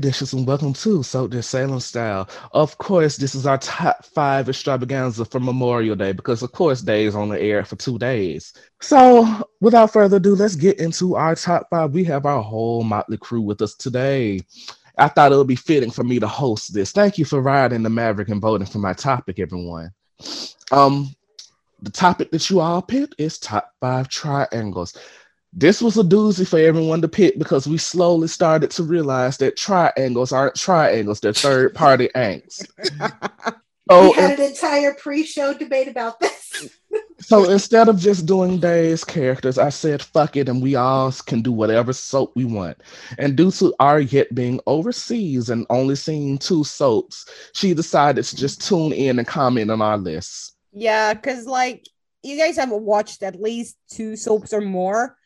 Dishes, and welcome to Soak This Salem Style. Of course, this is our top five extravaganza for Memorial Day because, of course, Day is on the air for two days. So, without further ado, let's get into our top five. We have our whole motley crew with us today. I thought it would be fitting for me to host this. Thank you for riding the Maverick and voting for my topic, everyone. Um, the topic that you all picked is top five triangles. This was a doozy for everyone to pick because we slowly started to realize that triangles aren't triangles, they're third party angst. So, we had an entire pre show debate about this. so instead of just doing Days characters, I said, fuck it, and we all can do whatever soap we want. And due to our yet being overseas and only seeing two soaps, she decided to just tune in and comment on our list. Yeah, because like you guys haven't watched at least two soaps or more.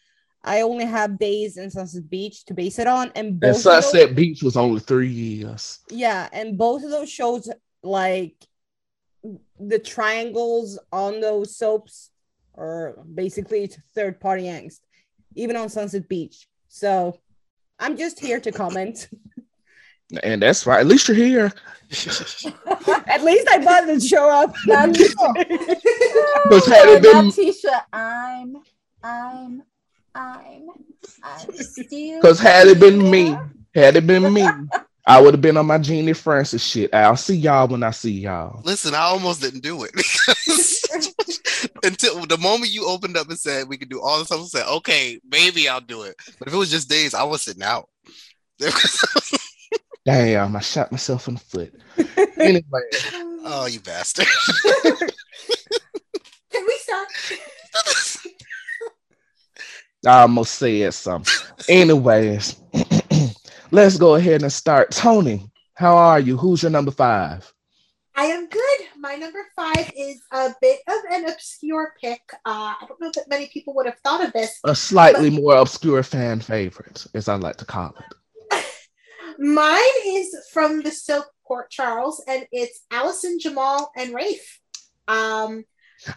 I only have Days and Sunset Beach to base it on, and both and Sunset those, Beach was only three years. Yeah, and both of those shows, like the triangles on those soaps, are basically third party angst, even on Sunset Beach. So I'm just here to comment. And that's right. At least you're here. At least I bought to show up. Because had it been Tisha, I'm I'm I'm, I'm still. Because had it been me, had it been me, I would have been on my Genie Francis shit. I'll see y'all when I see y'all. Listen, I almost didn't do it until the moment you opened up and said we could do all this stuff. I said, okay, maybe I'll do it. But if it was just days, I was sitting out. Damn, I shot myself in the foot. Anyway. Oh, you bastard. Can we start? I almost said something. Anyways, let's go ahead and start. Tony, how are you? Who's your number five? I am good. My number five is a bit of an obscure pick. Uh, I don't know that many people would have thought of this. A slightly more obscure fan favorite, as I like to call it. Mine is from the soap Port Charles, and it's Allison, Jamal, and Rafe. Um,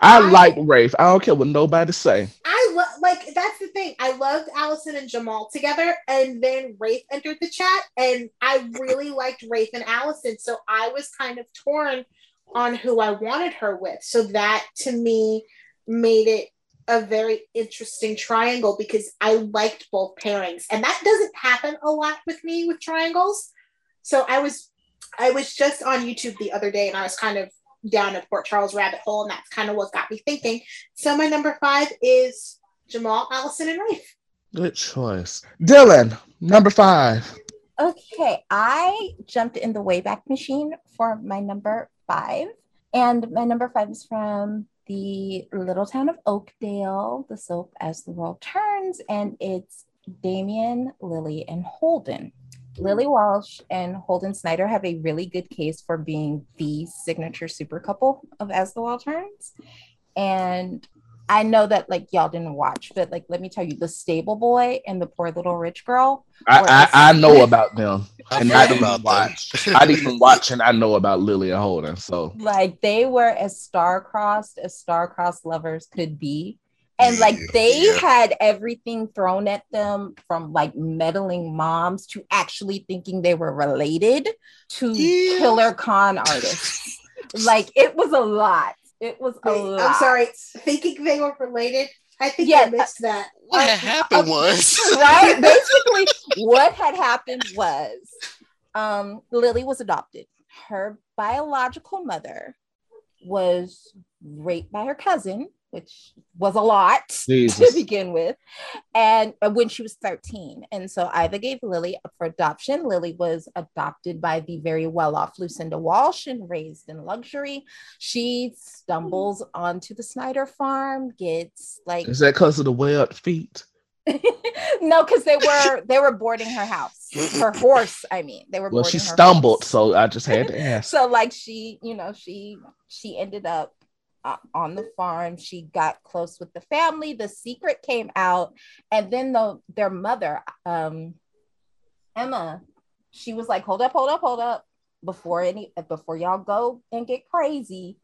I, I like Rafe. I don't care what nobody say. I love like that's the thing. I loved Allison and Jamal together, and then Rafe entered the chat, and I really liked Rafe and Allison. So I was kind of torn on who I wanted her with. So that to me made it a very interesting triangle because I liked both pairings, and that doesn't happen a lot with me with triangles. So I was I was just on YouTube the other day, and I was kind of down a Port Charles rabbit hole, and that's kind of what got me thinking. So my number five is Jamal, Allison, and Rafe. Good choice. Dylan, number five. Okay, I jumped in the Wayback Machine for my number five. And my number five is from the little town of Oakdale, the soap As the World Turns, and it's Damien, Lily, and Holden. Lily Walsh and Holden Snyder have a really good case for being the signature super couple of As the World Turns. And I know that like y'all didn't watch, but like let me tell you, the stable boy and the poor little rich girl. I I, I, know about them, and I didn't watch. I didn't even watch, and I know about Lily and Holden. So like they were as star-crossed as star-crossed lovers could be and like they yeah. had everything thrown at them from like meddling moms to actually thinking they were related to yeah. killer con artists. Like it was a lot. It was a lot i'm sorry thinking they were related? I think yeah, i missed that. What had happened was right? Basically what had happened was um lily was adopted. Her biological mother was raped by her cousin which was a lot Jesus. to begin with, and uh, when she was 13. And so Iva gave Lily up for adoption. Lily was adopted by the very well off Lucinda Walsh and raised in luxury. She stumbles onto the Snyder farm, gets like. Is that because of the way up feet? no, because they were they were boarding her house, her horse. I mean, they were. Well, she stumbled, horse. so I just had to ask. so, like, she, you know, she she ended up uh, on the farm. She got close with the family. The secret came out, and then the their mother, um, Emma, she was like, "Hold up, hold up, hold up! Before any, before y'all go and get crazy,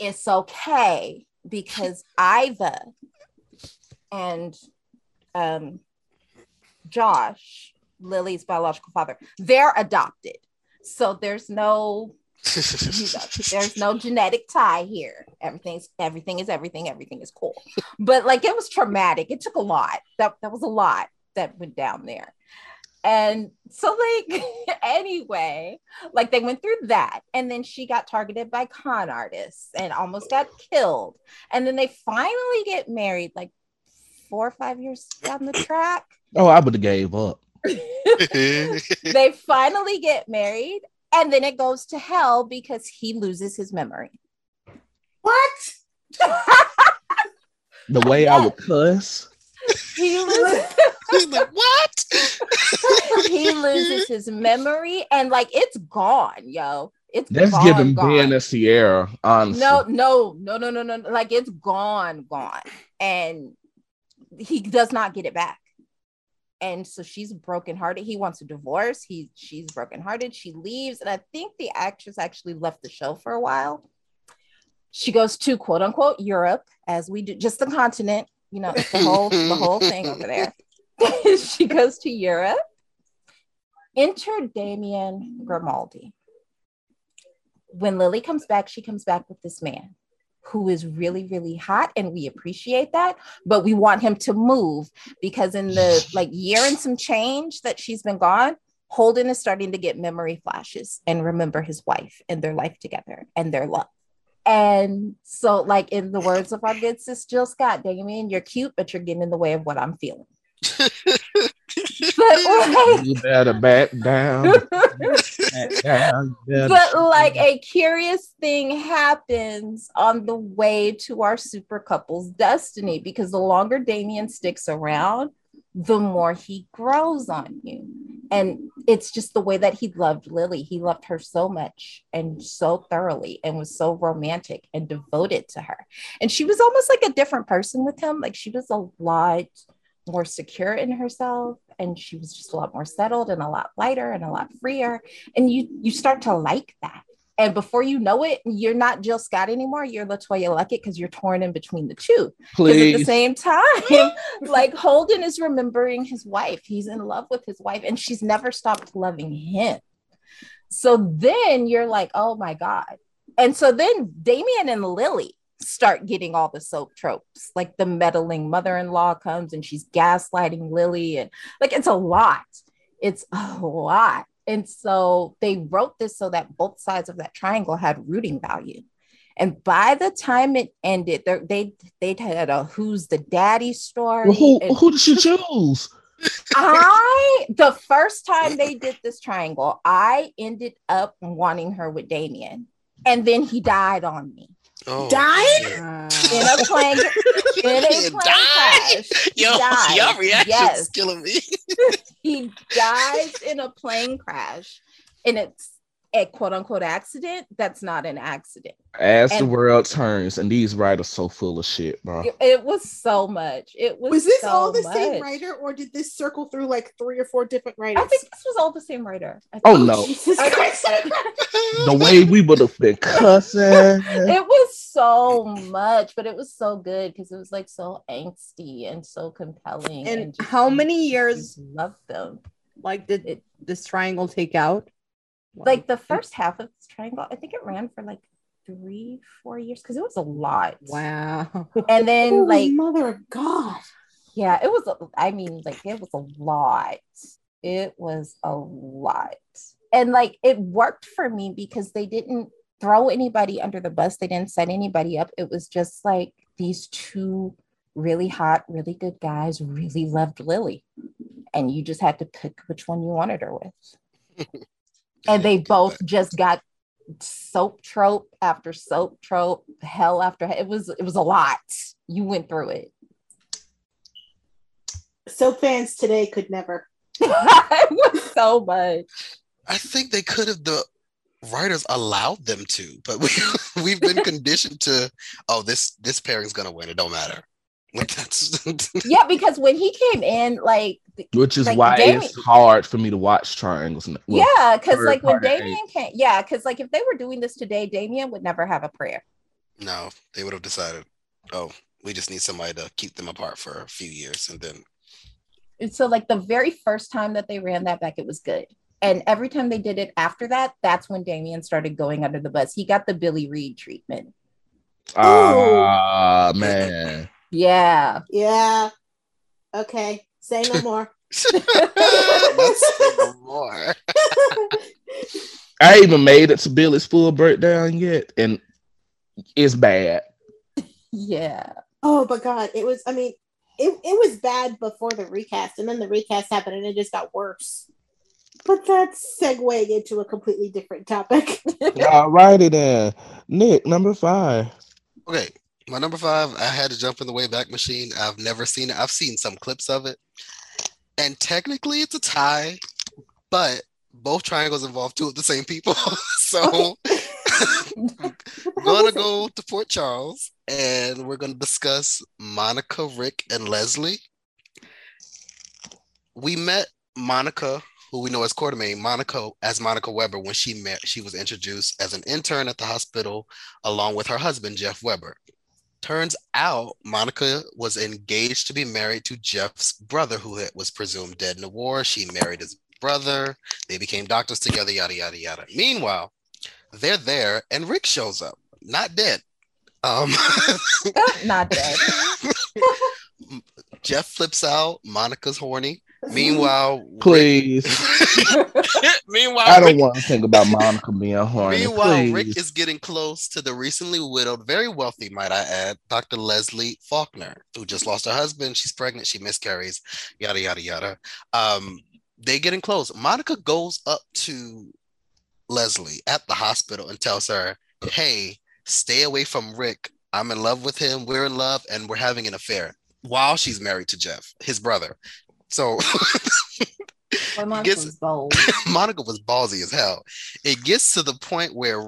it's okay because Iva and um, Josh Lily's biological father. They're adopted. So there's no there's no genetic tie here. Everything's everything is everything. Everything is cool. But like it was traumatic. It took a lot. That that was a lot that went down there. And so like anyway, like they went through that. And then she got targeted by con artists and almost got killed. And then they finally get married like four or five years down the track. Oh, I would have gave up. they finally get married and then it goes to hell because he loses his memory. What? The way I would cuss. He loses, like, what? he loses his memory and like it's gone, yo. It's That's gone, giving gone. Ben and Ciara, honestly. No, no, no, no, no, no. Like it's gone, gone. And he does not get it back. And so she's brokenhearted. He wants a divorce. He she's brokenhearted. She leaves. And I think the actress actually left the show for a while. She goes to quote unquote Europe, as we do, just the continent, you know, the whole the whole thing over there. she goes to Europe. Enter Damien Grimaldi. When Lily comes back, she comes back with this man who is really, really hot, and we appreciate that. But we want him to move because in the like year and some change that she's been gone, Holden is starting to get memory flashes and remember his wife and their life together and their love. And so, like in the words of our good sis Jill Scott, Damien, you're cute, but you're getting in the way of what I'm feeling. But like, You better back down. back down. better- but like a curious thing happens on the way to our super couple's destiny because the longer Damien sticks around, the more he grows on you. And it's just the way that he loved Lily. He loved her so much and so thoroughly and was so romantic and devoted to her. And she was almost like a different person with him. Like she was a lot more secure in herself and she was just a lot more settled and a lot lighter and a lot freer. And you you start to like that. And before you know it you're not jill scott anymore. You're letoya luckett because you're torn in between the two. Because at the same time like holden is remembering his wife. He's in love with his wife and she's never stopped loving him. So then you're like oh my god. And so then damien and lily start getting all the soap tropes like the meddling mother-in-law comes and she's gaslighting lily and like it's a lot. It's a lot. And so they wrote this so that both sides of that triangle had rooting value. And by the time it ended they they had a who's the daddy story Well, who, and who did she choose? I the first time they did this triangle, I ended up wanting her with Damien, and then he died on me Oh, Died? shit. in a plane in a plane died? crash. Yo, died. your reaction Yes. is killing me. He dies in a plane crash, and it's a quote unquote accident. That's not an accident. As the world turns, and these writers so full of shit, bro. It, it was so much. It was. Was this so all the much. same writer, or did this circle through like three or four different writers? I think this was all the same writer. Oh think. no, Jesus the way we would have been cussing. it was so much, but it was so good because it was like so angsty and so compelling. And just- how many years just loved them? like did it, this triangle take out? Like the first half of this triangle, I think it ran for like three, four years because it was a lot. wow. And then like mother of God. yeah, it was. I mean, like it was a lot. It was a lot, and like it worked for me because they didn't throw anybody under the bus. They didn't set anybody up. It was just like these two really hot, really good guys really loved Lily, and you just had to pick which one you wanted her with. and they both just got soap trope after soap trope, hell after hell. It was it was a lot. You went through it. Soap fans today could never. it was so much. I think they could have the writers allowed them to, but we we've been conditioned to oh this this pairing's gonna win. It don't matter. Like that's Yeah, because when he came in, like Which is Like, why Damien- it's hard for me to watch triangles. well, yeah, because like when party Damien came, yeah, because like if they were doing this today, Damien would never have a prayer. no, they would have decided, oh, we just need somebody to keep them apart for a few years and then so like the very first time that they ran that back, it was good. And every time they did it after that, that's when Damien started going under the bus. He got the Billy Reed treatment. Ah man. Yeah. Yeah. Okay. Say no more. Let's say no more. I even made it to Billy's full breakdown yet, and it's bad. Yeah. oh, but God, it was. I mean, it it was bad before the recast, and then the recast happened, and it just got worse. But that's segueing into a completely different topic. All righty then. Nick, number five. Okay, my number five, I had to jump in the Wayback Machine. I've never seen it. I've seen some clips of it, and technically it's a tie, but both triangles involve two of the same people. so we're gonna go to Port Charles, and we're gonna discuss Monica, Rick, and Leslie. We met Monica, who we know as Quartermaine, Monica as Monica Weber when she met. She was introduced as an intern at the hospital along with her husband Jeff Weber. Turns out Monica was engaged to be married to Jeff's brother, who was presumed dead in the war. She married his brother. They became doctors together, yada, yada, yada. Meanwhile, they're there and Rick shows up, not dead. Um, Not dead. Jeff flips out. Monica's horny. Meanwhile, Rick- Please. meanwhile, I don't Rick- want to think about Monica being horny. Meanwhile, Rick is getting close to the recently widowed, very wealthy, might I add, Dr. Leslie Faulkner, who just lost her husband. She's pregnant. She miscarries. Yada yada yada. Um, they getting close. Monica goes up to Leslie at the hospital and tells her, "Hey, stay away from Rick. I'm in love with him. We're in love, and we're having an affair." While she's married to Jeff, his brother. So Monica Gets- was bold. Monica was ballsy as hell. It gets to the point where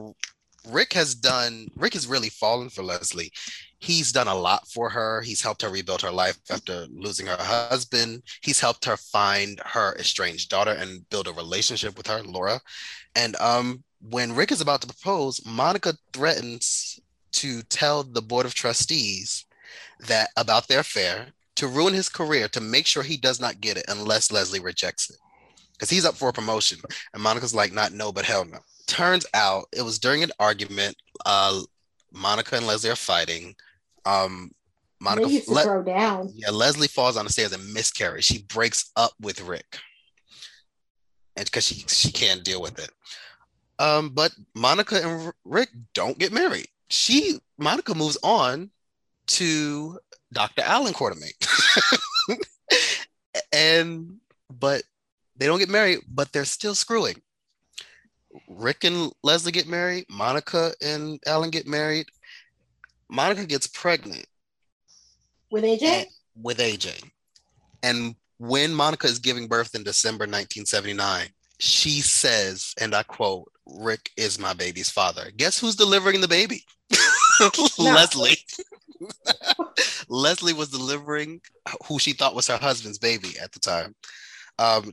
Rick has done, Rick has really fallen for Leslie. He's done a lot for her. He's helped her rebuild her life after losing her husband. He's helped her find her estranged daughter and build a relationship with her, Laura. And um, when Rick is about to propose, Monica threatens to tell the board of trustees that about their affair to ruin his career to make sure he does not get it unless Leslie rejects it because he's up for a promotion. And Monica's like, not no, but hell no. Turns out it was during an argument. Uh, Monica and Leslie are fighting. Um, Monica, they used to Le- throw down. yeah, Leslie falls on the stairs and miscarries. She breaks up with Rick, and because she she can't deal with it. Um, but Monica and Rick don't get married. She Monica moves on to Dr. Alan Quartermaine, and but they don't get married, but they're still screwing. Rick and Leslie get married. Monica and Alan get married. Monica gets pregnant With AJ? with AJ. And when Monica is giving birth in December 1979, she says, and I quote, Rick is my baby's father. Guess who's delivering the baby? Leslie. Leslie was delivering who she thought was her husband's baby at the time. Um,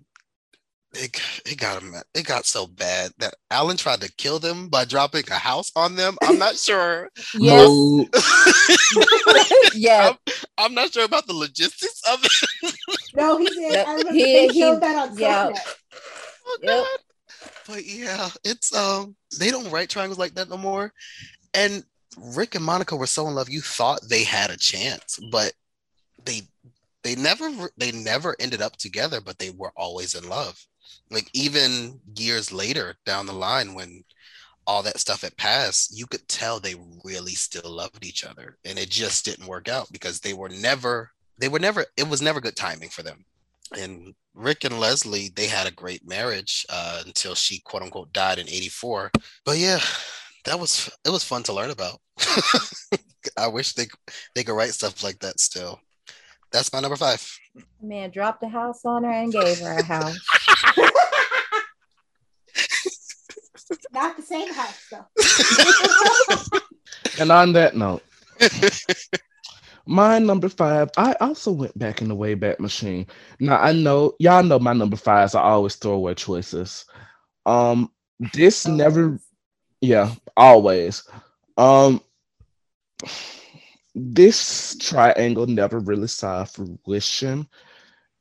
it, it got him. It got so bad that Alan tried to kill them by dropping a house on them. I'm not sure. Yes. No, yeah. I'm not sure about the logistics of it. No, he did. Yep. I remember He- they he- showed that on yeah. SoapNet. Oh, Yep. But yeah, it's um they don't write triangles like that no more. And Rick and Monica were so in love, you thought they had a chance, but they they never they never ended up together, but they were always in love. Like even years later down the line when all that stuff had passed, you could tell they really still loved each other. And it just didn't work out because they were never they were never it was never good timing for them and Rick and Leslie, they had a great marriage uh, until she quote unquote died in 84. But yeah, that was it was fun to learn about. I wish they they could write stuff like that still. That's my number five. Man dropped a house on her and gave her a house. Not the same house, though. and on that note, my number five, I also went back in the Wayback Machine. Now I know y'all know my number fives are always throwaway choices. Um, this never, yeah, always. Um, this triangle never really saw fruition.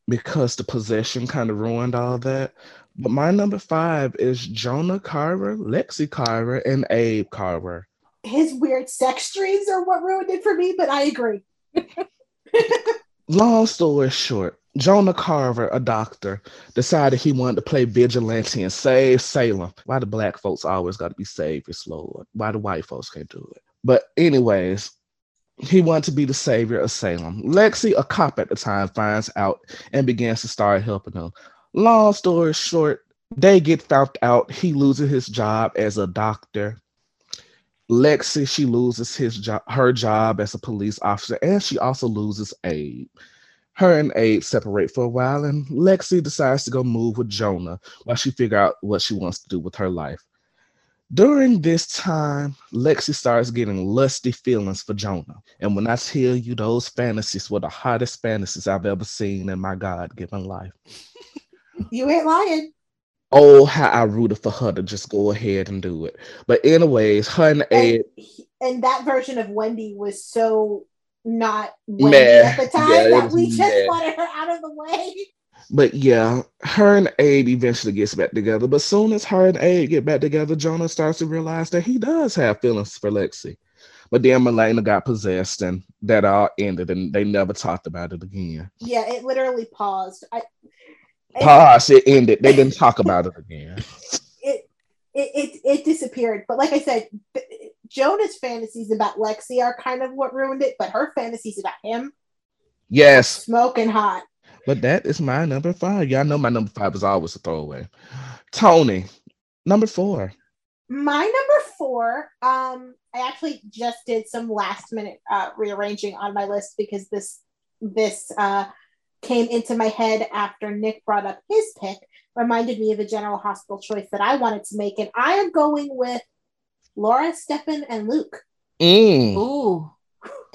because the possession kind of ruined all that. But my number five is Jonah Carver, Lexi Carver, and Abe Carver. His weird sex dreams are what ruined it for me, but I agree. Long story short, Jonah Carver, a doctor, decided he wanted to play vigilante and save Salem. Why the black folks always got to be saviors, Lord? Why the white folks can't do it? But anyways, he wanted to be the savior of Salem. Lexi, a cop at the time, finds out and begins to start helping him. Long story short, they get found out. He loses his job as a doctor. Lexi, she loses his job, her job as a police officer, and she also loses Abe. Her and Abe separate for a while, and Lexi decides to go move with Jonah while she figure out what she wants to do with her life. During this time, Lexi starts getting lusty feelings for Jonah. And when I tell you those fantasies were the hottest fantasies I've ever seen in my God given life. You ain't lying. Oh, how I rooted for her to just go ahead and do it. But anyways, her and Ed, And, and that version of Wendy was so not Meh. at the time Yeah, that we just meh. wanted her out of the way. but yeah, her and Abe eventually gets back together. But soon as her and Abe get back together, Jonah starts to realize that he does have feelings for Lexi. But then Marlena got possessed, and that all ended, and they never talked about it again. Yeah, it literally paused. I, it- Pause. It ended. They didn't talk about it again. it it it, it disappeared. But like I said, Jonah's fantasies about Lexi are kind of what ruined it, but her fantasies about him Yes, smoking hot. but that is my number five. Y'all know my number five is always a throwaway. Tony, number four. My number four, um, I actually just did some last minute uh, rearranging on my list because this this uh, came into my head after Nick brought up his pick, reminded me of the General Hospital choice that I wanted to make, and I am going with Laura, Stefan, and Luke Mm. Ooh.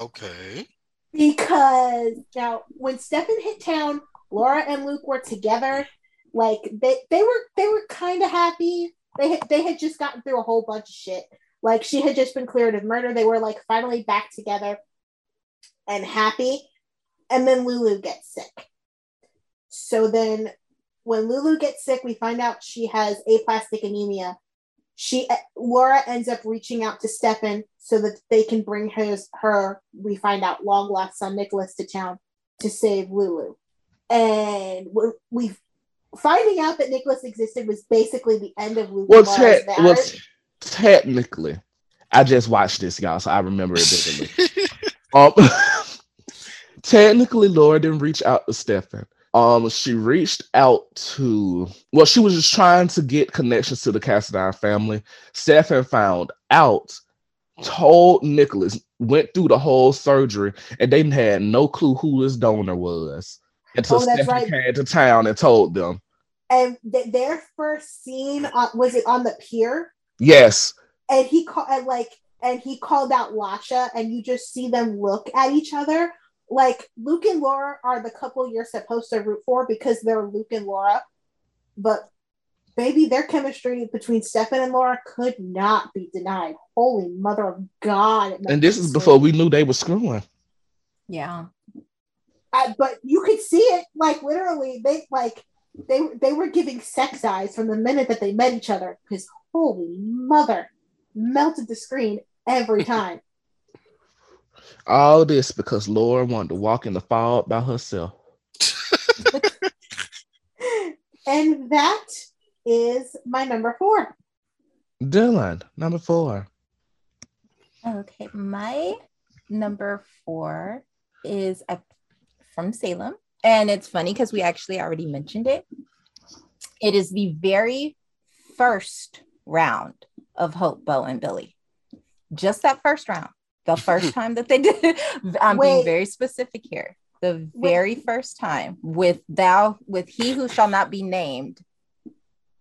Okay. because now when Stefan hit town, Laura and Luke were together. Like they they were they were kind of happy. They had, they had just gotten through a whole bunch of shit. Like she had just been cleared of murder. They were like finally back together and happy. And then Lulu gets sick. So then when Lulu gets sick, we find out she has aplastic anemia. She Laura ends up reaching out to Stefan so that they can bring his her, we find out, long lost son Nicholas to town to save Lulu. And we, we finding out that Nicholas existed was basically the end of Lulu. Well, te- well, t- technically, I just watched this, y'all, so I remember it vividly. um, technically, Laura didn't reach out to Stefan. Um, she reached out to well, she was just trying to get connections to the Cassadine family. Stefan found out, told Nicholas, went through the whole surgery, and they had no clue who his donor was until Oh, Stefan right. came to town and told them. and th- their first scene on, was it on the pier Yes, and he called like and he called out Lasha and you just see them look at each other like Luke and Laura are the couple you're supposed to root for because they're Luke and Laura but maybe their chemistry between Stefan and Laura could not be denied holy mother of god and this is before we knew they were screwing. Yeah. I- but you could see it like literally they like they they were giving sex eyes from the minute that they met each other because holy mother melted the screen every time All this because Laura wanted to walk in the fog by herself. and that is my number four Dylan, number four. Okay, my number four is uh, from Salem. And it's funny because we actually already mentioned it. It is the very first round of Hope, Bo, and Billy. Just that first round. The first time that they did it. I'm being very specific here. The Wait. very first time with thou, with he who shall not be named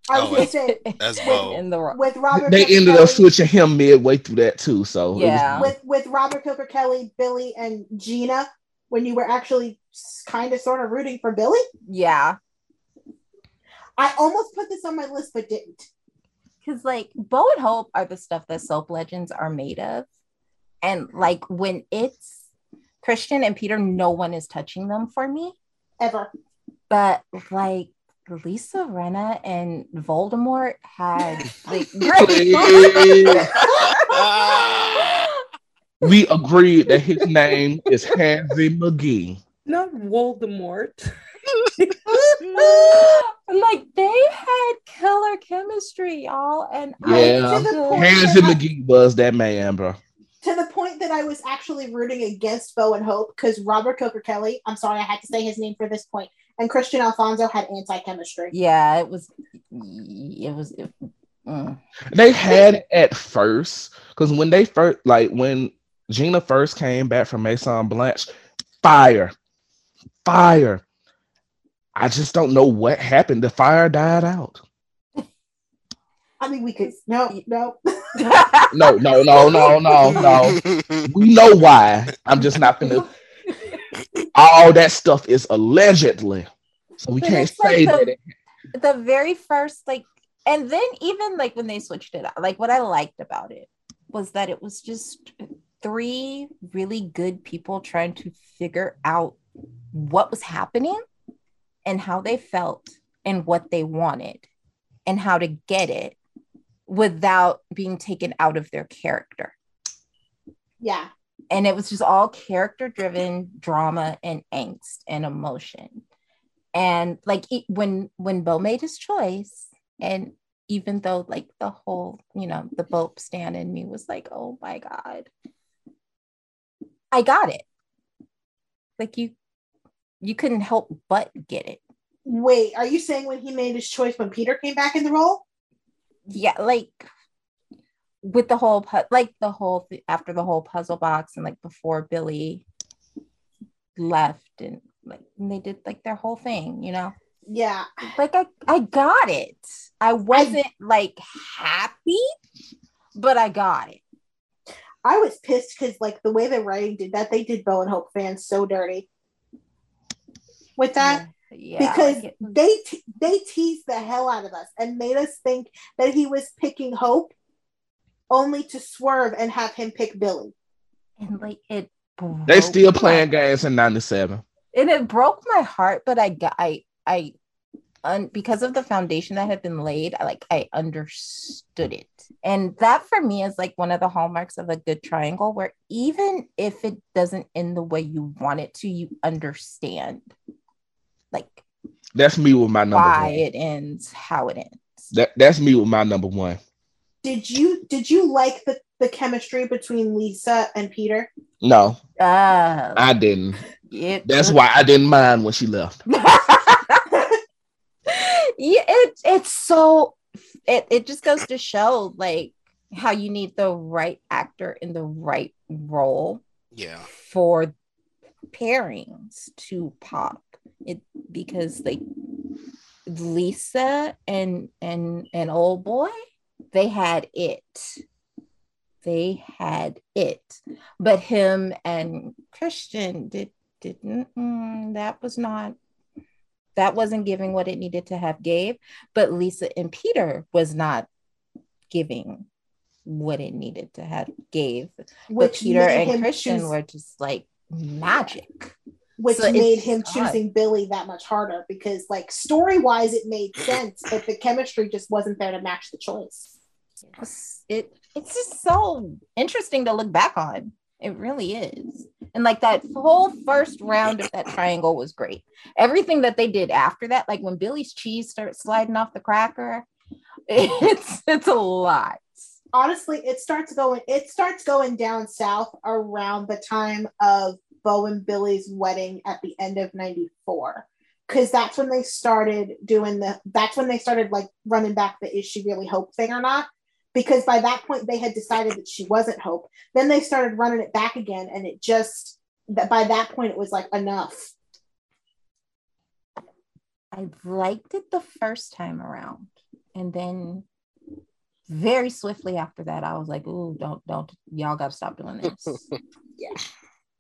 I was Oh, gonna say That's Wait, Bo. in the ro- with Robert They Cooper ended up switching him midway through that too. So it was- Yeah. with with Robert Kelker-Kelly, Billy, and Gina when you were actually kind of sort of rooting for Billy. yeah. I almost put this on my list but didn't. because like Bo and Hope are the stuff that soap legends are made of, and like when it's Kristian and Peter, no one is touching them for me. Ever. but like Lisa Rinna and Voldemort had like great. We agreed that his name is Hansy McGee. Not Voldemort. like they had killer chemistry, y'all, and Yeah. I To the just- point- Hansy McGee was that man, bro. To the point that I was actually rooting against Bo and Hope because Robert Kelker-Kelly, I'm sorry, I had to say his name for this point, and Kristian Alfonso had anti chemistry. yeah, it was, it was. It, mm. They had at first because when they first, like when Gina first came back from Maison Blanche, fire, fire. I just don't know what happened. The fire died out. I mean, we could, no, no. No, no, no, no, no, no. We know why. I'm just not gonna. All that stuff is allegedly, so we But can't it's like say the- that. It, the very first like and then even like when they switched it out like what i liked about it was that it was just three really good people trying to figure out what was happening and how they felt and what they wanted and how to get it without being taken out of their character. Yeah. and it was just all character driven drama and angst and emotion. And like it, when when bo made his choice and even though like the whole you know the boat stand in me was like oh my god. I got it. Like you you couldn't help but get it. Wait, are you saying when he made his choice when Peter came back in the role? Yeah like with the whole pu- like the whole th- after the whole puzzle box and like before billy left and like and they did like their whole thing you know Yeah. like i i got it i wasn't like happy but i got it I was pissed because, like, the way the writing did that, they did Bo and Hope fans so dirty with that. yeah, because like they te- they teased the hell out of us and made us think that he was picking Hope only to swerve and have him pick Billy. and like it they still playing games in '97. and it broke my heart but i got i i un, because of the foundation that had been laid i like i understood it and that for me is like one of the hallmarks of a good triangle where even if it doesn't end the way you want it to you understand like That's me with my number why one. it ends how it ends That, that's me with my number one. Did you did you like the the chemistry between Lisa and Peter? No, uh, I didn't. it That's was- why I didn't mind when she left. yeah, it, it's so it, it just goes to show like how you need the right actor in the right role Yeah. for pairings to pop. It because like Lisa and and and old boy they had it. They had it. But him and Kristian did didn't mm, that was not that wasn't giving what it needed to have gave. But Lisa and Peter was not giving what it needed to have gave. But Which Peter and Kristian choose- were just like magic. which So made him choosing Billy that much harder because like story wise it made sense, but the chemistry just wasn't there to match the choice. It's, it it's just so interesting to look back on. It really is. And like that whole first round of that triangle was great. Everything that they did after that, like when Billy's cheese starts sliding off the cracker, it's it's a lot. Honestly it starts going it starts going down south around the time of bo and billy's wedding at the end of 94 because that's when they started doing the that's when they started like running back the is she really hope thing or not. Because by that point they had decided that she wasn't hope. Then they started running it back again and it just that by that point it was like enough. I liked it the first time around. And then very swiftly after that, I was like, ooh, don't, don't, y'all gotta stop doing this. Yeah,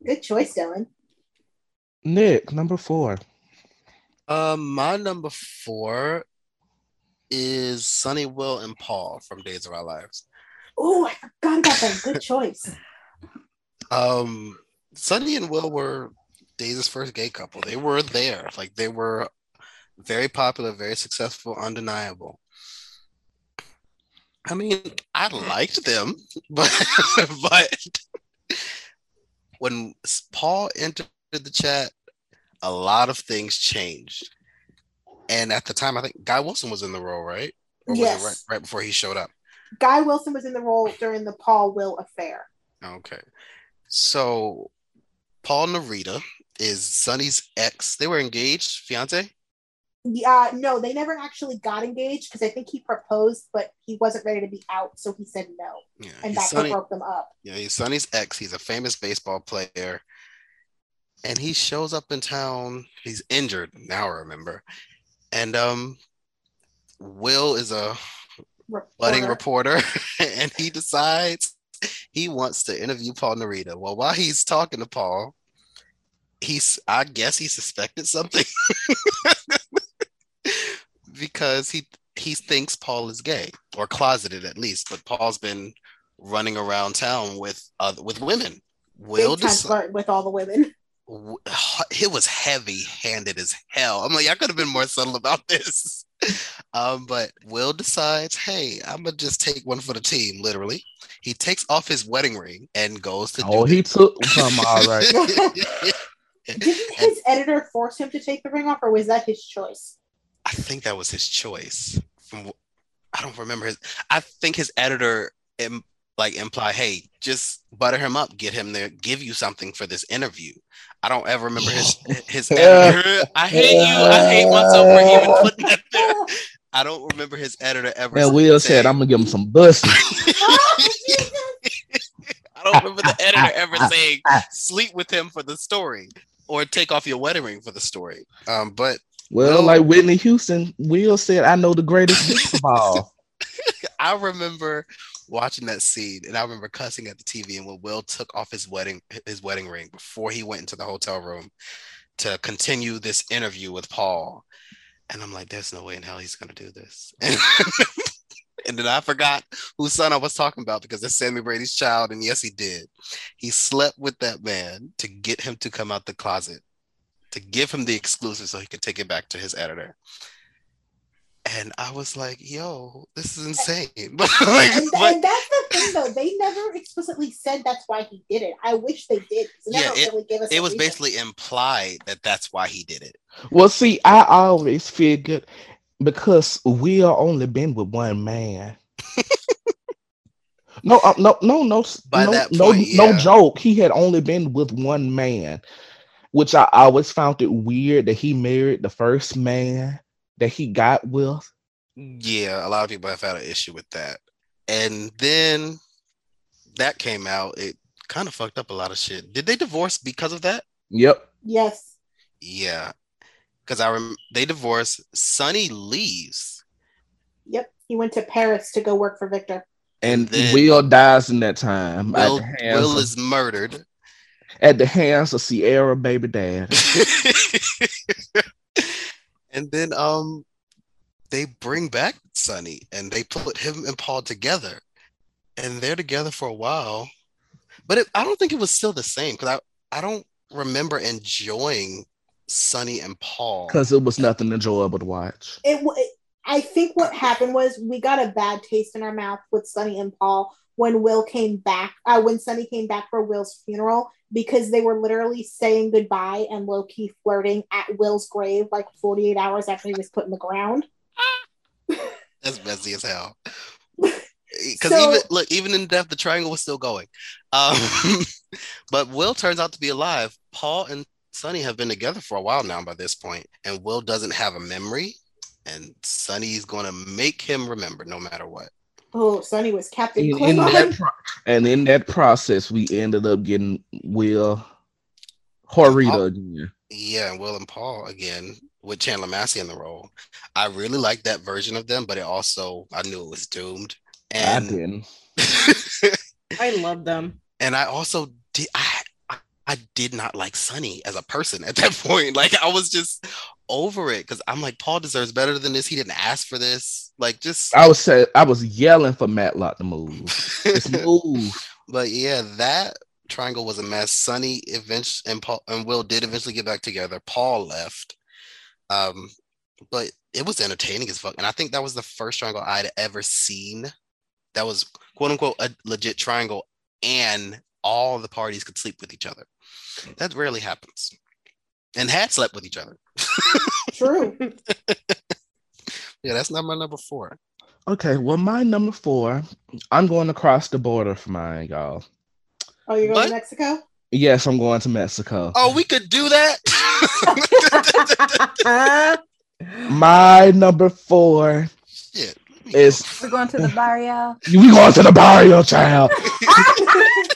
good choice dylan Nick, number four. Um, my number four is Sonny Will and Paul from Days of Our Lives. oh i forgot about that good choice Um, Sonny and Will were Days' first gay couple. They were there, like they were Very popular, very successful, undeniable. I mean, I liked them, but but when Paul entered the chat, a lot of things changed. And at the time, I think Guy Wilson was in the role, right? Or Yes. right, right before he showed up? Guy Wilson was in the role during the Paul Will affair. Okay. So Paul Narita is Sonny's ex. They were engaged, fiance. Yeah, no, they never actually got engaged because I think he proposed, but he wasn't ready to be out, so he said no, Yeah, and that Sonny, broke them up. yeah, he's Sonny's ex. He's a famous baseball player. And he shows up in town. He's injured, now I remember. And um Will is a budding Reporter. reporter, and he decides he wants to interview Paul Narita. Well, while he's talking to Paul, he's I guess he suspected something because he he thinks Paul is gay or closeted at least, but Paul's been running around town with uh, with women. Will Big time flirt with all the women. it was heavy handed as hell. I'm like, I could have been more subtle about this. Um, but Will decides, hey, I'm gonna just take one for the team, literally. He takes off his wedding ring and goes to Oh, do he took some all right. Didn't his editor force him to take the ring off, or was that his choice? I think that was his choice. From I don't remember his. I think his editor Im, like imply, hey, just butter him up, get him there, give you something for this interview. I don't ever remember his his editor. I hate you. I hate myself for even putting that there. I don't remember his editor ever. And Will said, I'm gonna give him some bussy. Oh, I don't remember the editor ever saying sleep with him for the story or take off your wedding ring for the story. Um, but Well, No. like Whitney Houston, Will said, I know the greatest of all. I remember watching that scene and I remember cussing at the TV and when Will took off his wedding his wedding ring before he went into the hotel room to continue this interview with Paul. And I'm like, there's no way in hell he's gonna do this. And, then I forgot whose son I was talking about because it's Sami Brady's child. And yes, he did. He slept with that man to get him to come out the closet, to give him the exclusive so he could take it back to his editor. And I was like, yo, this is insane. But like, and, but and that's the thing, though. They never explicitly said that's why he did it. I wish they did. They Yeah, never really gave us. it was reason. basically implied that that's why he did it. Well, see, I always figured because Will only been with one man. no, uh, no, no, no, By no, that no, point, no yeah. joke. He had only been with one man, which I always found it weird that he married the first man that he got with. Yeah, a lot of people have had an issue with that. And then that came out. It kind of fucked up a lot of shit. Did they divorce because of that? Yep. Yes. Yeah. Because I rem- they divorce. Sonny leaves. Yep. He went to Paris to go work for Victor. And then- Will dies in that time Will, at, the hands Will is murdered. At the hands of Ciara baby dad. and then um they bring back Sonny and they put him and Paul together. And they're together for a while. But it, I don't think it was still the same because I, I don't remember enjoying Sonny and Paul. Because it was nothing enjoyable to watch. It, wa- it. I think what happened was we got a bad taste in our mouth with Sonny and Paul when Will came back. Uh, when Sonny came back for Will's funeral because they were literally saying goodbye and low key flirting at Will's grave like 48 hours after he was put in the ground. That's messy as hell. Because So- even look, even in death, the triangle was still going. Um, but Will turns out to be alive. Paul and Sonny have been together for a while now by this point, and Will doesn't have a memory, and Sonny's going to make him remember no matter what. Oh, Sonny was Captain In, in that pro- and in that process, we ended up getting Will Horita oh, again. Yeah, and Will and Paul again with Chandler Massey in the role. I really liked that version of them, but it also I knew it was doomed. I And didn't. I love them. and I also did I I- I did not like Sonny as a person at that point. Like I was just over it because I'm like Paul deserves better than this. He didn't ask for this. Like just I was say I was yelling for Matlock to move. Just move. but yeah, that triangle was a mess. Sonny eventually and Paul and Will did eventually get back together. Paul left. Um, but it was entertaining as fuck. And I think that was the first triangle I'd ever seen that was quote unquote a legit triangle and all the parties could sleep with each other. That rarely happens. And had slept with each other. True. yeah, that's not my number four. Okay, well, my number four, I'm going across the border for mine, y'all. Oh, you're going What? to Mexico? Yes, I'm going to Mexico. Oh, we could do that. My number four Shit. is We're going to the barrio. we going to the barrio, child.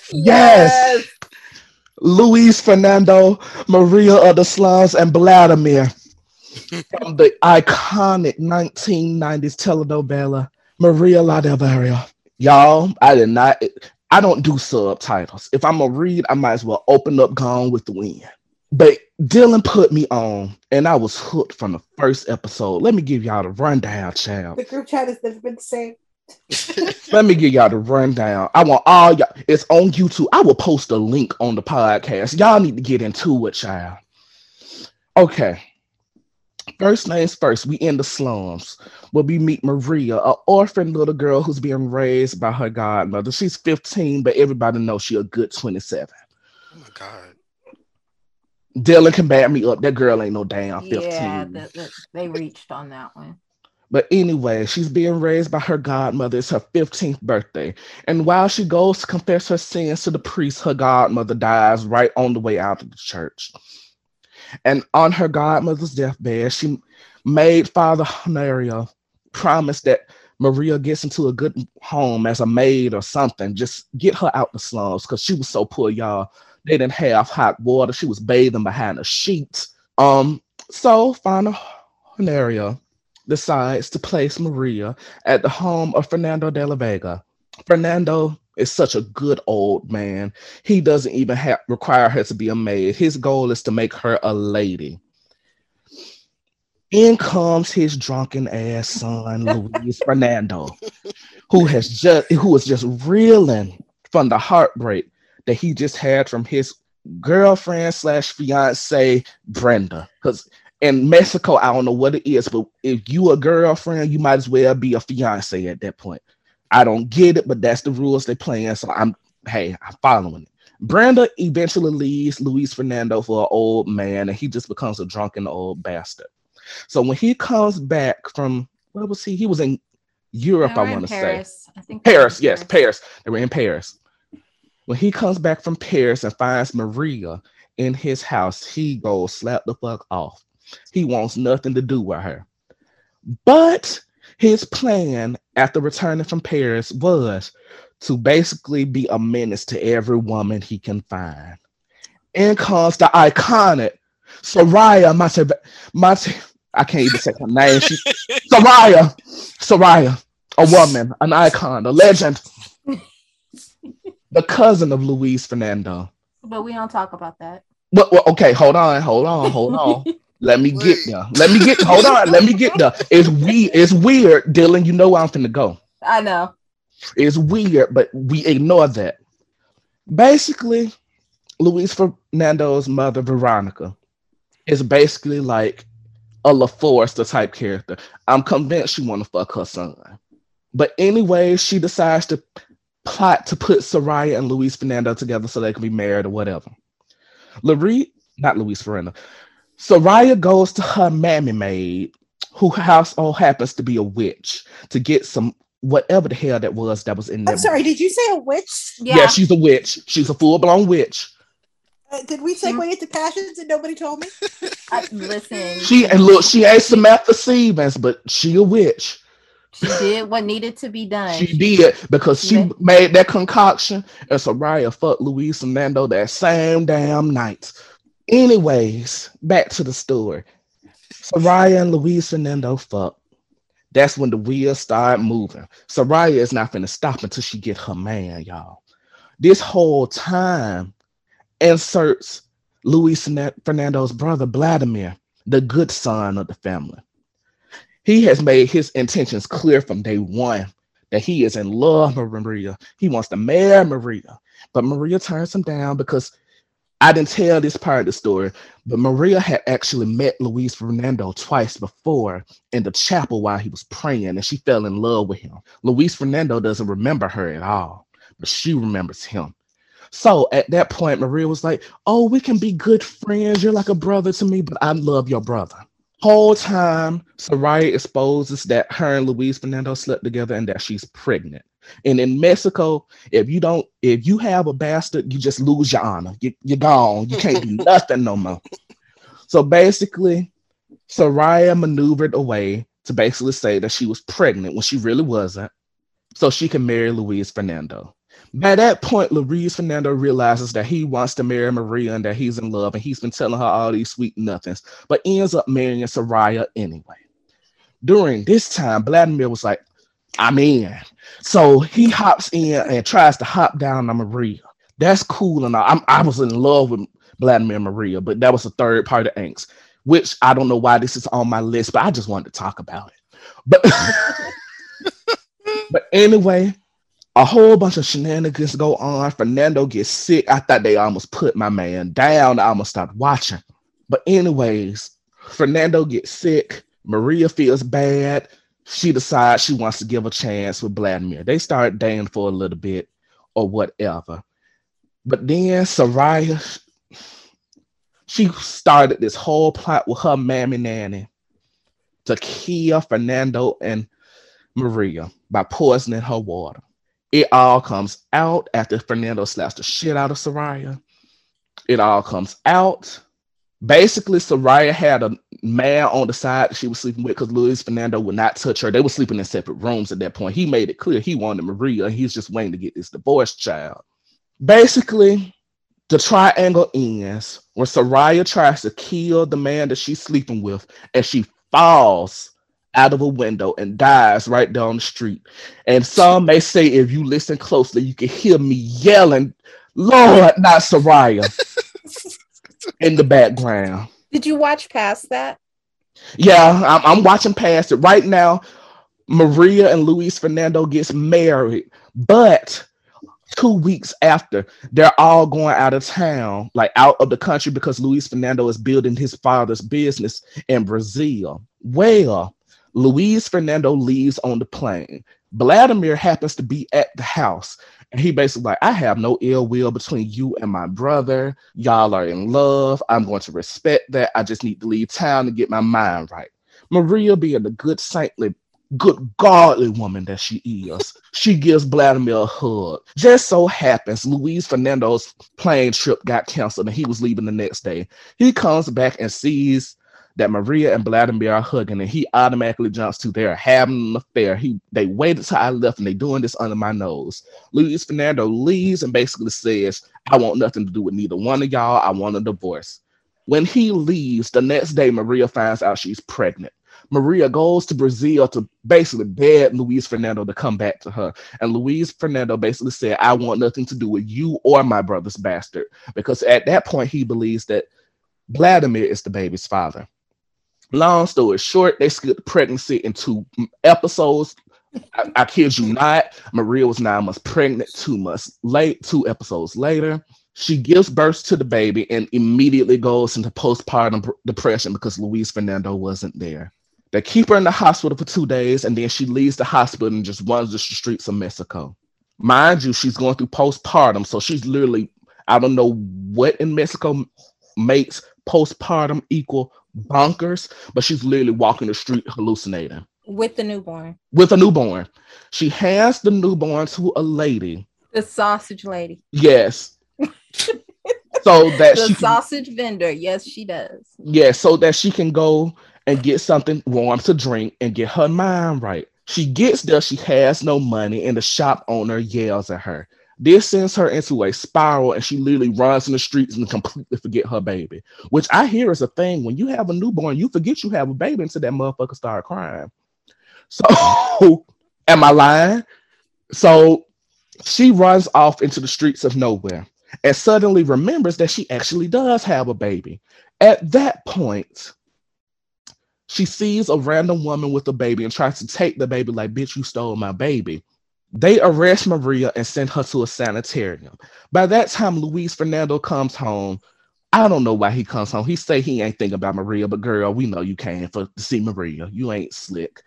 yes. Luis Fernando, Maria of the Slums, and Vladimir from the iconic 1990s telenovela Maria La del Barrio. Y'all, I did not. I don't do subtitles. If I'm gonna read, I might as well open up Gone with the Wind. But Dylan put me on, and I was hooked from the first episode. Let me give y'all the rundown, child. The group chat has never been the same. Let me give y'all the rundown. I want all y'all. It's on YouTube. I will post a link on the podcast. Y'all need to get into it, child. Okay. First names first, we in the slums where we meet Maria, an orphan little girl who's being raised by her godmother. She's 15, but everybody knows she a good 27. Oh my god. Dylan can back me up. That girl ain't no damn 15. Yeah, that, that, they reached on that one. But anyway, she's being raised by her godmother. It's her 15th birthday. And while she goes to confess her sins to the priest, her godmother dies right on the way out of the church. And on her godmother's deathbed, she made Father Honorio promise that Maria gets into a good home as a maid or something. Just get her out the slums because she was so poor, y'all. They didn't have hot water. She was bathing behind a sheet. Um, so Father Honorio decides to place Maria at the home of Fernando de la Vega. Fernando is such a good old man. He doesn't even have require her to be a maid. His goal is to make her a lady. In comes his drunken ass son, Luis Fernando, who has just who is just reeling from the heartbreak that he just had from his girlfriend slash fiance Brenda. Because in Mexico, I don't know what it is, but if you a girlfriend, you might as well be a fiance at that point. I don't get it, but that's the rules they're playing. So I'm hey, I'm following it. Brenda eventually leaves Luis Fernando for an old man, and he just becomes a drunken old bastard. So when he comes back from where was he? He was in Europe, I want to say. Paris. I think Paris, yes, Paris. They were in Paris. When he comes back from Paris and finds Maria in his house, he goes slap the fuck off. He wants nothing to do with her. But his plan after returning from Paris was to basically be a menace to every woman he can find. In comes the iconic Soraya Mate, Mate, I can't even say her name. She, Soraya, Soraya, a woman, an icon, a legend, the cousin of Luis Fernando. But we don't talk about that. But, well, okay, hold on, hold on, hold on. Let me get Wait. there. Let me get. Hold on. Let me get there. It's we. It's weird, Dylan. You know where I'm finna go. I know. It's weird, but we ignore that. Basically, Luis Fernando's mother, Veronica, is basically like a LaForesta type character. I'm convinced she want to fuck her son. But anyway, she decides to plot to put Soraya and Luis Fernando together so they can be married or whatever. Lurie, not Luis Fernando. Soraya goes to her mammy maid, who household happens to be a witch, to get some whatever the hell that was that was in there. I'm sorry, did you say a witch? Yeah. Yeah. she's a witch. She's a full blown witch. Uh, did we segue into passions and nobody told me? I, listen. She and look, she ain't Samantha Stephens, but she a witch. She did what needed to be done. She did because she Yeah. made that concoction and Soraya fucked Luis Fernando that same damn night. Anyways, back to the story. Soraya and Luis Fernando fuck. That's when the wheels start moving. Soraya is not finna stop until she get her man, y'all. This whole time inserts Luis Fernando's brother Vladimir, the good son of the family. He has made his intentions clear from day one that he is in love with Maria. He wants to marry Maria, but Maria turns him down because I didn't tell this part of the story, but Maria had actually met Luis Fernando twice before in the chapel while he was praying, and she fell in love with him. Luis Fernando doesn't remember her at all, but she remembers him. So at that point, Maria was like, Oh, we can be good friends. You're like a brother to me, but I love your brother. Whole time, Soraya exposes that her and Luis Fernando slept together and that she's pregnant. And in Mexico, if you don't, if you have a bastard, you just lose your honor. You, you're gone. You can't do nothing no more. So basically, Soraya maneuvered away to basically say that she was pregnant when she really wasn't, so she can marry Luis Fernando. By that point, Luis Fernando realizes that he wants to marry Maria and that he's in love, and he's been telling her all these sweet nothings, but ends up marrying Soraya anyway. During this time, Vladimir was like, I'm in. So he hops in and tries to hop down on Maria. That's cool. And I, I was in love with Vladimir Maria, but that was a third part of angst, which I don't know why this is on my list, but I just wanted to talk about it. But but anyway, a whole bunch of shenanigans go on. Fernando gets sick. I thought they almost put my man down. I almost stopped watching. But anyways, Fernando gets sick. Maria feels bad. She decides she wants to give a chance with Vladimir. They start dating for a little bit or whatever. But then Soraya, she started this whole plot with her mammy nanny to kill Fernando and Maria by poisoning her water. It all comes out after Fernando slaps the shit out of Soraya. It all comes out. Basically, Soraya had a man on the side she was sleeping with because Luis Fernando would not touch her. They were sleeping in separate rooms at that point. He made it clear he wanted Maria. And he's just waiting to get this divorced child. Basically, the triangle ends when Soraya tries to kill the man that she's sleeping with and she falls out of a window and dies right down the street. And some may say, if you listen closely, you can hear me yelling, Lord, not Soraya, in the background. Did you watch past that? Yeah, I'm, I'm watching past it. Right now, Maria and Luis Fernando gets married, but two weeks after, they're all going out of town, like out of the country, because Luis Fernando is building his father's business in Brazil. Well, Luis Fernando leaves on the plane. Vladimir happens to be at the house. And he basically like, I have no ill will between you and my brother. Y'all are in love. I'm going to respect that. I just need to leave town to get my mind right. Maria being the good saintly, good godly woman that she is, she gives Vladimir a hug. Just so happens Luis Fernando's plane trip got canceled and he was leaving the next day. He comes back and sees that Maria and Vladimir are hugging, and he automatically jumps to they're having an affair. He they waited till I left, and they doing this under my nose. Luis Fernando leaves and basically says, "I want nothing to do with neither one of y'all. I want a divorce." When he leaves, the next day Maria finds out she's pregnant. Maria goes to Brazil to basically beg Luis Fernando to come back to her. And Luis Fernando basically said, I want nothing to do with you or my brother's bastard. Because at that point, he believes that Vladimir is the baby's father. Long story short, they skipped pregnancy into episodes. I, I kid you not. Maria was nine months pregnant, two months late, two episodes later. She gives birth to the baby and immediately goes into postpartum depression because Luis Fernando wasn't there. They keep her in the hospital for two days and then she leaves the hospital and just runs the streets of Mexico. Mind you, she's going through postpartum, so she's literally, I don't know what in Mexico makes postpartum equal bonkers, but she's literally walking the street hallucinating. With the newborn. With a newborn. She hands the newborn to a lady. The sausage lady. Yes. so that the she sausage vendor. Yes, she does. Yeah, so that she can go and get something warm to drink and get her mind right. She gets there, she has no money, and the shop owner yells at her. This sends her into a spiral and she literally runs in the streets and completely forget her baby, which I hear is a thing. When you have a newborn, you forget you have a baby until that motherfucker start crying. So, am I lying? So, she runs off into the streets of nowhere and suddenly remembers that she actually does have a baby. At that point, she sees a random woman with a baby and tries to take the baby, like, bitch, you stole my baby. They arrest Maria and send her to a sanitarium. By that time, Luis Fernando comes home. I don't know why he comes home. He say he ain't thinking about Maria, but girl, we know you came for to see Maria. You ain't slick.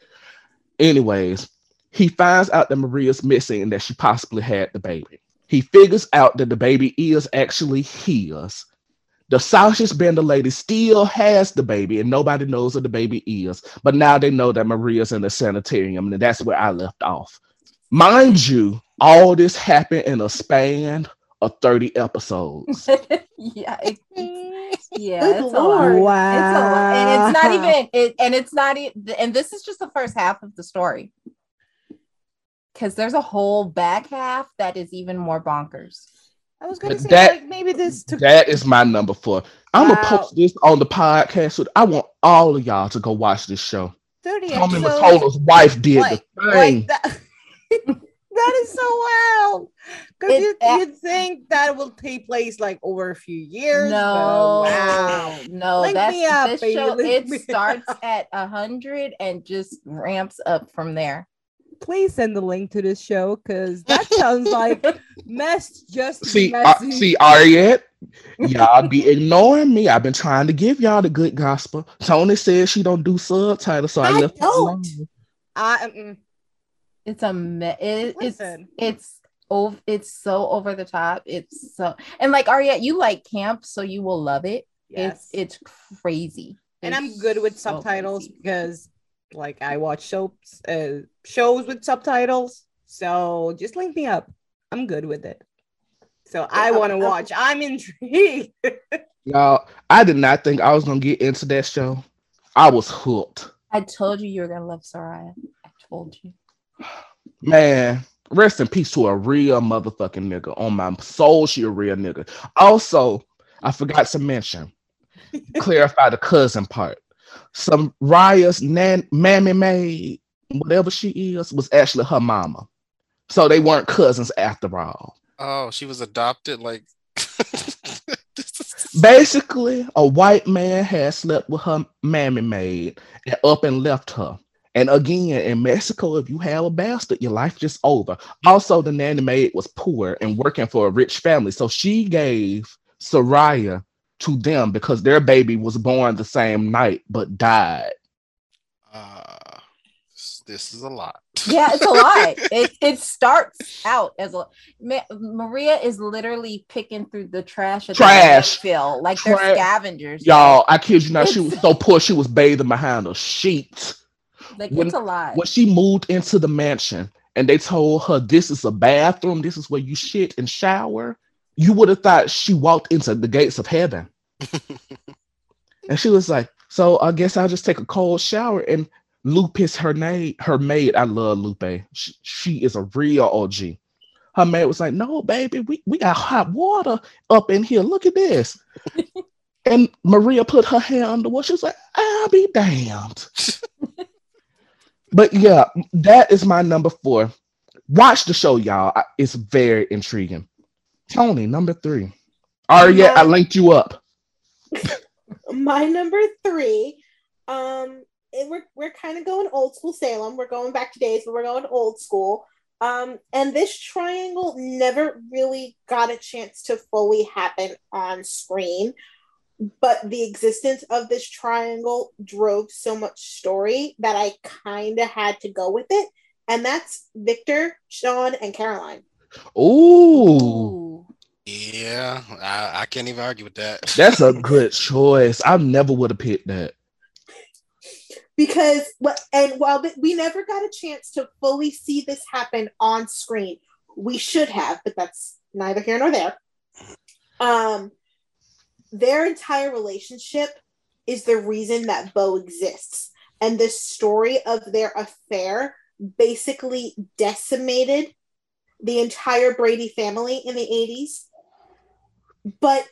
Anyways, he finds out that Maria's missing and that she possibly had the baby. He figures out that the baby is actually his. The sausage bender lady still has the baby, and nobody knows who the baby is. But now they know that Maria's in the sanitarium, and that's where I left off. Mind you, all this happened in a span of 30 episodes. yeah, it, it's, yeah, it's a lot. Wow. It's a lot. and it's not even it, and it's not even and this is just the first half of the story because there's a whole back half that is even more bonkers I was gonna say that- like maybe this took That is my number four. I'm Wow. gonna post this on the podcast. So I want all of y'all to go watch this show. 30 Tommy episodes. Mottola's wife did like, the thing. like that. That is so wild. Because you uh, you'd think that will take place like over a few years. no wow. no Link that's me up, this show link it me starts up. at a hundred and just ramps up from there Please send the link to this show because that sounds like mess just to See, uh, messy. see, Ariette, y'all be ignoring me. I've been trying to give y'all the good gospel. Tony says she don't do subtitles, so I, I left don't. alone. I, it's a me- it, it's it's over it's so over the top it's so and like Ariette, you like camp so you will love it yes. it's it's crazy and It's I'm good with so subtitles crazy. because like I watch soaps uh shows with subtitles. So just link me up. I'm good with it. So I want to watch. I'm intrigued. Y'all, I did not think I was gonna get into that show. I was hooked. I told you you were gonna love Soraya. I told you. Man, rest in peace to a real motherfucking nigga. On my soul, she a real nigga. Also, I forgot to mention, clarify the cousin part. Soraya's nan mammy maid, whatever she is, was actually her mama. So they weren't cousins after all. Oh, she was adopted. Like, Basically, a white man had slept with her mammy maid and up and left her. And again, in Mexico, if you have a bastard, your life just over. Also, the nanny maid was poor and working for a rich family. So she gave Soraya to them because their baby was born the same night but died. uh, this is a lot. Yeah, it's a lot. it it starts out as a Ma- Maria is literally picking through the trash at Trash. the landfill like they're scavengers. Y'all, I kid you not, she was so poor she was bathing behind a sheet. Like when- it's a lot. when she moved into the mansion and they told her this is a bathroom, this is where you shit and shower, you would have thought she walked into the gates of heaven. and she was like, So I guess I'll just take a cold shower. And Lupe is her name, her maid. I love Lupe. She, she is a real OG. Her maid was like, No, baby, we, we got hot water up in here. Look at this. and Maria put her hand under water. She was like, I'll be damned. But yeah, that is my number four. Watch the show, y'all. It's very intriguing. Tony, number three. Aria, I linked you up. my number three um it, we're, we're kind of going old school salem we're going back to days but we're going old school um and this triangle never really got a chance to fully happen on screen but the existence of this triangle drove so much story that i kind of had to go with it and that's victor sean and caroline Ooh, Ooh. Yeah, I, I can't even argue with that. that's a good choice. I never would have picked that. because what and while we never got a chance to fully see this happen on screen we should have but that's neither here nor there um their entire relationship is the reason that bo exists. And the story of their affair basically decimated the entire brady family in the 80s but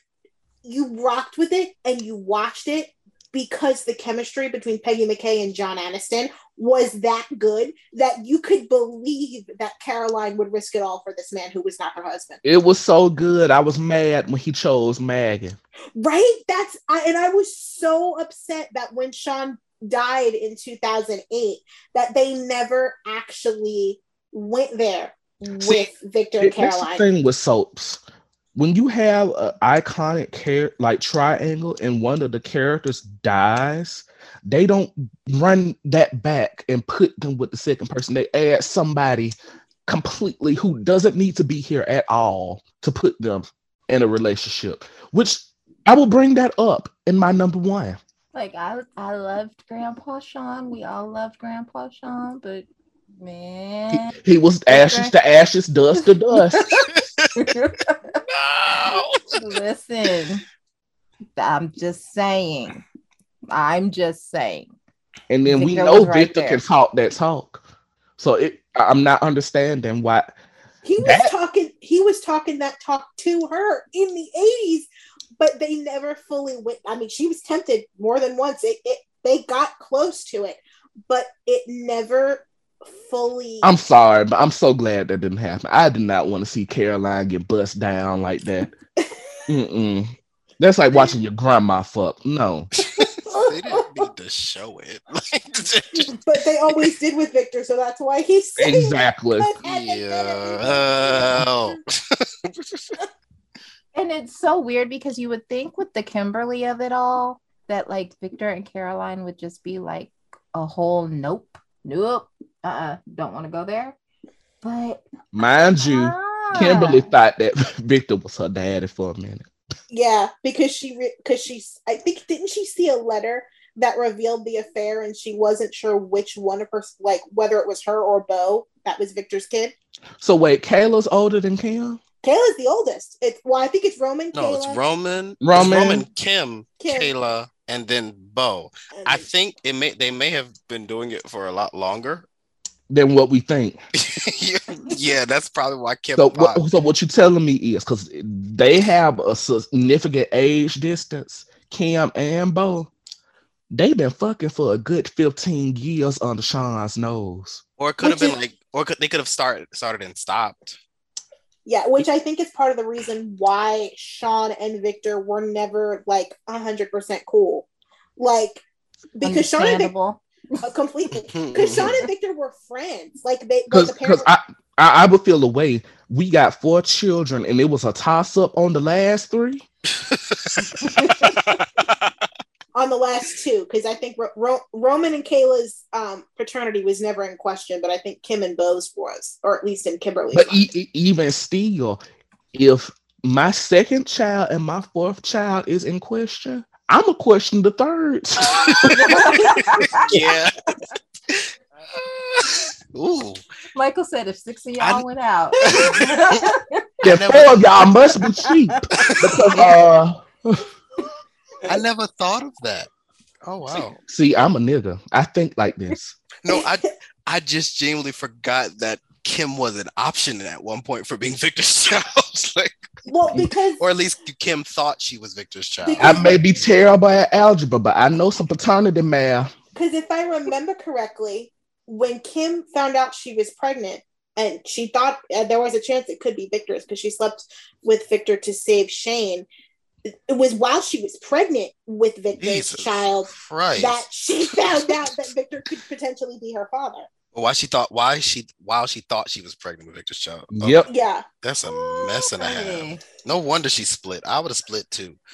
you rocked with it and you watched it because the chemistry between Peggy McCay and John Aniston was that good that you could believe that Caroline would risk it all for this man who was not her husband. It was so good. I was mad when he chose Maggie. Right? That's I, and I was so upset that when Sean died in 2008 that they never actually went there with See, Victor and It- That's the Caroline. thing with soaps. When you have an iconic care like triangle and one of the characters dies, they don't run that back and put them with the second person. They add somebody completely who doesn't need to be here at all to put them in a relationship, which I will bring that up in my number one. Like I I loved Grandpa Sean. We all loved Grandpa Sean, but He, man. he was ashes to ashes, dust to dust. No. Listen, I'm just saying. I'm just saying. And then we know was right Victor there. can talk that talk. So it I'm not understanding why He was That- talking. He was talking that talk to her in the eighties, but they never fully went. I mean, she was tempted more than once. It, it they got close to it, but it never fully. I'm sorry, but I'm so glad that didn't happen. I did not want to see Caroline get bust down like that. Mm-mm. That's like watching your grandma fuck. No. They didn't need to show it. But they always did with Victor, so that's why he's saying it. Exactly. But at the end yeah. of it- And it's so weird because you would think with the Kimberly of it all that like Victor and Caroline would just be like a whole nope, nope, uh-uh, don't want to go there. But Mind you, ah, Kimberly thought that Victor was her daddy for a minute. Yeah, because she because she's I think didn't she see a letter that revealed the affair and she wasn't sure which one of her like whether it was her or Bo that was Victor's kid. So wait, Kayla's older than Kim? Kayla's the oldest. It's well, I think it's Roman. No, Kayla, it's Roman. it's Roman. Roman, Kim, Kim. Kayla, and then Bo. and I think it may they may have been doing it for a lot longer. Than what we think. yeah, that's probably why Kim So thought. what, so what you telling me is because they have a significant age distance, Kim and Bo, they been fucking for a good 15 years under Sean's nose. Or it could have been is- like, or could, they could have started started and stopped. yeah, which I think is part of the reason why Sean and Victor were never like hundred percent cool, like because Sean and Victor uh, completely because Sean and Victor were friends. Like they, Because the parents. I, I I would feel the way we got four children and it was a toss up on the last three. on the last two because I think Ro- Ro- Roman and Kayla's um, paternity was never in question, but I think Kim and Bo's was, or at least in Kimberly's. But e- even still, if my second child and my fourth child is in question, I'm gonna question the third. yeah. Ooh, Michael said if six of y'all went out. Then four of y'all must be cheap because uh, I never thought of that. Oh wow. see, I'm a nigga. I think like this. No, I I just genuinely forgot that Kim was an option at one point for being Victor's child. like, well, because or at least Kim thought she was Victor's child. I may be terrible at algebra, but I know some paternity math. because if I remember correctly, when Kim found out she was pregnant and she thought uh, there was a chance it could be Victor's because she slept with Victor to save Shane. It it was while she was pregnant with Victor's Jesus child Christ. that she found out that Victor could potentially be her father. why she thought why she while she thought she was pregnant with Victor's child. Oh, Yep. Yeah. That's a mess and a half. No wonder she split. I would have split too.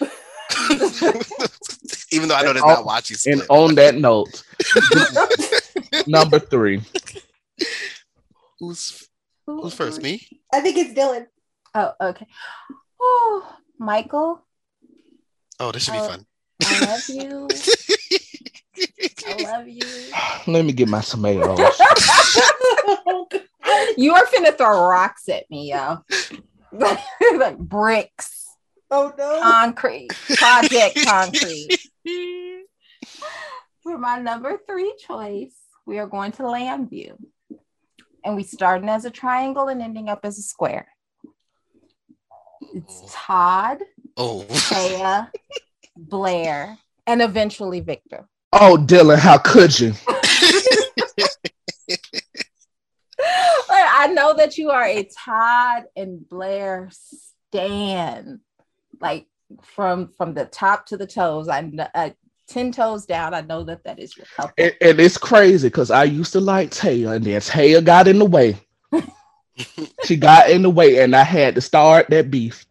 Even though I know And that's not on- why she And on that note, number three. who's who's first? Me? I think it's Dylan. Oh, okay. Oh, Michael, Oh, this should be Oh. fun. I love you. I love you. Let me get my tomatoes. You are finna throw rocks at me, yo. like bricks, oh no. concrete, project concrete. For my number three choice, we are going to Llanview. And we starting as a triangle and ending up as a square. It's Todd, Oh, Téa, Blair, and eventually Victor. Oh, Dylan, how could you? Like, I know that you are a Todd and Blair stan, like from from the top to the toes. I kn- uh, ten toes down. I know that that is your couple. And, and it's crazy because I used to like Téa, and then Téa got in the way. she got in the way, and I had to start that beef.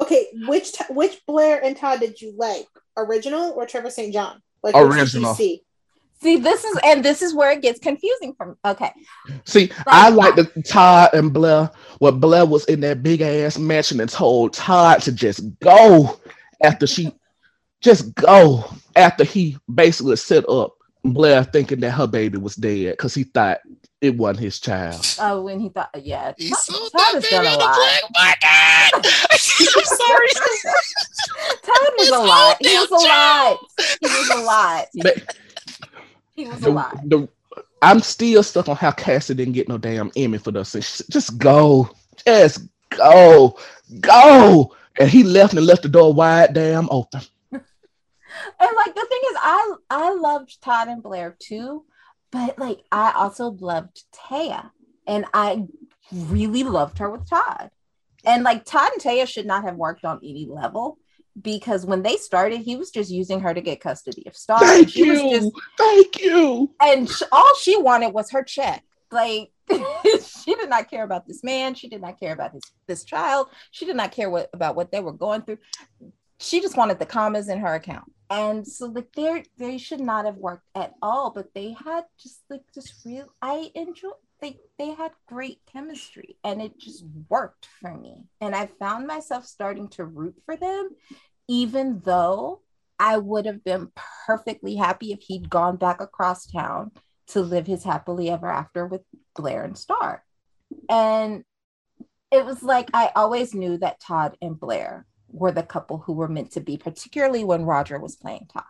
Okay, which t- which Blair and Todd did you like? Original or Trevor St. John? Like which did Original. see? See, this is and this is where it gets confusing from okay. See, I like the Todd and Blair. Where Blair was in that big ass mansion and told Todd to just go after she, just go after he basically set up Blair thinking that her baby was dead because he thought it wasn't his child. Oh, when he thought yeah. He Todd- sold Todd that has baby done a on the lot. black market. I'm sorry. Todd was a lot. He was a lot. He was a lot. But He was a lot. the, I'm still stuck on how Kassie didn't get no damn Emmy for this. Just go, just go, go. And he left and left the door wide damn open. And like the thing is, I I loved Todd and Blair too, but like I also loved Téa, and I really loved her with Todd. And like Todd and Téa should not have worked on any level because when they started, he was just using her to get custody of Starr. and Thank she was you, just thank you. and sh- all she wanted was her check. Like she did not care about this man. She did not care about his this child. She did not care what about what they were going through. She just wanted the commas in her account. And so like they they should not have worked at all, but they had just like this real I enjoy they they had great chemistry and it just worked for me. And I found myself starting to root for them, even though I would have been perfectly happy if he'd gone back across town to live his happily ever after with Blair and Starr. And it was like I always knew that Todd and Blair were the couple who were meant to be, particularly when Roger was playing Todd.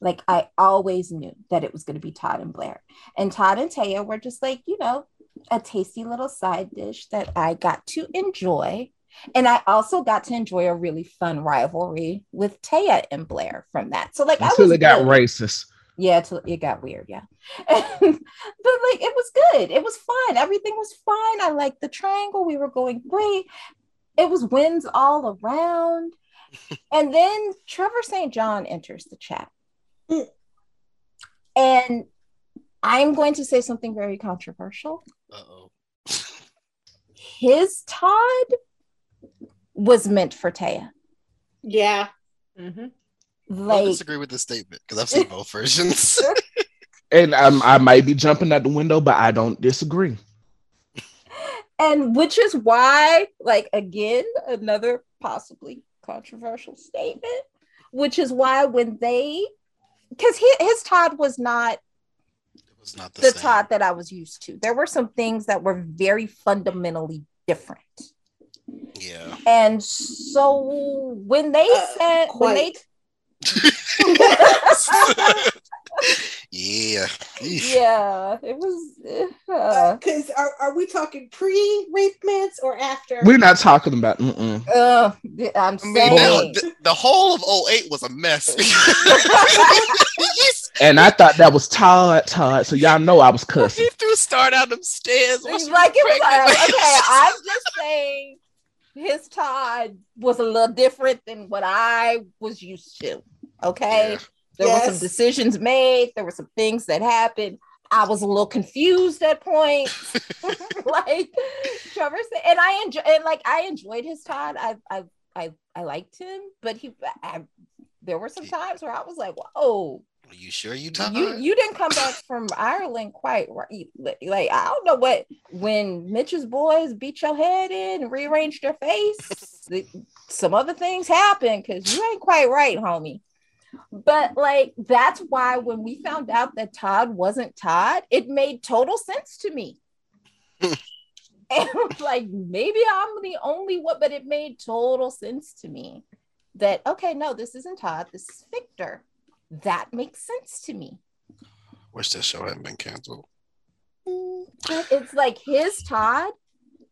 Like I always knew that it was going to be Todd and Blair. And Todd and Téa were just like, you know, a tasty little side dish that I got to enjoy. And I also got to enjoy a really fun rivalry with Téa and Blair from that. So like I Until was it got good. racist. Yeah, till it got weird. Yeah. but like it was good. It was fun. Everything was fine. I liked the triangle. We were going great. It was wins all around. and then Trevor St. John enters the chat. And I'm going to say something very controversial. Uh-oh. His Todd was meant for Téa. Yeah. Mhm. I disagree with the statement because I've seen both versions. And I'm, I might be jumping out the window, but I don't disagree. and which is why like again another possibly controversial statement which is why when they because his, his todd was not it was not the, the same. todd that i was used to there were some things that were very fundamentally different Yeah. and so when they Uh, said when they yeah. Eesh. yeah it was uh, Because are, are we talking pre rape mance or after? We're not talking about. Mm-mm. uh, i'm I mean, saying the, the whole of 08 was a mess. And I thought that was Todd, Todd. So y'all know I was cussing. he threw start out them stairs. while she like it was like, okay i'm just saying his todd was a little different than what i was used to okay Yeah. There were some decisions made there were some things that happened i was a little confused at points like trevor said and i enjoy and like i enjoyed his todd i i i, I liked him but he I, there were some times where i was like whoa Are you sure you you you didn't come back from Ireland quite right. Like like, I don't know what when Mitch's boys beat your head in and rearranged your face. the- some other things happened because you ain't quite right, homie. But like that's why when we found out that Todd wasn't Todd, it made total sense to me. and like maybe I'm the only one, but it made total sense to me that okay, no, this isn't Todd, this is Victor. That makes sense to me. Wish that show hadn't been canceled. Mm, it's like his Todd,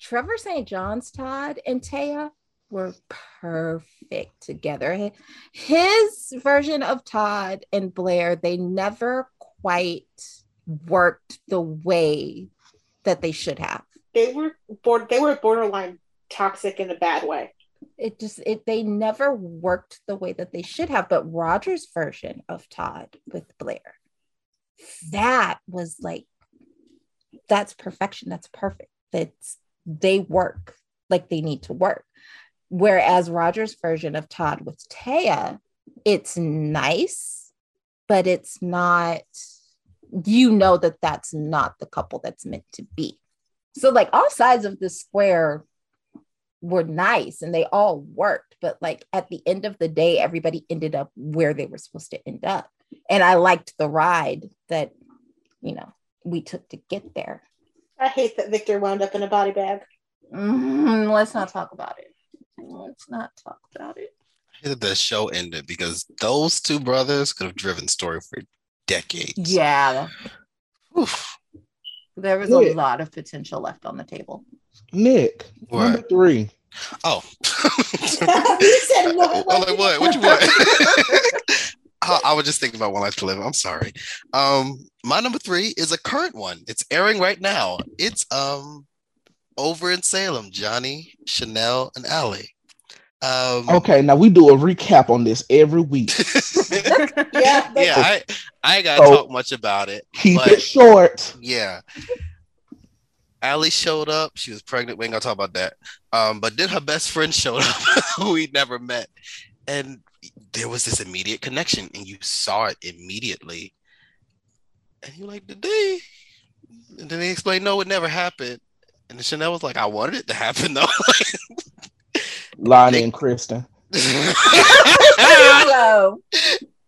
Trevor St. John's Todd, and Téa were perfect together. His version of Todd and Blair, they never quite worked the way that they should have. They were board. They were borderline toxic in a bad way. It just it they never worked the way that they should have. But Roger's version of Todd with Blair, that was like that's perfection. That's perfect. That's they work like they need to work. Whereas Roger's version of Todd with Téa, it's nice, but it's not, you know, that that's not the couple that's meant to be. So, like, all sides of the square were nice and they all worked, but like at the end of the day, everybody ended up where they were supposed to end up. And I liked the ride that, you know, we took to get there. I hate that Victor wound up in a body bag. Mhm, let's not talk about it. Let's not talk about it. I hated the show ended because those two brothers could have driven story for decades. Yeah, Oof. there was Yeah. a lot of potential left on the table. Nick, What? number three. Oh. You said what? I'm like, what? What you want? I, I was just thinking about One Life to Live. I'm sorry. Um, my number three is a current one. It's airing right now. It's um over in Salem, Johnny, Chanel, and Allie. Um, Okay, now we do a recap on this every week. Yeah, yeah, I I ain't gotta So- talk much about it. Keep But- it short. Yeah. Allie showed up. She was pregnant. We ain't gonna talk about that. Um, but then her best friend showed up, who we never met, and there was this immediate connection, and you saw it immediately. And you're like, did they? And then they explained, no, it never happened. And Chanel was like, I wanted it to happen though. Lonnie and Kristen. Hello.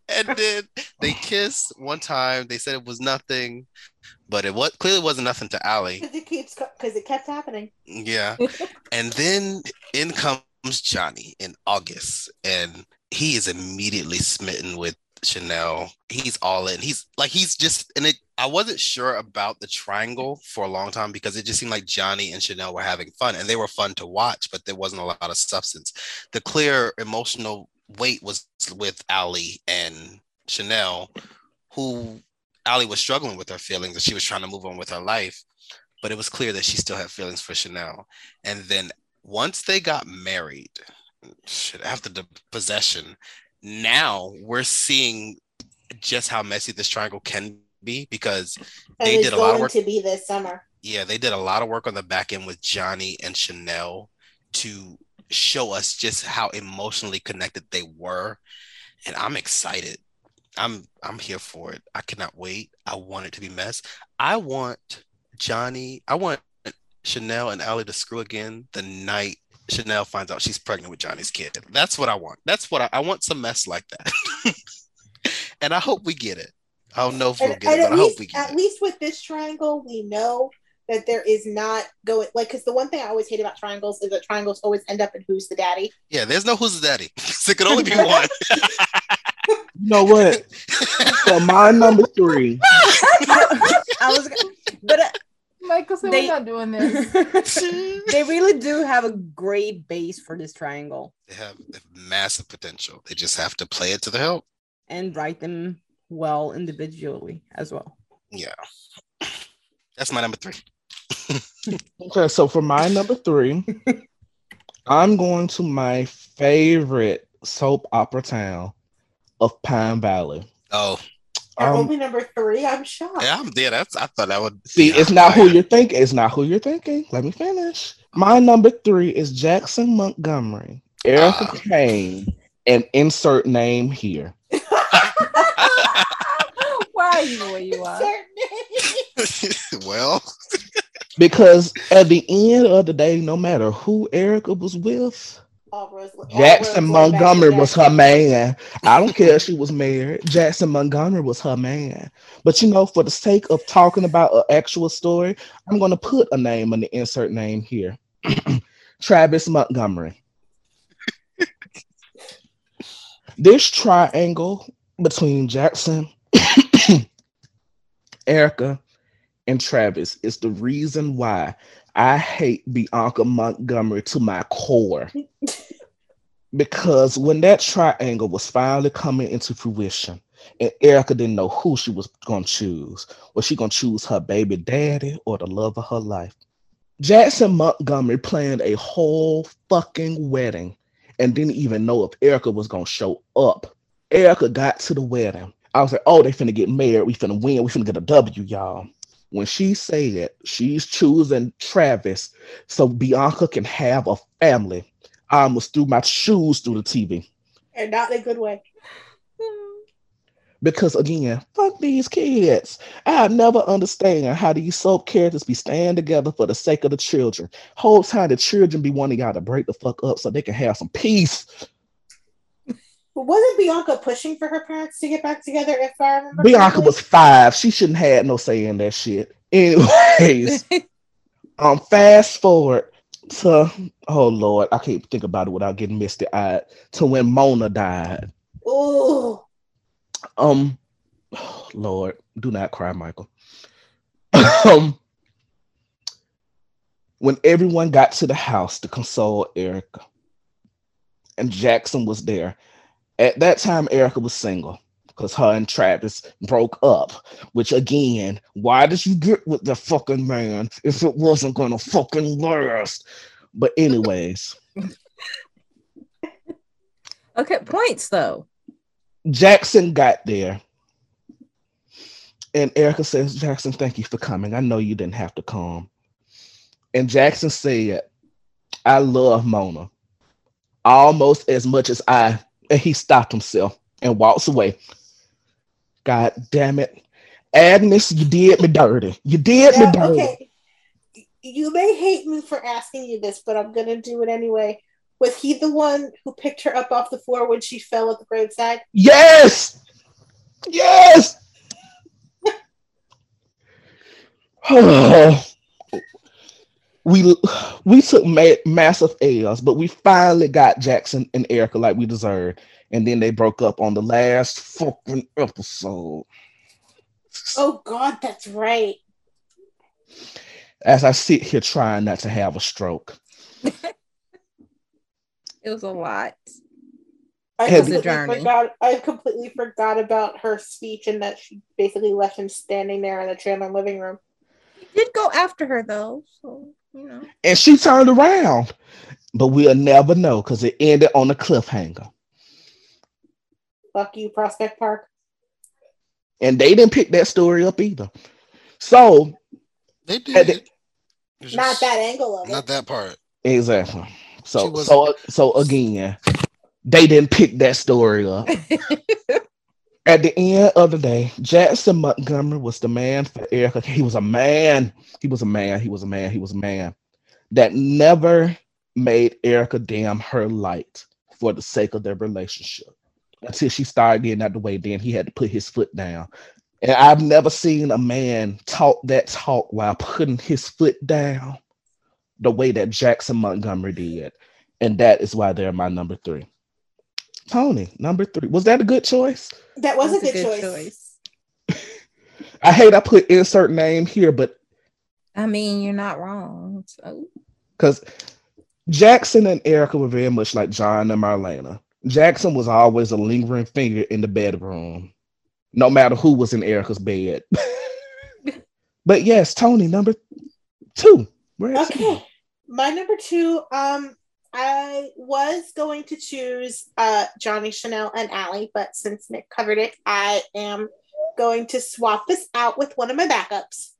and then they kissed one time. They said it was nothing, but it was clearly wasn't nothing to Allie. Because it keeps because it kept happening. Yeah. and then in comes Johnny in August, and he is immediately smitten with Chanel. He's all in. He's like he's just and it I wasn't sure about the triangle for a long time because it just seemed like Johnny and Chanel were having fun and they were fun to watch, but there wasn't a lot of substance. The clear emotional weight was with Allie and Chanel, who Allie was struggling with her feelings and she was trying to move on with her life, but it was clear that she still had feelings for Chanel. And then once they got married, shit, after the possession, now we're seeing just how messy this triangle can be because And They did a lot of work- to be this summer. yeah, they did a lot of work on the back end with Johnny and Chanel to show us just how emotionally connected they were. And I'm excited. I'm I'm here for it. I cannot wait. I want it to be mess. I want Johnny, I want Chanel and Allie to screw again the night Chanel finds out she's pregnant with Johnny's kid. That's what I want. That's what I, I want some mess like that. and I hope we get it. I don't know if we'll And, get and it, at but I hope least, we get at it. least with this triangle, we know that there is not going like because the one thing I always hate about triangles is that triangles always end up in who's the daddy. Yeah, there's no who's the daddy. there could only be one. You know what? For my number three, I was, but uh, Michael said They- we're not doing this. they really do have a great base for this triangle they have they have massive potential. They just have to play it to the hilt. and write them well individually as well. Yeah. That's my number three. okay, so for my number three, I'm going to my favorite soap opera town of Pine Valley. Oh, And Um, only number three, I'm shocked. yeah, I'm yeah, that's I thought that would See, be it's not who you're thinking. It's not who you're thinking. Let me finish. My number three is Jackson Montgomery, Erica Ah. Kane, and insert name here. Why are you the way you are? Certain- well, Because at the end of the day, no matter who Erica was with, All roads- all Jackson roads lead back to Montgomery was her man. I don't care if she was married. Jackson Montgomery was her man. But you know, for the sake of talking about an actual story, I'm going to put a name on the insert name here Travis Montgomery. this triangle between Jackson, Erica, and Travis is the reason why I hate Bianca Montgomery to my core. because when that triangle was finally coming into fruition, and Erica didn't know who she was to choose. Was she to choose her baby daddy or the love of her life? Jackson Montgomery planned a whole fucking wedding and didn't even know if Erica was to show up. Erica got to the wedding. I was like, oh, they finna get married. We finna win. We finna get a W, y'all. when she said she's choosing Travis so Bianca can have a family, I almost threw my shoes through the TV. and not in a good way. Because again, fuck these kids. I never understand how these soap characters be staying together for the sake of the children. Whole time the children be wanting y'all to break the fuck up so they can have some peace. But wasn't Bianca pushing for her parents to get back together? If I remember, Bianca correctly? was five. She shouldn't have no say in that shit. Anyways, um, fast forward to oh lord, I can't think about it without getting misty eyed. To when Mona died. Ooh, Um, Lord, do not cry, Michael. um, when everyone got to the house to console Erica, and Jackson was there. At that time, Erica was single because her and Travis broke up. Which again, why did you get with the fucking man if it wasn't gonna fucking last? But anyways, Okay, points though. Jackson got there. And Erica says, Jackson, thank you for coming. I know you didn't have to come. And Jackson said, I love Mona almost as much as I. And he stopped himself and walks away. God damn it. Agnes, you did me dirty. You did yeah, me dirty. okay. You may hate me for asking you this, but I'm gonna do it anyway. Was he the one who picked her up off the floor when she fell at the graveside? Yes. Yes. Oh. We we took ma- massive L's, but we finally got Jackson and Erica like we deserved, and then they broke up on the last fucking episode. Oh God, that's right. As I sit here trying not to have a stroke, It was a lot. I It was a completely forgot. I completely forgot about her speech and that she basically left him standing there in the Chandler living room. He did go after her though, so you know. and she turned around, but we'll never know because it ended on a cliffhanger, Fuck you, Prospect Park. and they didn't pick that story up either. So They did. they- It's Not that angle of it. Not that part. exactly. So so so again, they didn't pick that story up. At the end of the day, Jackson Montgomery was the man for Erica. He was a man. He was a man. He was a man. He was a man that never made Erica damn her light for the sake of their relationship. Until she started getting out the way, then he had to put his foot down. And I've never seen a man talk that talk while putting his foot down the way that Jackson Montgomery did. And that is why they're my number three. Tony, number three. Was that a good choice? That was a That's good, choice. I hate I put insert name here, but I mean, you're not wrong. So because Jackson and Erica were very much like John and Marlena. Jackson was always a lingering finger in the bedroom, no matter who was in Erica's bed. but yes, Tony, number two. Where is he? Okay. My number two, um, I was going to choose uh Johnny Chanel and Allie, but since Nick covered it, I am going to swap this out with one of my backups.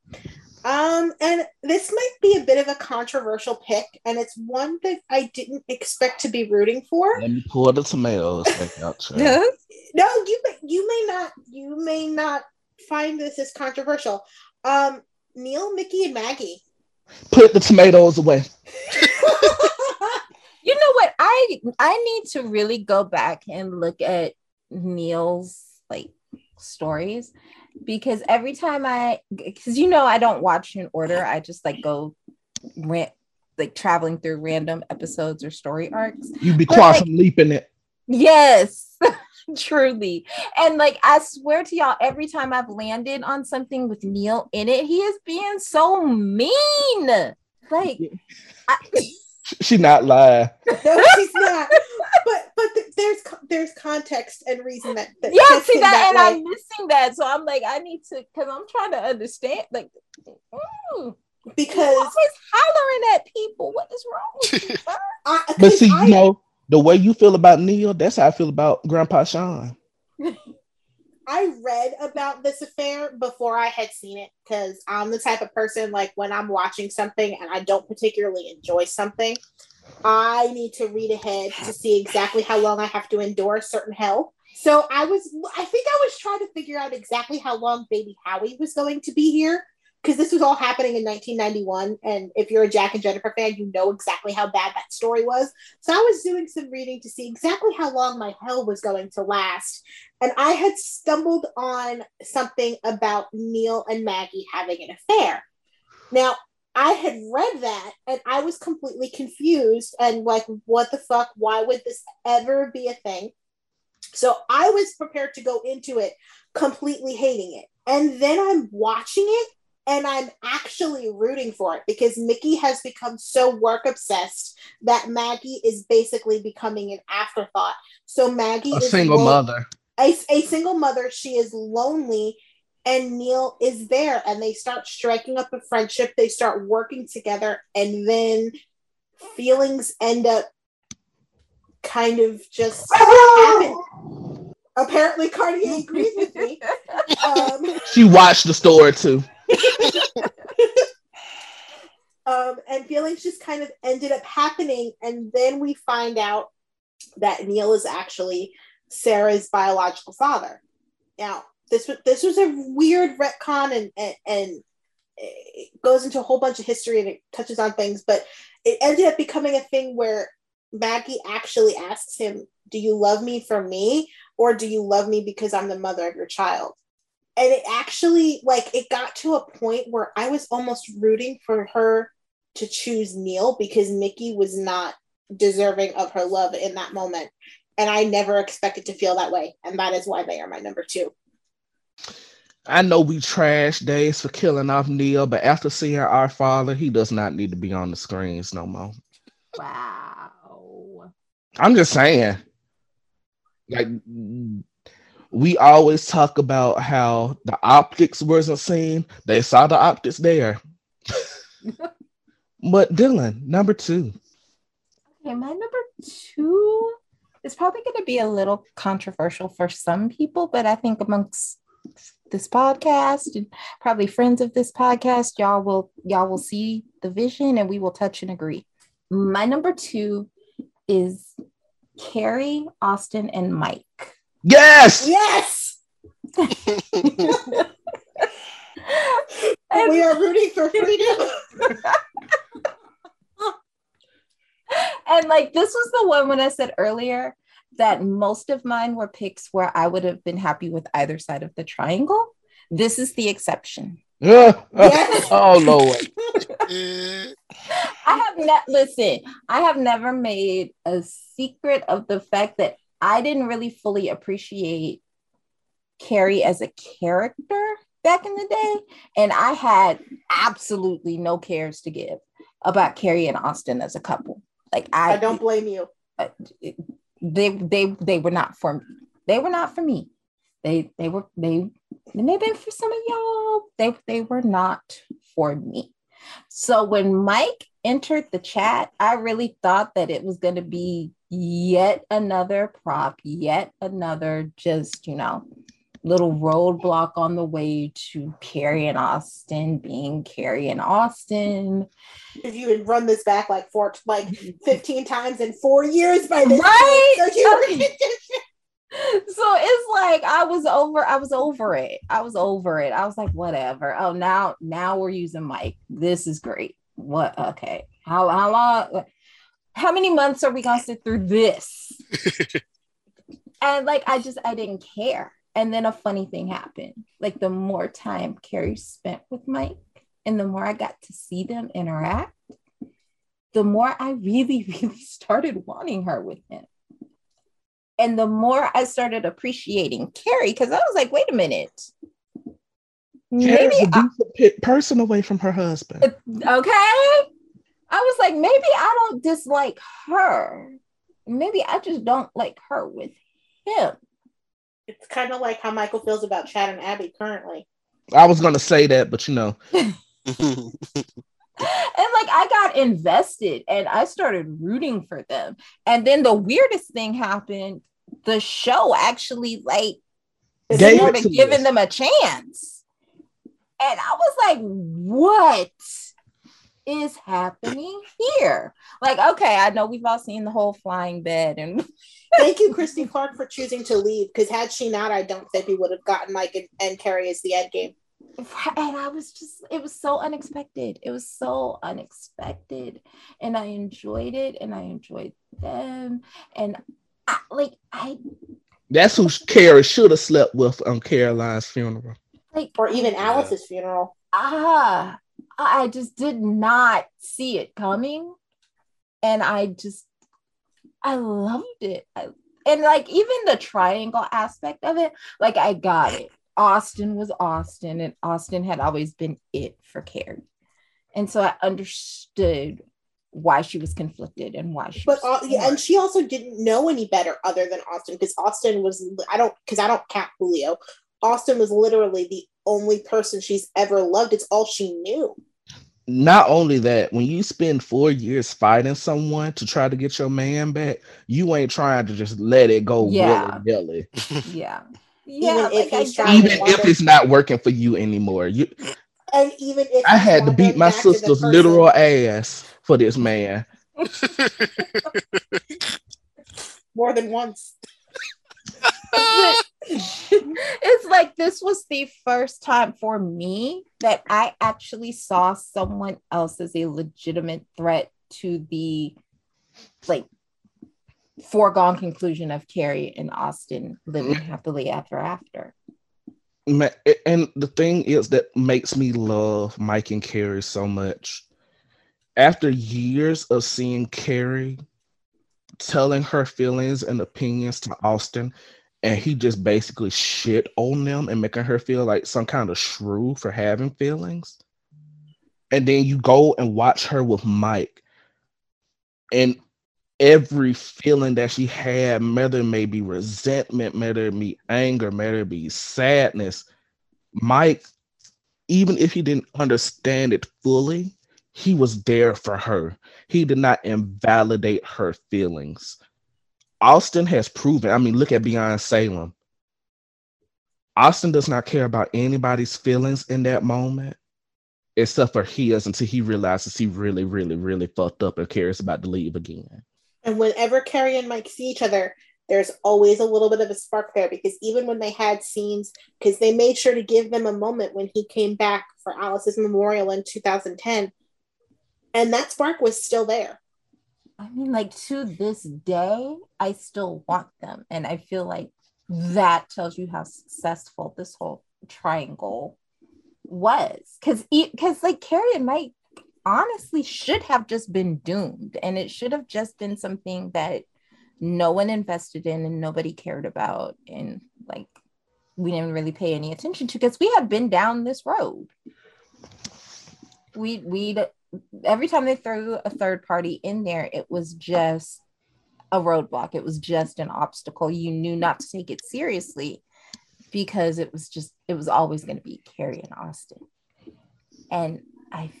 Um, and this might be a bit of a controversial pick, and it's one that I didn't expect to be rooting for. Let me pull the tomatoes back out. child. No, you may, you may not you may not find this as controversial. Um, Neil, Mickey, and Maggie. Put the tomatoes away. you know what? I I need to really go back and look at Neil's like stories because every time I because you know I don't watch in order. I just like go rant like traveling through random episodes or story arcs. You be But, quantum leaping it. Yes, truly. And like I swear to y'all, every time I've landed on something with Neil in it, he is being so mean. Like I, She not lying. no, she's not. But but th- there's co- there's context and reason that, that yeah, see him that, and way. I'm missing that. So I'm like, I need to because I'm trying to understand. Like, mm, because always hollering at people. What is wrong with you? sir? I, But 'cause see, I- you know, the way you feel about Neil, that's how I feel about Grandpa Shawn. I read about this affair before I had seen it because I'm the type of person like when I'm watching something and I don't particularly enjoy something, I need to read ahead to see exactly how long I have to endure certain hell. So I was, I think I was trying to figure out exactly how long Baby Howie was going to be here because this was all happening in 1991. And if you're a Jack and Jennifer fan, you know exactly how bad that story was. So I was doing some reading to see exactly how long my hell was going to last. And I had stumbled on something about Neil and Maggie having an affair. Now, I had read that and I was completely confused and like, what the fuck? Why would this ever be a thing? So I was prepared to go into it completely hating it. And then I'm watching it and I'm actually rooting for it because Mickey has become so work obsessed that Maggie is basically becoming an afterthought. So Maggie A is single lo- mother. a, a single mother. She is lonely, and Neil is there, and they start striking up a friendship. They start working together, and then feelings end up kind of just happen. Apparently, Cartier agrees with me. Um, She watched the store too. Um, and feelings just kind of ended up happening. And then we find out that Neil is actually Sarah's biological father. Now, this was this was a weird retcon, and and, and it goes into a whole bunch of history, and it touches on things, but it ended up becoming a thing where Maggie actually asks him, "Do you love me for me, or do you love me because I'm the mother of your child?" And it actually like it got to a point where I was almost rooting for her to choose Neil because Mickey was not deserving of her love in that moment. And I never expected to feel that way. And that is why they are my number two. I know we trash days for killing off Neil, but after seeing our father, he does not need to be on the screens no more. Wow. I'm just saying. Like we always talk about how the optics wasn't seen. They saw the optics there. but Dylan, number two. Okay, my number two is probably going to be a little controversial for some people, but I think amongst this podcast and probably friends of this podcast, y'all will y'all will see the vision and we will touch and agree. My number two is Carrie, Austin, and Mike. Yes. Yes! And- We are rooting for freedom. and like this was the one when I said earlier that most of mine were picks where I would have been happy with either side of the triangle. This is the exception. Yeah. Yes. Oh Lord. I have not listen, I have never made a secret of the fact that I didn't really fully appreciate Carrie as a character back in the day. And I had absolutely no cares to give about Carrie and Austin as a couple. Like I, I don't blame you. they they they were not for me. They were not for me. They they were they they may have been for some of y'all. They they were not for me. So when Mike entered the chat, I really thought that it was going to be yet another prop, yet another just, you know, little roadblock on the way to Carrie and Austin being Carrie and Austin. If you had run this back like four, like mm-hmm. 15 times in four years by this Right? point, so were- so it's like I was over, I was over it. I was over it. I was like, whatever. Oh, now now we're using Mike. This is great. What okay. How how long how many months are we gonna sit through this? and like I just I didn't care. And then a funny thing happened. Like the more time Carrie spent with Mike and the more I got to see them interact, the more I really, really started wanting her with him. And the more I started appreciating Carrie, because I was like, wait a minute. Maybe Carrie's a I- decent pe- person away from her husband. okay. I was like, maybe I don't dislike her. Maybe I just don't like her with him. It's kind of like how Michael feels about Chad and Abby currently. I was gonna say that, but you know, And like I got invested and I started rooting for them. And then the weirdest thing happened. The show actually like Is Gave it They it were to giving us. them a chance. And I was like, what is happening here? Like, okay, I know we've all seen the whole flying bed and Thank you, Christie Clark, for choosing to leave. Because had she not, I don't think we would have gotten Mike and, and Carrie as the end game. and I was just it was so unexpected. It was so unexpected. And I enjoyed it and I enjoyed them. And I, like I That's who Carrie should have slept with on Caroline's funeral. like Or even Alice's funeral. ah I just did not see it coming. And I just I loved it. I, and like even the triangle aspect of it, like I got it. Austin was Austin, and Austin had always been it for Carrie. And so I understood why she was conflicted and why she But was uh, yeah, and she also didn't know any better other than Austin because Austin was I don't because I don't count Julio. Austin was literally the only person she's ever loved. It's all she knew. Not only that, when you spend four years fighting someone to try to get your man back, you ain't trying to just let it go Yeah. willy nilly. yeah. Yeah, if like I he's got trying Even if it's not working for you anymore. You And even if I had to beat my back to the sister's literal ass for this man. more than once. It's like this was the first time for me that I actually saw someone else as a legitimate threat to the like foregone conclusion of Carrie and Austin living happily ever after. And the thing is that makes me love Mike and Carrie so much. After years of seeing Carrie telling her feelings and opinions to Austin, and he just basically shit on them and making her feel like some kind of shrew for having feelings. And then you go and watch her with Mike, and every feeling that she had, whether it may be resentment, whether it be anger, whether it be sadness, Mike, even if he didn't understand it fully, he was there for her. He did not invalidate her feelings. Austin has proven, I mean, look at Beyond Salem. Austin does not care about anybody's feelings in that moment, except for his until he realizes he really, really, really fucked up and cares about to leave again. And whenever Carrie and Mike see each other, there's always a little bit of a spark there because even when they had scenes, because they made sure to give them a moment when he came back for Alice's memorial in 2010, and that spark was still there. I mean, like to this day, I still want them. And I feel like that tells you how successful this whole triangle was. Cause because like Carrie and Mike honestly should have just been doomed. And it should have just been something that no one invested in and nobody cared about. And like we didn't really pay any attention to because we had been down this road. We we every time they threw a third party in there, it was just a roadblock. It was just an obstacle. You knew not to take it seriously because it was just, it was always going to be Carrie and Austin. And I,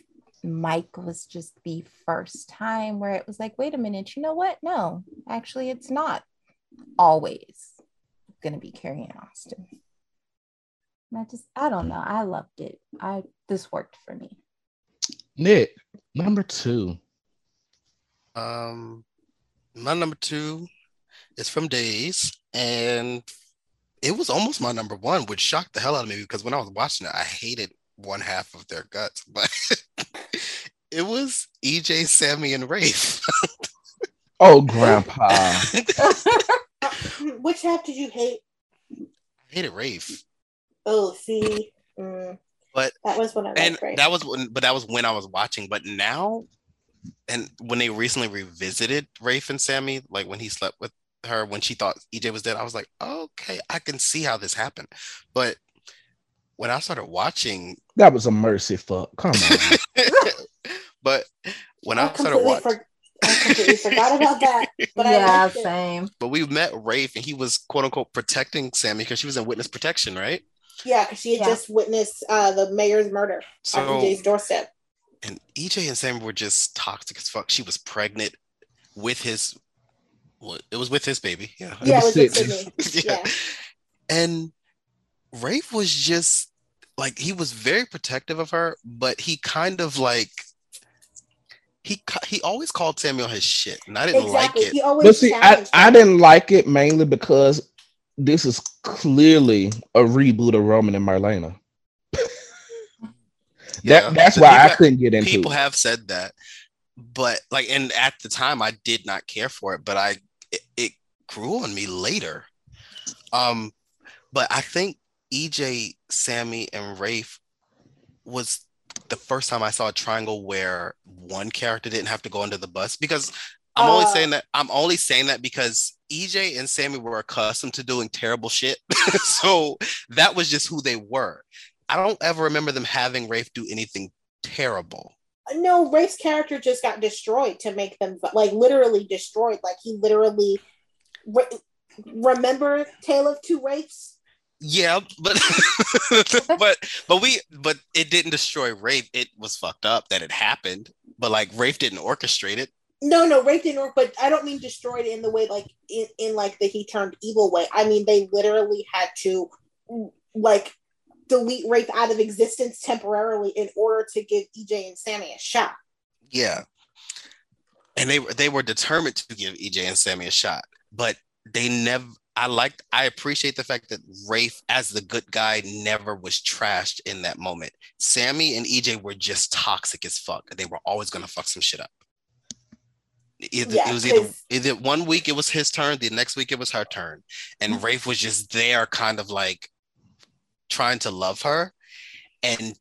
Mike was just the first time where it was like, wait a minute, you know what? No, actually, it's not always going to be Carrie and Austin. And I just, I don't know. I loved it. I, this worked for me. Nick, number two. Um, my number two is from Days, and it was almost my number one, which shocked the hell out of me because when I was watching it, I hated one half of their guts, but it was EJ, Sami, and Rafe. Oh, Grandpa. Which half did you hate? I hated Rafe, Oh, see, mm, but that was when I and liked Ray. that was when, but that was when I was watching. But now, and when they recently revisited Rafe and Sami, like when he slept with her when she thought EJ was dead, I was like, okay, I can see how this happened. But when I started watching, that was a mercy fuck. Come on. but when I I started watching, for- I completely forgot about that. But I yeah, liked same. but we met Rafe and he was quote unquote protecting Sami because she was in witness protection, right? Yeah, because she had Yeah. just witnessed uh, the mayor's murder So on EJ's doorstep. and EJ and Sam were just toxic as fuck. She was pregnant with his, well, it was with his baby, yeah. Yeah, it was with Sydney. Sydney. yeah. Yeah. And Rafe was just like he was very protective of her, but he kind of like he he always called Samuel his shit, and I didn't exactly. like it. He always But see, I, I didn't like it mainly because this is clearly a reboot of Roman and Marlena. Yeah, That, that's why I couldn't get into people have said that but like and at the time i did not care for it but i it, it grew on me later. Um but i think ej sami and rafe was the first time i saw a triangle where one character didn't have to go under the bus because i'm only Uh. saying that i'm only saying that because ej and sami were accustomed to doing terrible shit so that was just who they were i don't ever remember them having rafe do anything terrible no, Rafe's character just got destroyed to make them like literally destroyed. Like he literally re- remember Tale of Two Rafes. Yeah, but but but we but it didn't destroy Rafe. It was fucked up that it happened. But like Rafe didn't orchestrate it. No, no, Rafe didn't work, but I don't mean destroyed in the way like in, in like the he turned evil way. I mean they literally had to like delete Rafe out of existence temporarily in order to give EJ and Sami a shot. Yeah. And they were they were determined to give EJ and Sami a shot, but they never I liked I appreciate the fact that Rafe as the good guy never was trashed in that moment. Sami and EJ were just toxic as fuck. They were always gonna fuck some shit up. Either, Yeah, it was either 'cause- either one week it was his turn, the next week it was her turn. Mm-hmm. And Rafe was just there kind of like trying to love her. And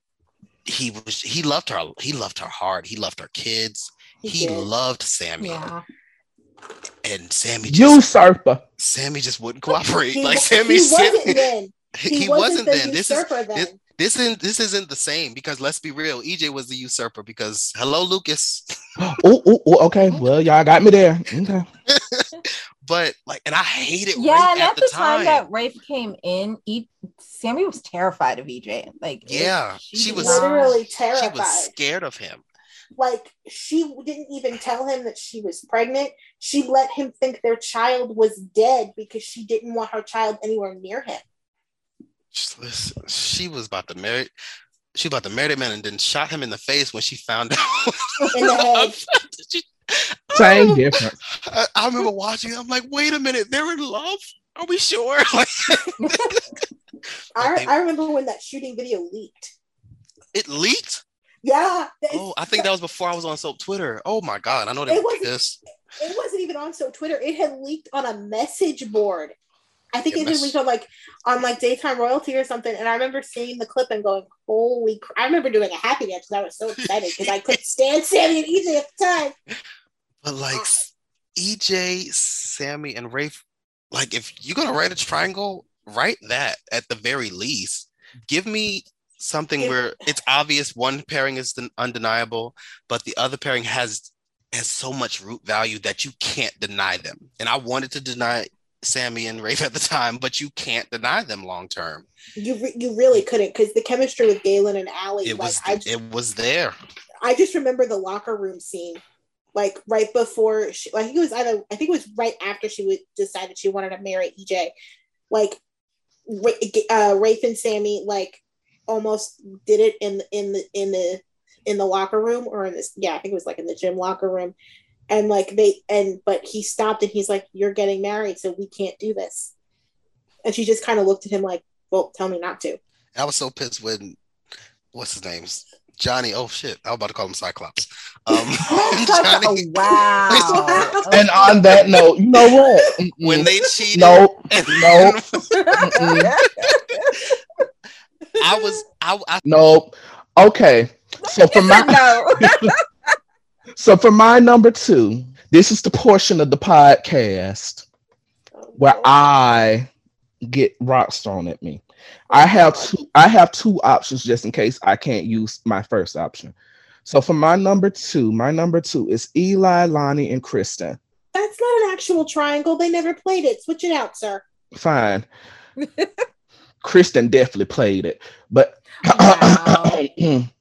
he was he loved her he loved her hard. He loved her kids. He, did. loved Sami. Yeah. And Sami just Usurper. Sami just wouldn't cooperate. He, like he Sami wasn't said then. he, He, wasn't, the then. This is usurper then. this- this isn't this isn't the same because let's be real. EJ was the usurper because hello Lucas. Oh, oh, oh, okay. Well, y'all got me there. Okay. But like and I hated Yeah, and at at the, the time time. that Rafe came in, e- Sami was terrified of EJ. Like, Yeah, she did was- not- literally she was scared of him. like she didn't even tell him that she was pregnant. She let him think their child was dead because she didn't want her child anywhere near him. Just listen, She was about to marry she about to marry the man and then shot him in the face when she found out. In the head. She- Same oh, difference. I, I remember watching. I'm like, wait a minute, they're in love. Are we sure? Like, I, I remember when that shooting video leaked. it leaked. Yeah, Oh, I think that was before I was on Soap Twitter. Oh my god, I know they It were wasn't- pissed. it wasn't even on Soap Twitter. It had leaked on a message board. I think it mess- on like on like daytime royalty or something. And I remember seeing the clip and going, "Holy!" Cr-. I remember doing a happy dance because I was so excited because I couldn't stand Sami and EJ at the time. But like ah. EJ, Sami, and Rafe, like if you're gonna write a triangle, write that at the very least. Give me something where it's obvious one pairing is undeniable, but the other pairing has has so much root value that you can't deny them. And I wanted to deny Sami and Rafe at the time, but you can't deny them long term. You re- you really couldn't because the chemistry with Galen and Allie, It like was I it was there. I just remember the locker room scene, like right before she, I think it was either, I think it was right after she would decided she wanted to marry EJ. Like, uh, Rafe and Sami like almost did it in in the in the in the locker room or in this, yeah, I think it was like in the gym locker room, and like they and but he stopped and he's like, "You're getting married, so we can't do this," and she just kind of looked at him like, "Well, tell me not to." I was so pissed when what's his name? Johnny. Oh shit. I was about to call him Cyclops. Um Such a- wow. And on that note, you know what? Mm-mm. when they cheated. no, and- no, I was I, I no. Okay, so for my no. So for my number two, this is the portion of the podcast where I get rocks thrown at me. I have two I have two options just in case I can't use my first option. So for my number two, my number two is Eli, Lani, and Kristen. That's not an actual triangle. They never played it. Switch it out, sir. Fine. Kristen definitely played it, but Wow.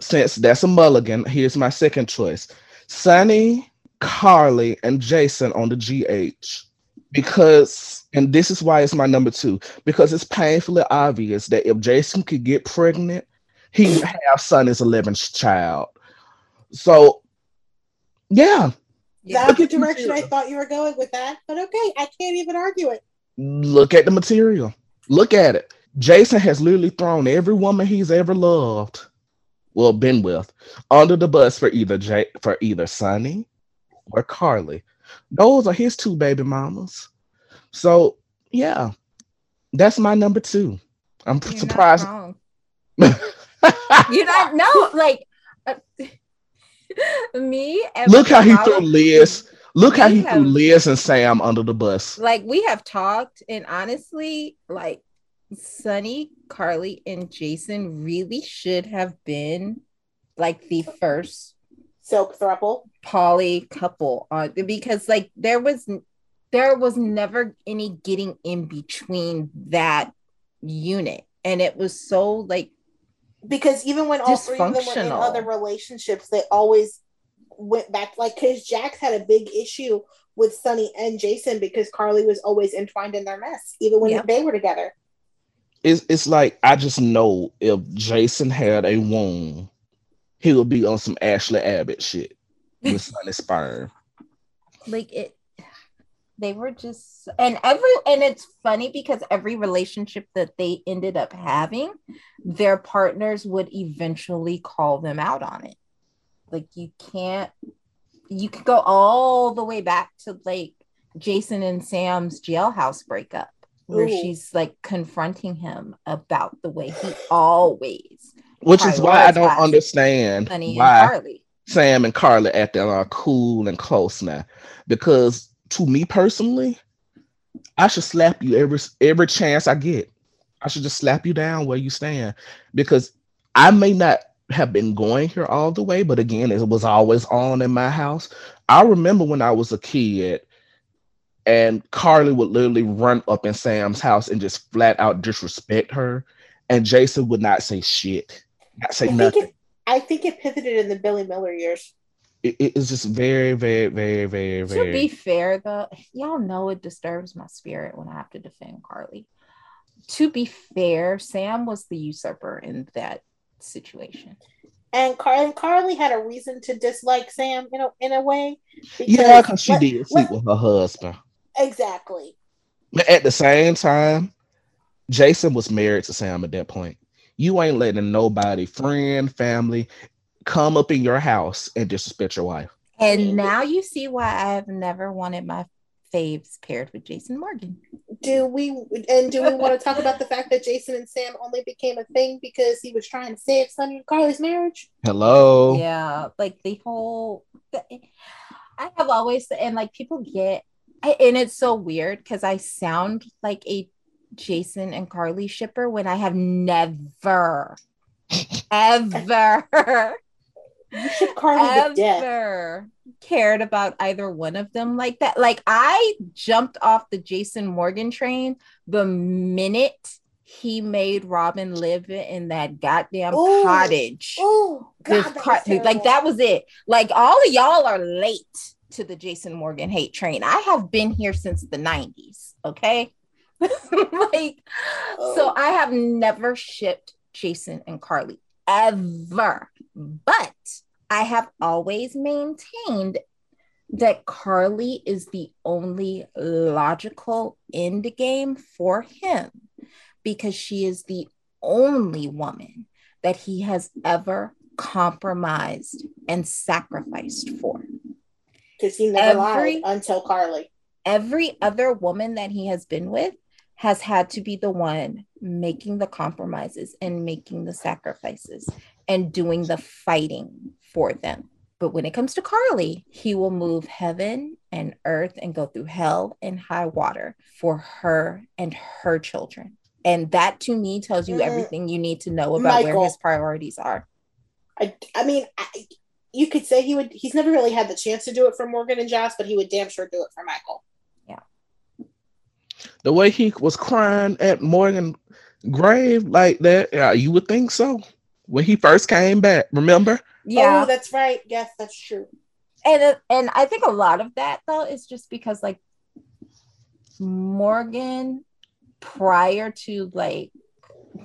since that's a mulligan, here's my second choice: Sonny, Carly, and Jason on the GH. because and this is why it's my number two because it's painfully obvious that if jason could get pregnant he would have sonny's 11th child so yeah Yeah. That's the Look at direction I thought you were going with that. But okay, I can't even argue it. look at the material look at it jason has literally thrown every woman he's ever loved well been with under the bus for either J- for either sonny or carly those are his two baby mamas so yeah that's my number two i'm You're surprised. You're not no like uh, me. and Look how he threw Liz. Look how he threw Liz and Sam under the bus. Like we have talked, and honestly, like Sonny, Carly, and Jason really should have been like the first Silk thruple. poly couple on because like there was there was never any getting in between that unit and it was so like Because even when all three of them were in other relationships, they always went back. Like, because Jax had a big issue with Sonny and Jason because Carly was always entwined in their mess, even when Yep. they were together. It's it's like I just know if Jason had a womb, he would be on some Ashley Abbott shit with Sonny sperm. like it they were just and every and it's funny because every relationship that they ended up having their partners would eventually call them out on it like you can't you could go all the way back to like jason and sam's jailhouse breakup where Ooh. she's like confronting him about the way he always Which is why I don't understand honey and why carly Sam and Carly acting all cool and close now. Because to me personally, I should slap you every every chance I get. I should just slap you down where you stand. Because I may not have been going here all the way, but again, it was always on in my house. I remember when I was a kid and Carly would literally run up in Sam's house and just flat out disrespect her. And Jason would not say shit, not say I think, nothing. it, I think it pivoted in the Billy Miller years. It, it- it's just very, very, very, very, very. To be fair, though, y'all know it disturbs my spirit when I have to defend Carly. To be fair, Sam was the usurper in that situation. And Carly, Carly had a reason to dislike Sam, you know, in a way. yeah, because she let- did sleep let- with her husband. Exactly. But at the same time, Jason was married to Sam at that point. You ain't letting nobody, friend, family, come up in your house and disrespect your wife. And now you see why I have never wanted my faves paired with Jason Morgan. Do we and do we want to talk about the fact that Jason and Sam only became a thing because he was trying to save Sonny and Carly's marriage? Hello. Yeah, like the whole. I have always and like people get, I- and it's so weird because I sound like a Jason and Carly shipper when I have never, ever, Carly ever cared about either one of them like that. Like I jumped off the Jason Morgan train the minute he made Robin live in that goddamn Ooh. cottage Oh, with God, that car- like that was it. Like all of y'all are late to the Jason Morgan hate train. I have been here since the 90s. Okay. like, so Oh. I have never shipped Jason and Carly ever. But I have always maintained that Carly is the only logical end game for him because she is the only woman that he has ever compromised and sacrificed for. Because he never every- lied until Carly. Every other woman that he has been with has had to be the one making the compromises and making the sacrifices and doing the fighting for them. But when it comes to Carly, he will move heaven and earth and go through hell and high water for her and her children. And that to me tells you Mm. everything you need to know about Michael. where his priorities are. I, I mean, I, you could say he would. He's never really had the chance to do it for Morgan and Josh, but he would damn sure do it for Michael. Yeah. The way he was crying at Morgan grave like that, yeah, you would think so. When he first came back, remember? Oh, that's right. Yes, that's true. and it- and I think a lot of that though is just because like Morgan prior to like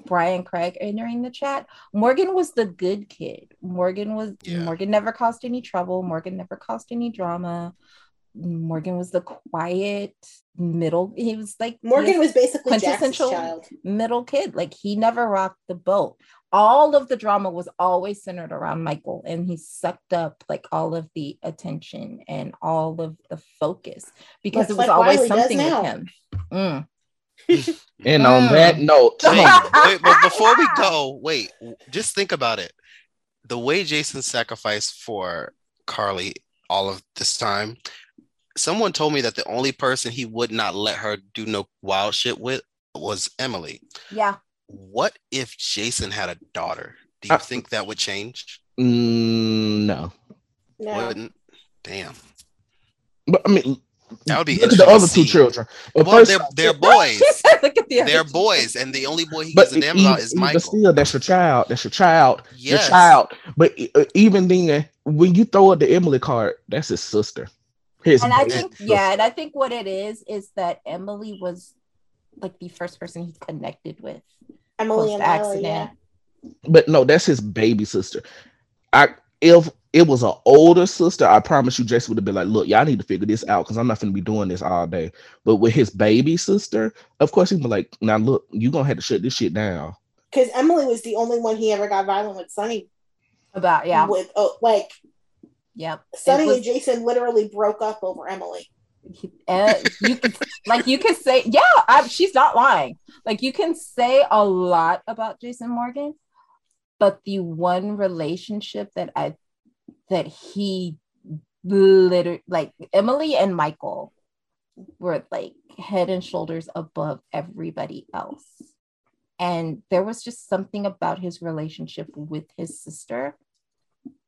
Bryan Craig entering the chat. Morgan was the good kid. Morgan was Yeah. Morgan never caused any trouble. Morgan never caused any drama. Morgan was the quiet middle. He was like Morgan was basically quintessential child. middle kid. Like he never rocked the boat. All of the drama was always centered around Michael, and he sucked up like all of the attention and all of the focus because Much it was like always Wiley something with him. Mm. And on that note, Wait, wait, but before we go, wait, just think about it. The way Jason sacrificed for Carly all of this time, someone told me that the only person he would not let her do no wild shit with was Emily. Yeah. What if Jason had a daughter? Do you Uh, think that would change? mm, no. No. Wouldn't? Damn. But I mean, That would be look at the interesting to other two children. Well, Well, first they're, they're boys. Look at the other They're two. boys, and the only boy he but gives a damn about is Michael. But still, that's your child. That's your child. Your child. But uh, even then, when you throw out the Emily card, that's his sister. His And I think, sister. yeah, and I think what it is is that Emily was like the first person he connected with Emily post and Riley, yeah. accident. But no, that's his baby sister. I if it was an older sister, I promise you, Jason would have been like, "Look, y'all need to figure this out because I'm not going to be doing this all day." But with his baby sister, of course, he'd be like, "Now look, you are gonna have to shut this shit down." Because Emily was the only one he ever got violent with Sonny. About yeah, With oh, like yep. It Sonny was- and Jason literally broke up over Emily. uh, you can like you can say yeah I, she's not lying like you can say a lot about jason morgan but the one relationship that i that he literally like emily and michael were like head and shoulders above everybody else and there was just something about his relationship with his sister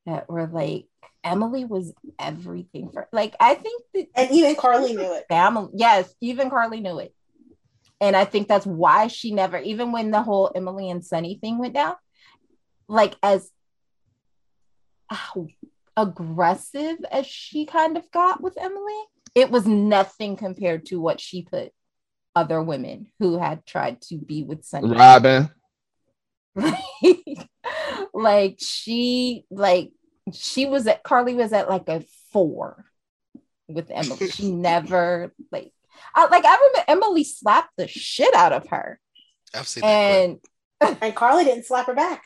that were like emily was everything for like i think that And even Carly knew it. family. Yes, even Carly knew it. And I think that's why she never, even when the whole Emily and Sonny thing went down, like as aggressive as she kind of got with Emily, it was nothing compared to what she put other women who had tried to be with Sonny. Robin, like she like she was at Carly was at like a four with Emily. She never like I like I remember Emily slapped the shit out of her. I've seen that. And And Carly didn't slap her back.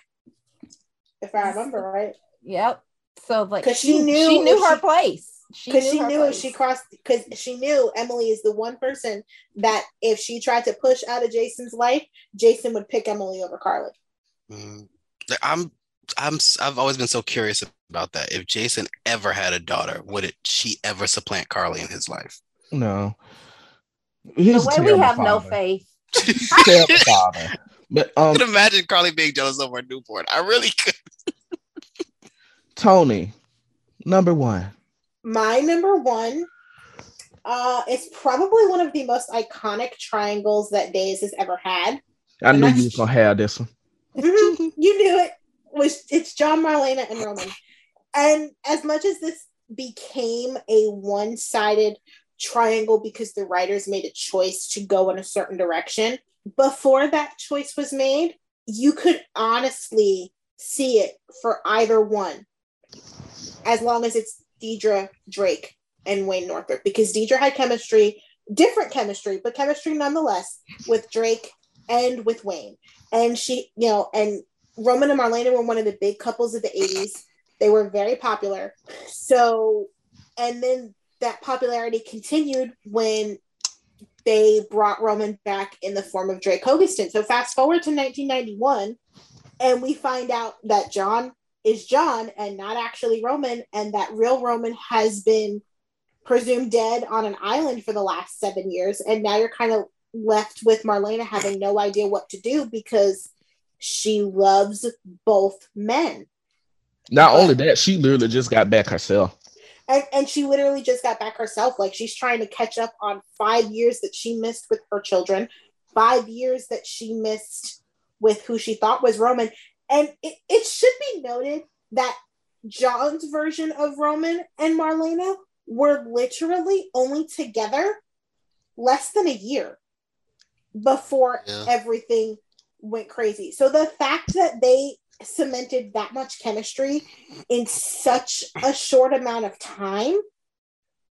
If I remember right. Yep. So like 'Cause she knew she knew her she- place. She Because she her knew if she crossed because she knew Emily is the one person that if she tried to push out of Jason's life, Jason would pick Emily over Carly. Mm, I'm I'm I've always been so curious about that. If Jason ever had a daughter, would it she ever supplant Carly in his life? no. the He's a way we terrible have no faith. Terrible father. But I um, could imagine Carly being jealous of her newborn. I really could. Tony, number one. My number one, uh, it's probably one of the most iconic triangles that Days has ever had. I knew you was gonna have this one. Mhm, you knew it was it's John Marlena and Roman. And as much as this became a one-sided triangle because the writers made a choice to go in a certain direction, before that choice was made, you could honestly see it for either one. As long as it's Deidre Drake and Wayne Northrop, because Deidre had chemistry, different chemistry, but chemistry nonetheless with Drake and with Wayne and she, you know, and Roman and Marlena were one of the big couples of the 80s. They were very popular. So, and then that popularity continued when they brought Roman back in the form of Drake Hogestyn. So, fast forward to 1991, and we find out that John is John and not actually Roman, and that real Roman has been presumed dead on an island for the last seven years. And now you're kind of left with Marlena having no idea what to do because she loves both men. Not only that, she literally just got back herself. And, and she literally just got back herself. Like she's trying to catch up on five years that she missed with her children, five years that she missed with who she thought was Roman. And it, it should be noted that John's version of Roman and Marlena were literally only together less than a year before Yeah. everything went crazy. So the fact that they cemented that much chemistry in such a short amount of time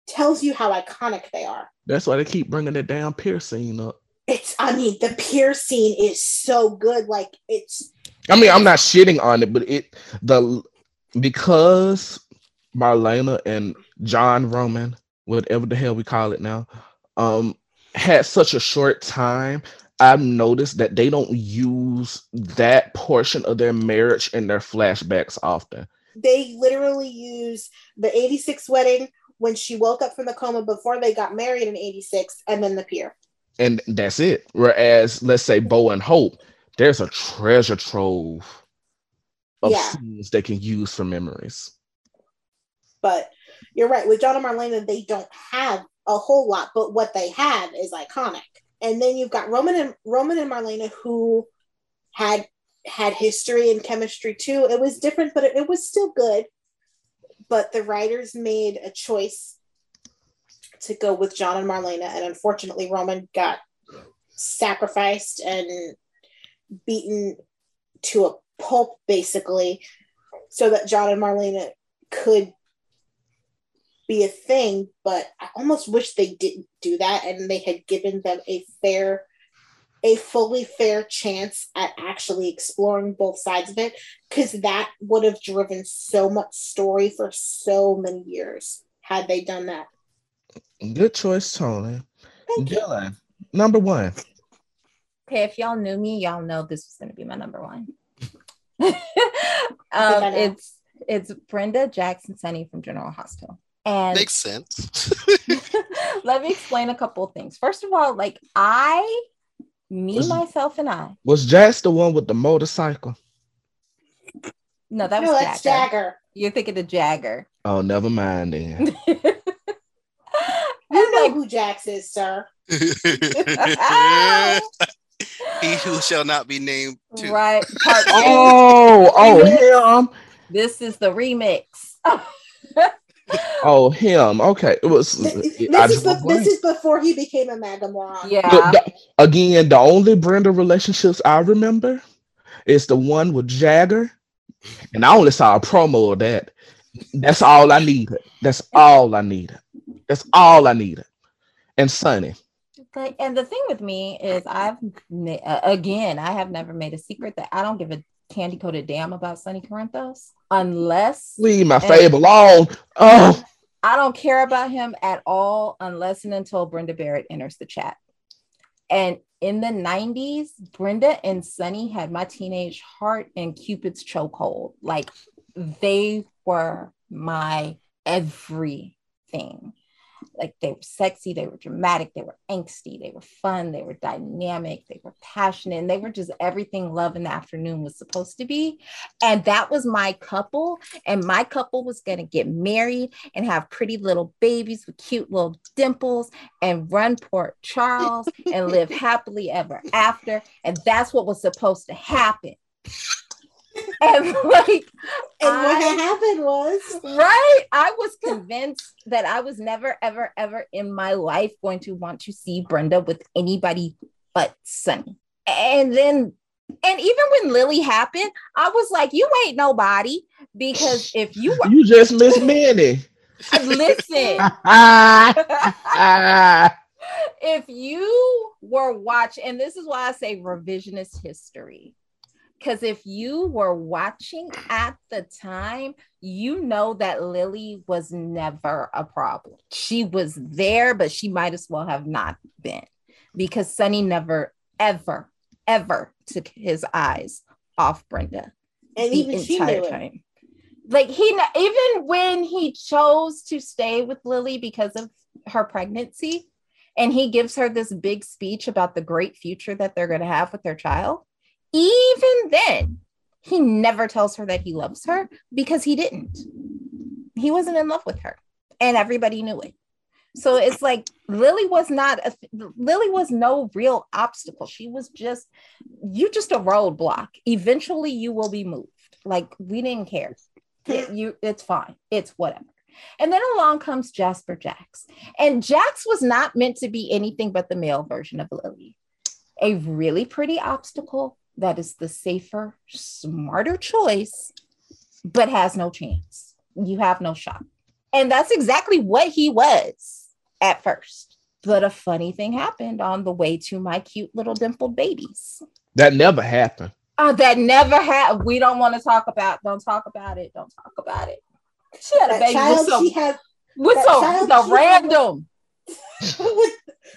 tells you how iconic they are. That's why they keep bringing that damn piercing up. It's, I mean, the pier scene is so good. Like, it's, I mean, I'm not shitting on it, but it the because Marlena and John Roman, whatever the hell we call it now, um, had such a short time. I've noticed that they don't use that portion of their marriage in their flashbacks often. they literally use the 86 wedding when she woke up from the coma before they got married in 86 and then the pier. and that's it. Whereas, let's say Bo and Hope, there's a treasure trove of Yeah. scenes they can use for memories. But you're right. With John and Marlena, they don't have a whole lot, but what they have is iconic. And then you've got Roman and Roman and Marlena who had had history and chemistry too. It was different, but it, it was still good. But the writers made a choice to go with John and Marlena, and unfortunately, Roman got sacrificed and beaten to a pulp, basically, so that John and Marlena could be a thing, but I almost wish they didn't do that and they had given them a fair, a fully fair chance at actually exploring both sides of it, because that would have driven so much story for so many years had they done that. Good choice, Tony. Thank you. Number one. Okay, if y'all knew me, y'all know this was going to be my number one. Um, it's it's Brenda Jackson Sonny from General Hospital. And Makes sense. let me explain a couple of things. First of all, like I, me, Was- myself, and I. Was Jax the one with the motorcycle? No, that was no, that's Jagger. Jagger. You're thinking of Jagger. Oh, never mind then. You know who Jax is, sir. He who shall not be named. Too. right. Part oh, two. oh, oh, him. This is the remix. Oh, him. Okay. It was. This, this is, just be- this is before he became a MAGA yeah. The- the- again, the only Brenda relationships I remember is the one with Jagger, and I only saw a promo of that. That's all I needed. That's all I needed. That's all I needed. And Sonny. Like, and the thing with me is, I've uh, again, I have never made a secret that I don't give a candy coated damn about Sonny Corinthos unless Leave my fave alone. Oh, I don't care about him at all unless and until Brenda Barrett enters the chat. And in the 90s, Brenda and Sonny had my teenage heart and Cupid's chokehold. Like they were my everything. Like they were sexy, they were dramatic, they were angsty, they were fun, they were dynamic, they were passionate, and they were just everything love in the afternoon was supposed to be. And that was my couple. And my couple was going to get married and have pretty little babies with cute little dimples and run Port Charles and live happily ever after. And that's what was supposed to happen. And like, And what I- had happened was right? I was convinced that I was never, ever, ever in my life going to want to see Brenda with anybody but Sonny. And then, and even when Lily happened, I was like, you ain't nobody. Because if you were, you just miss Manny. listen, if you were watching, and this is why I say revisionist history. Because if you were watching at the time, you know that Lily was never a problem. She was there, but she might as well have not been because Sonny never, ever, ever took his eyes off Brenda and the even she knew it. time. Like he, even when he chose to stay with Lily because of her pregnancy, and he gives her this big speech about the great future that they're going to have with their child. Even then, he never tells her that he loves her because he didn't. He wasn't in love with her, and everybody knew it. So it's like Lily was not a Lily was no real obstacle. She was just you just a roadblock. Eventually you will be moved. Like we didn't care. It- you it's fine. It's whatever. And then along comes Jasper Jax. And Jax was not meant to be anything but the male version of Lily. A really pretty obstacle that is the safer, smarter choice, but has no chance. You have no shot. And that's exactly what he was at first. But a funny thing happened on the way to my cute little dimpled babies. That never happened. Uh, that never happened. We don't want to talk about. Don't talk about it. Don't talk about it. She had a That baby child with some, she had with that some, child the had- random. with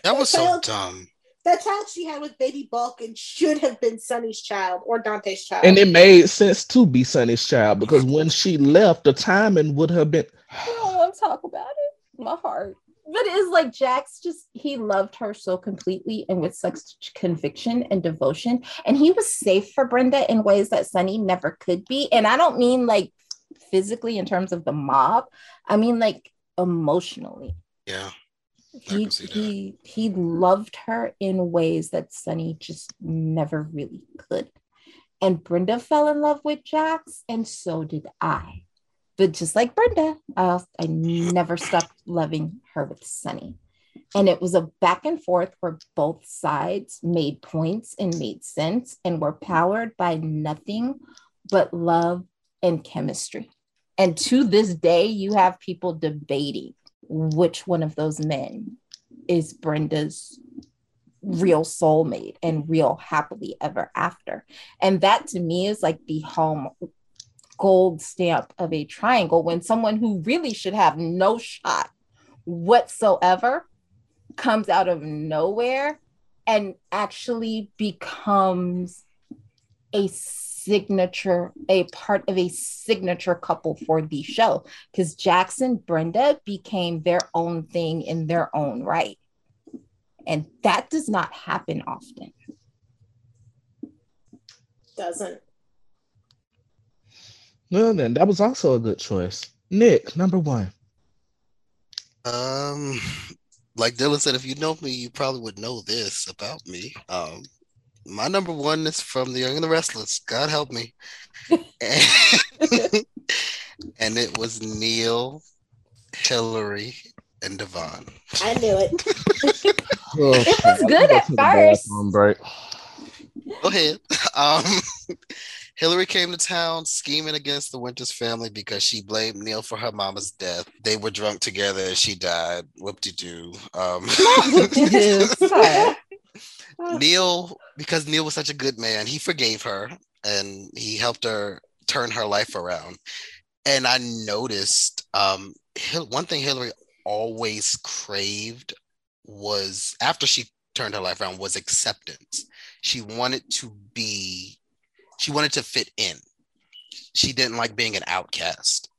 That was so child- dumb. That child she had with baby Balkan should have been Sonny's child or Dante's child. And it made sense to be Sonny's child because when she left, the timing would have been. I don't want to talk about it. My heart. But it's like Jax just he loved her so completely and with such conviction and devotion. And he was safe for Brenda in ways that Sonny never could be. And I don't mean like physically in terms of the mob. I mean like emotionally. Yeah. He can see that. he he loved her in ways that Sonny just never really could. And Brenda fell in love with Jax, and so did I. But just like Brenda, I, I never stopped loving her with Sonny. And it was a back and forth where both sides made points and made sense and were powered by nothing but love and chemistry. And to this day, you have people debating which one of those men is Brenda's real soulmate and real happily ever after. And that to me is like the home gold stamp of a triangle when someone who really should have no shot whatsoever comes out of nowhere and actually becomes a signature, a part of a signature couple for the show. Because Jax and Brenda became their own thing in their own right. And that does not happen often. doesn't. Well, then that was also a good choice. Nick, number one. Um, like Dylan said, if you know me, you probably would know this about me. Um, my number one is from The Young and the Restless. God help me. and, and it was Neil, Hillary, and Devon. I knew it. It was good at first. Break. Go ahead. Um, Hillary came to town scheming against the Winters family because she blamed Neil for her mama's death. They were drunk together and she died. Whoop de doo. Um, Sorry. Neil, because Neil was such a good man, he forgave her and he helped her turn her life around. And I noticed um, one thing Hillary always craved was after she turned her life around was acceptance. She wanted to be, she wanted to fit in. She didn't like being an outcast.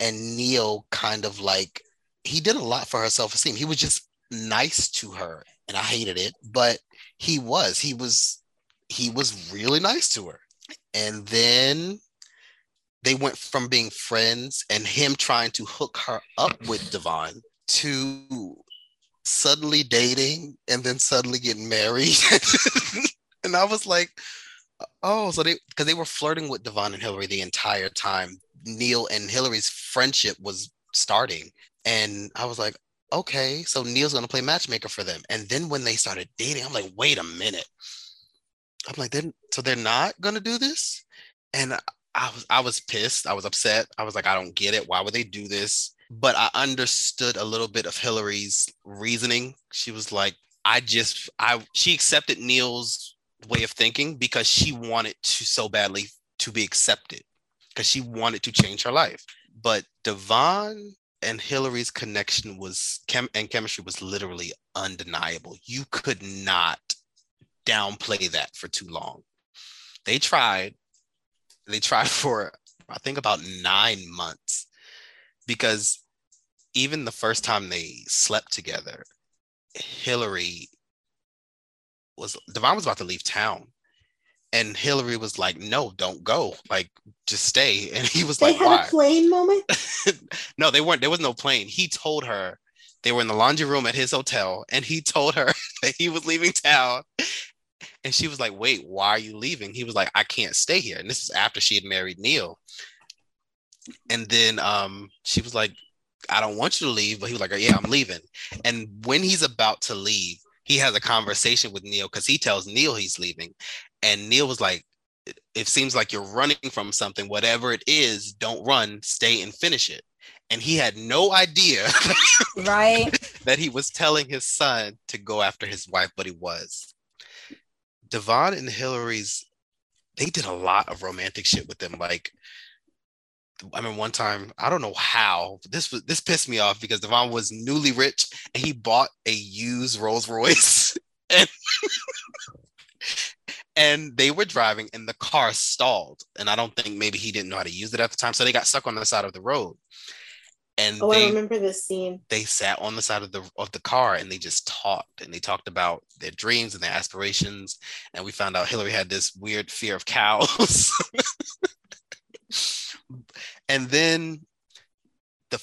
And Neil kind of like, he did a lot for her self esteem. He was just nice to her and I hated it, but he was, he was, he was really nice to her. And then they went from being friends and him trying to hook her up with Devon to suddenly dating and then suddenly getting married. and I was like, oh, so they because they were flirting with Devon and Hillary the entire time. Neil and Hillary's friendship was starting. And I was like, okay, so Neil's gonna play matchmaker for them. And then when they started dating, I'm like, wait a minute. I'm like, then so they're not gonna do this? And I was I was pissed. I was upset. I was like, I don't get it. Why would they do this? But I understood a little bit of Hillary's reasoning. She was like, I just I she accepted Neil's way of thinking because she wanted to so badly to be accepted because she wanted to change her life. But Devon and Hillary's connection was chem and chemistry was literally undeniable. You could not downplay that for too long. They tried. They tried for I think about nine months because even the first time they slept together, Hillary was Devon was about to leave town. And Hillary was like, no, don't go. Like, just stay. And he was They like, "They had why? a plane moment. no, they weren't. There was no plane. He told her they were in the laundry room at his hotel, and he told her that he was leaving town. And she was like, "Wait, why are you leaving?" He was like, "I can't stay here." And this is after she had married Neil. And then um, she was like, I don't want you to leave, but he was like, yeah, I'm leaving. And when he's about to leave, he has a conversation with Neil because he tells Neil he's leaving. And Neil was like, it seems like you're running from something, whatever it is, don't run, stay and finish it. And he had no idea right that he was telling his son to go after his wife, but he was. Devon and Hillary's they did a lot of romantic shit with them. Like, I mean, one time, I don't know how, this was this pissed me off because Devon was newly rich and he bought a used Rolls Royce. and and they were driving and the car stalled and i don't think maybe he didn't know how to use it at the time so they got stuck on the side of the road and Oh, they, I remember this scene. they sat on the side of the of the car and they just talked and they talked about their dreams and their aspirations and we found out hillary had this weird fear of cows and then the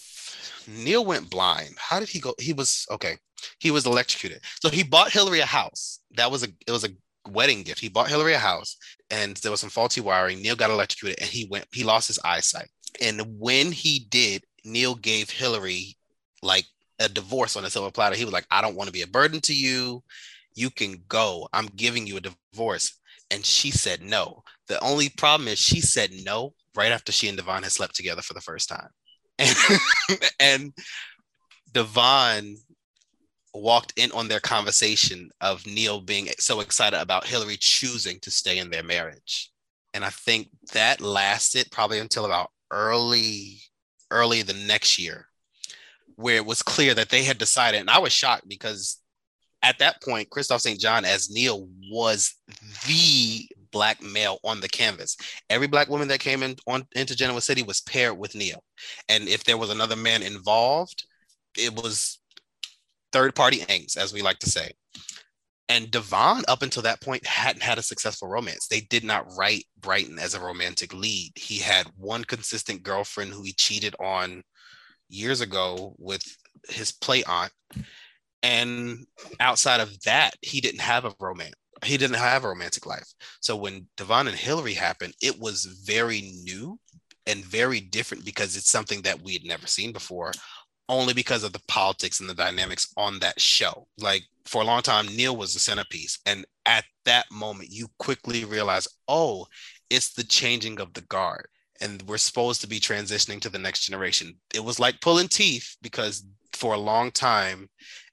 neil went blind. How did he go? He was okay he was electrocuted. So he bought hillary a house. That was a it was a wedding gift. He bought hillary a house and there was some faulty wiring. Neil got electrocuted and he went he lost his eyesight. And when he did neil gave hillary like a divorce on a silver platter. He was like i don't want to be a burden to you. You can go. I'm giving you a divorce. And she said no. The only problem is she said no right after she and devon had slept together for the first time and, and devon walked in on their conversation of Neil being so excited about Hillary choosing to stay in their marriage. And I think that lasted probably until about early, early the next year, where it was clear that they had decided. And I was shocked because at that point, Kristoff St. John as Neil was the black male on the canvas. Every black woman that came in on into Genoa City was paired with Neil. And if there was another man involved, it was third party angst, as we like to say. And Devon, up until that point, hadn't had a successful romance. They did not write Bryton as a romantic lead. He had one consistent girlfriend who he cheated on years ago with his play aunt. And outside of that, he didn't have a romance. He didn't have a romantic life. So when Devon and Hillary happened, it was very new and very different because it's something that we had never seen before only because of the politics and the dynamics on that show. Like for a long time, Neil was the centerpiece. And at that moment, you quickly realize, oh, it's the changing of the guard. And we're supposed to be transitioning to the next generation. It was like pulling teeth because for a long time,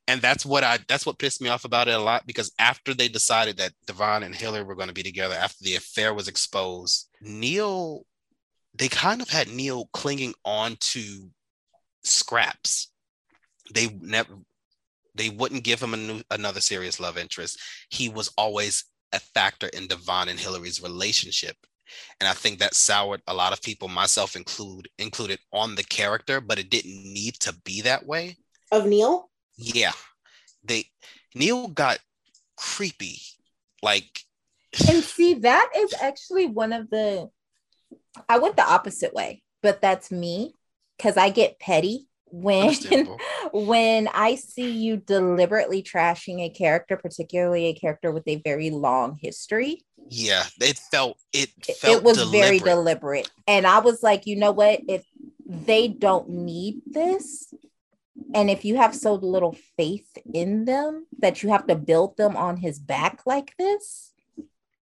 and that's what I that's what pissed me off about it a lot because after they decided that Devon and Hillary were going to be together, after the affair was exposed, Neil, they kind of had Neil clinging on to scraps. They never they wouldn't give him a new, another serious love interest. He was always a factor in Devon and Hillary's relationship. And I think that soured a lot of people, myself include included, on the character, but it didn't need to be that way. Of Neil? Yeah. They Neil got creepy. Like and see that is actually one of the i went the opposite way but that's me because i get petty when when i see you deliberately trashing a character particularly a character with a very long history yeah, it felt it it- felt it was very deliberate. deliberate and i was like you know what if they don't need this and if you have so little faith in them that you have to build them on his back like this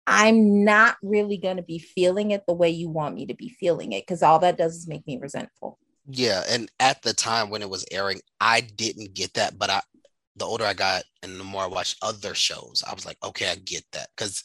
i'm not really going to be feeling it the way you want me to be feeling it because all that does is make me resentful. Yeah, and at the time when it was airing, I didn't get that, but I the older I got and the more I watched other shows, I was like, okay, I get that. Because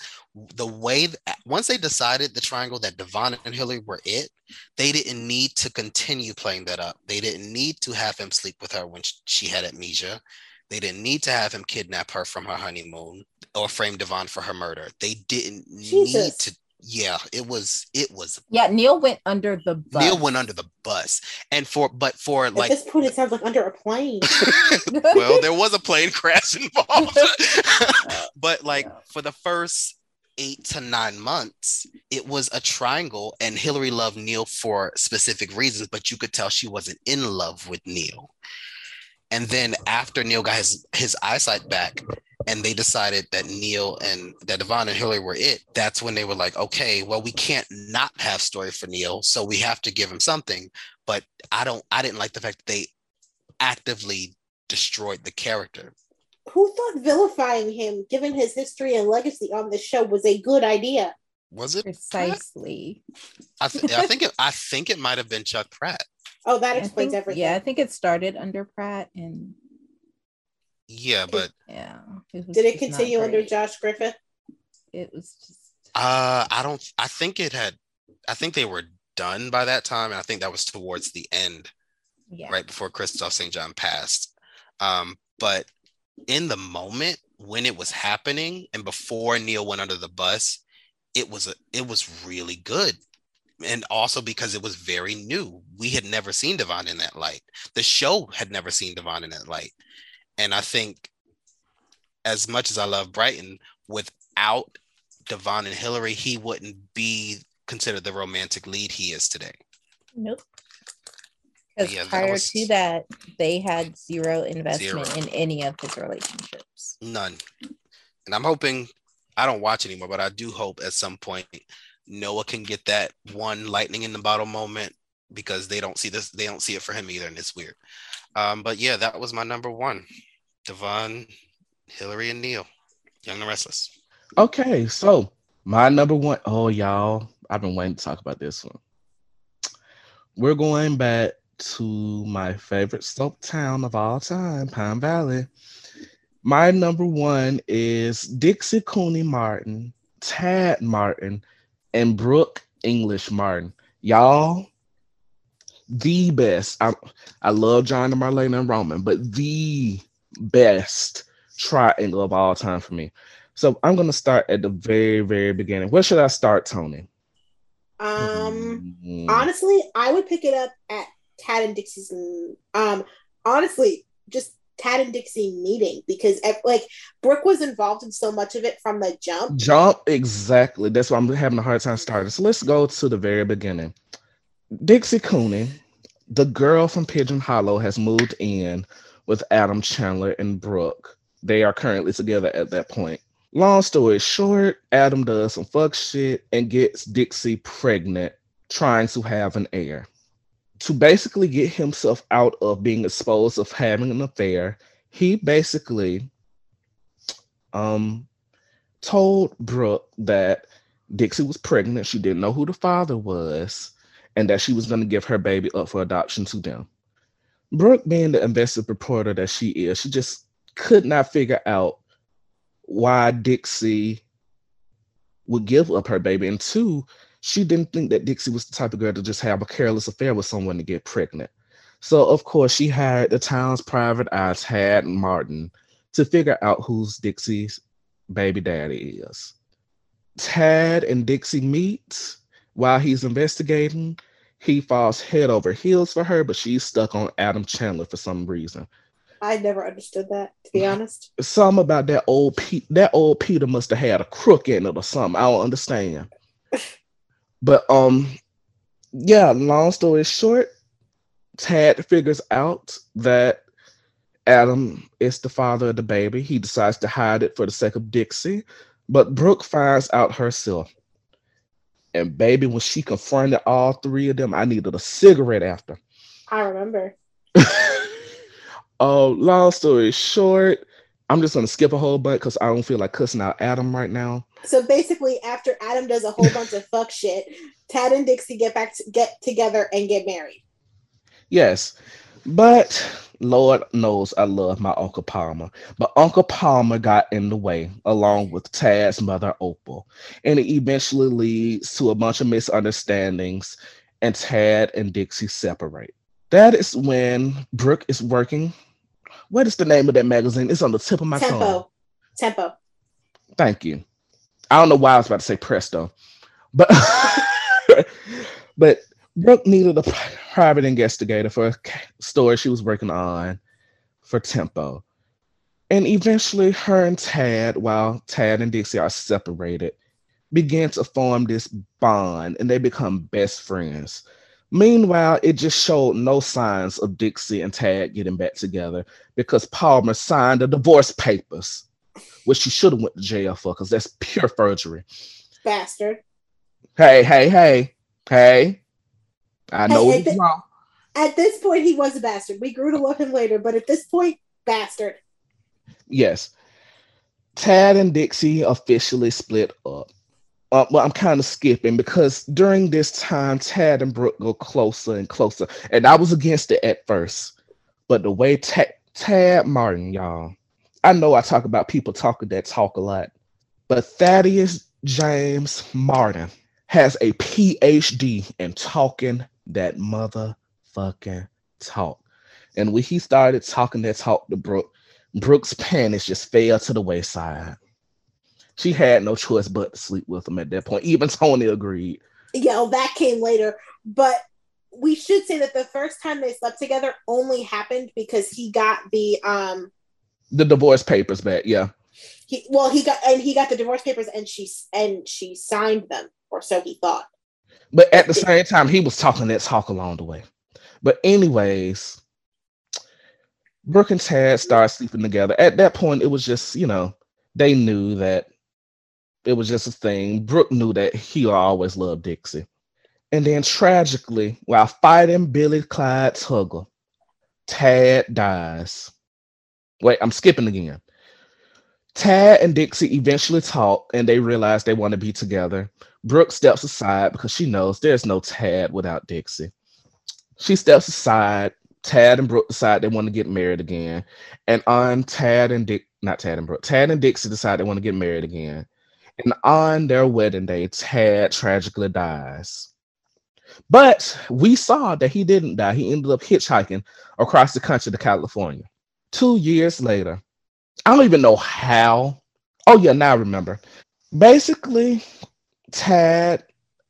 the way th- once they decided the triangle that Devon and Hillary were it, they didn't need to continue playing that up. They didn't need to have him sleep with her when she had amnesia. They didn't need to have him kidnap her from her honeymoon or frame Devon for her murder. They didn't need to. Yeah, it was it was yeah neil went under the bus Neil went under the bus, and for but for At like this point, it sounds like under a plane. well, there was a plane crash involved. but like for the first eight to nine months, it was a triangle, and Hillary loved Neil for specific reasons, but you could tell she wasn't in love with Neil. And then after Neil got his, his eyesight back, and they decided that Neil and that Devon and Hillary were it, that's when they were like, okay, well, we can't not have story for Neil, so we have to give him something. But I don't, I didn't like the fact that they actively destroyed the character. Who thought vilifying him, given his history and legacy on the show, was a good idea? Was it? Precisely. I, th- I think it. I think it might have been Chuck Pratt. Oh, that explains think- everything. Yeah, I think it started under Pratt and Yeah, but yeah. It was Did it continue under. Josh Griffith? It was just uh, I don't. I think it had. I think they were done by that time, and I think that was towards the end. yeah. right before Kristoff St. John passed. Um, but in the moment when it was happening and before Neil went under the bus, it was a, it was really good. And also because it was very new. We had never seen Devon in that light. The show had never seen Devon in that light. And I think as much as I love Bryton, without Devon and Hillary, he wouldn't be considered the romantic lead he is today. Nope. Because Yeah, that prior was- to that, they had zero investment Zero. in any of his relationships. None. And I'm hoping I don't watch anymore, but I do hope at some point Noah can get that one lightning in the bottle moment because they don't see this, they don't see it for him either, and it's weird. Um, but yeah, that was my number one. Devon, Hillary, and Neil, Young and Restless. Okay, so my number one, oh y'all, I've been waiting to talk about this one. We're going back to my favorite soap town of all time, Pine Valley. My number one is Dixie Cooney Martin, Tad Martin, and Brooke English Martin. Y'all, the best. I, I love John and Marlena and Roman, but the best triangle of all time for me. So I'm gonna start at the very, very beginning. Where should I start, Tony? Um, Mm, honestly, I would pick it up at Tad and Dixie's. Um, honestly, just Tad and Dixie meeting because like Brooke was involved in so much of it from the jump. jump exactly. That's why I'm having a hard time starting. So let's go to the very beginning. Dixie Cooney, the girl from Pigeon Hollow, has moved in with Adam Chandler and Brooke. They are currently together at that point. Long story short, Adam does some fuck shit and gets Dixie pregnant, trying to have an heir. To basically get himself out of being exposed of having an affair, he basically um told Brooke that Dixie was pregnant, she didn't know who the father was, and that she was going to give her baby up for adoption to them. Brooke, being the investigative reporter that she is, she just could not figure out why Dixie would give up her baby. And two, she didn't think that Dixie was the type of girl to just have a careless affair with someone to get pregnant. So, of course, she hired the town's private eye, Tad Martin, to figure out who's Dixie's baby daddy is. Tad and Dixie meet while he's investigating. He falls head over heels for her, but she's stuck on Adam Chandler for some reason. I never understood that, to be honest. Some about that old Pete. That old Peter must have had a crook in it or something. I don't understand. But um, yeah. Long story short, Tad figures out that Adam is the father of the baby. He decides to hide it for the sake of Dixie, but Brooke finds out herself. And baby, when she confronted all three of them, I needed a cigarette after. I remember. Oh, long story short, I'm just gonna skip a whole bunch because I don't feel like cussing out Adam right now. So basically, after Adam does a whole bunch of fuck shit, Tad and Dixie get back to get together and get married. Yes, but Lord knows I love my Uncle Palmer. But Uncle Palmer got in the way along with Tad's mother Opal, and it eventually leads to a bunch of misunderstandings, and Tad and Dixie separate. That is when Brooke is working. What is the name of that magazine? It's on the tip of my tongue. Tempo. Tempo. Thank you. I don't know why I was about to say presto, but but Brooke needed a private investigator for a story she was working on for Tempo, and eventually her and Tad, while Tad and Dixie are separated, begin to form this bond, and they become best friends. Meanwhile, it just showed no signs of Dixie and Tad getting back together because Palmer signed the divorce papers which she should have went to jail for because that's pure forgery. Bastard. Hey, hey, hey, hey. I know Hey, it's hey, wrong. At this point, he was a bastard. We grew to love him later, but at this point, bastard. Yes. Tad and Dixie officially split up. Uh, well, I'm kind of skipping because during this time, Tad and Brooke go closer and closer. And I was against it at first. But the way Ta- Tad Martin, y'all, I know I talk about people talking that talk a lot, but Thaddeus James Martin has a PhD in talking that motherfucking talk. And when he started talking that talk to Brooke, Brooke's panties just fell to the wayside. She had no choice but to sleep with him at that point. Even Tony agreed. Yeah, well, that came later. But we should say that the first time they slept together only happened because he got the um The divorce papers back, yeah. he well he got and he got the divorce papers and she and she signed them or so he thought. But at the same time, he was talking that talk along the way. But anyways, Brooke and Tad started sleeping together. At that point, it was just, you know, they knew that it was just a thing. Brooke knew that he always loved Dixie. And then tragically, while fighting Billy Clyde Tuggle, Tad dies. Wait, I'm skipping again. Tad and Dixie eventually talk and they realize they want to be together. Brooke steps aside because she knows there's no Tad without Dixie. She steps aside. Tad and Brooke decide they want to get married again. And on Tad and Dick, not Tad and Brooke, Tad and Dixie decide they want to get married again. And on their wedding day, Tad tragically dies. But we saw that he didn't die. He ended up hitchhiking across the country to California. Two years later, I don't even know how. Oh, yeah, now I remember. Basically, Tad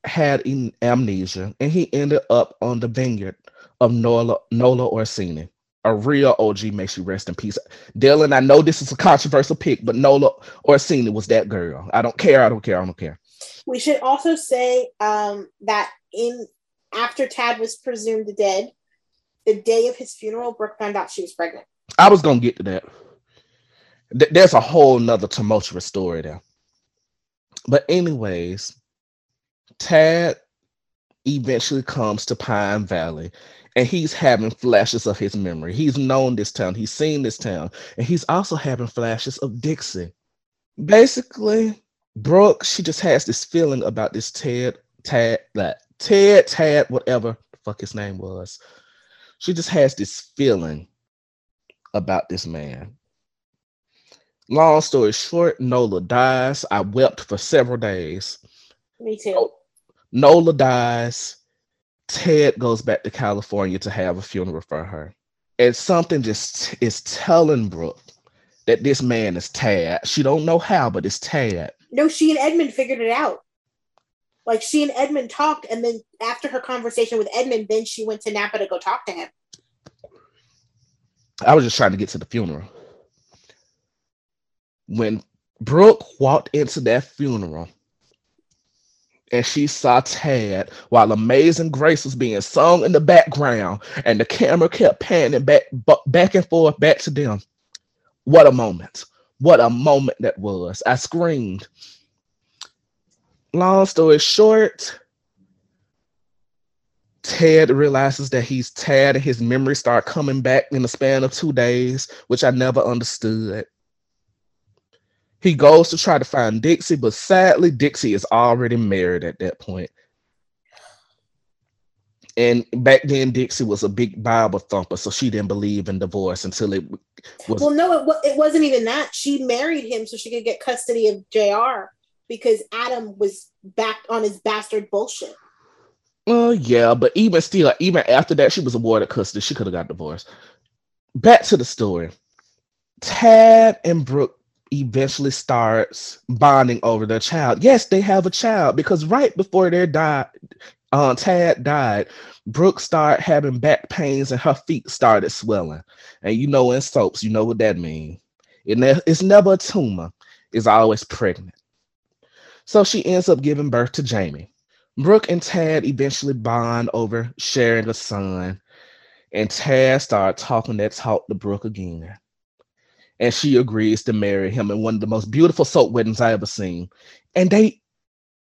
had an amnesia and he ended up on the vineyard of Nola, Nola Orsini, a real OG. May she rest in peace. Dylan, I know this is a controversial pick, but Nola Orsini was that girl. I don't care. I don't care. I don't care. We should also say um, that in after Tad was presumed dead, the day of his funeral, Brooke found out she was pregnant. I was gonna get to that. Th- there's a whole nother tumultuous story there. But anyways, Tad eventually comes to Pine Valley and he's having flashes of his memory. He's known this town, he's seen this town, and he's also having flashes of Dixie. Basically, Brooke, she just has this feeling about this Ted, Tad, that Ted, Tad, whatever fuck his name was. She just has this feeling about this man. Long story short, Nola dies. I wept for several days. Me too. Nola dies. Ted goes back to California to have a funeral for her. And something just is telling Brooke that this man is Tad. She don't know how, but it's Tad. No, she and Edmund figured it out. Like she and Edmund talked, and then after her conversation with Edmund, then she went to Napa to go talk to him. I was just trying to get to the funeral. When Brooke walked into that funeral and she saw Tad while Amazing Grace was being sung in the background and the camera kept panning back, back and forth back to them. What a moment. What a moment that was. I screamed. Long story short, Ted realizes that he's Tad and his memories start coming back in the span of two days, which I never understood. He goes to try to find Dixie, but sadly, Dixie is already married at that point. And back then, Dixie was a big Bible thumper, so she didn't believe in divorce until it was. Well, no, it, it wasn't even that. She married him so she could get custody of JR because Adam was back on his bastard bullshit. Oh yeah, but even still, even after that, she was awarded custody. She could have got divorced. Back to the story. Tad and Brooke eventually starts bonding over their child. Yes, they have a child because right before their died, uh, Tad died. Brooke started having back pains and her feet started swelling. And you know, in soaps, you know what that means. It ne- it's never a tumor. It's always pregnant. So she ends up giving birth to Jamie. Brooke and Tad eventually bond over sharing a son, and Tad started talking that talk to Brooke again. And she agrees to marry him in one of the most beautiful soap weddings I ever seen. And they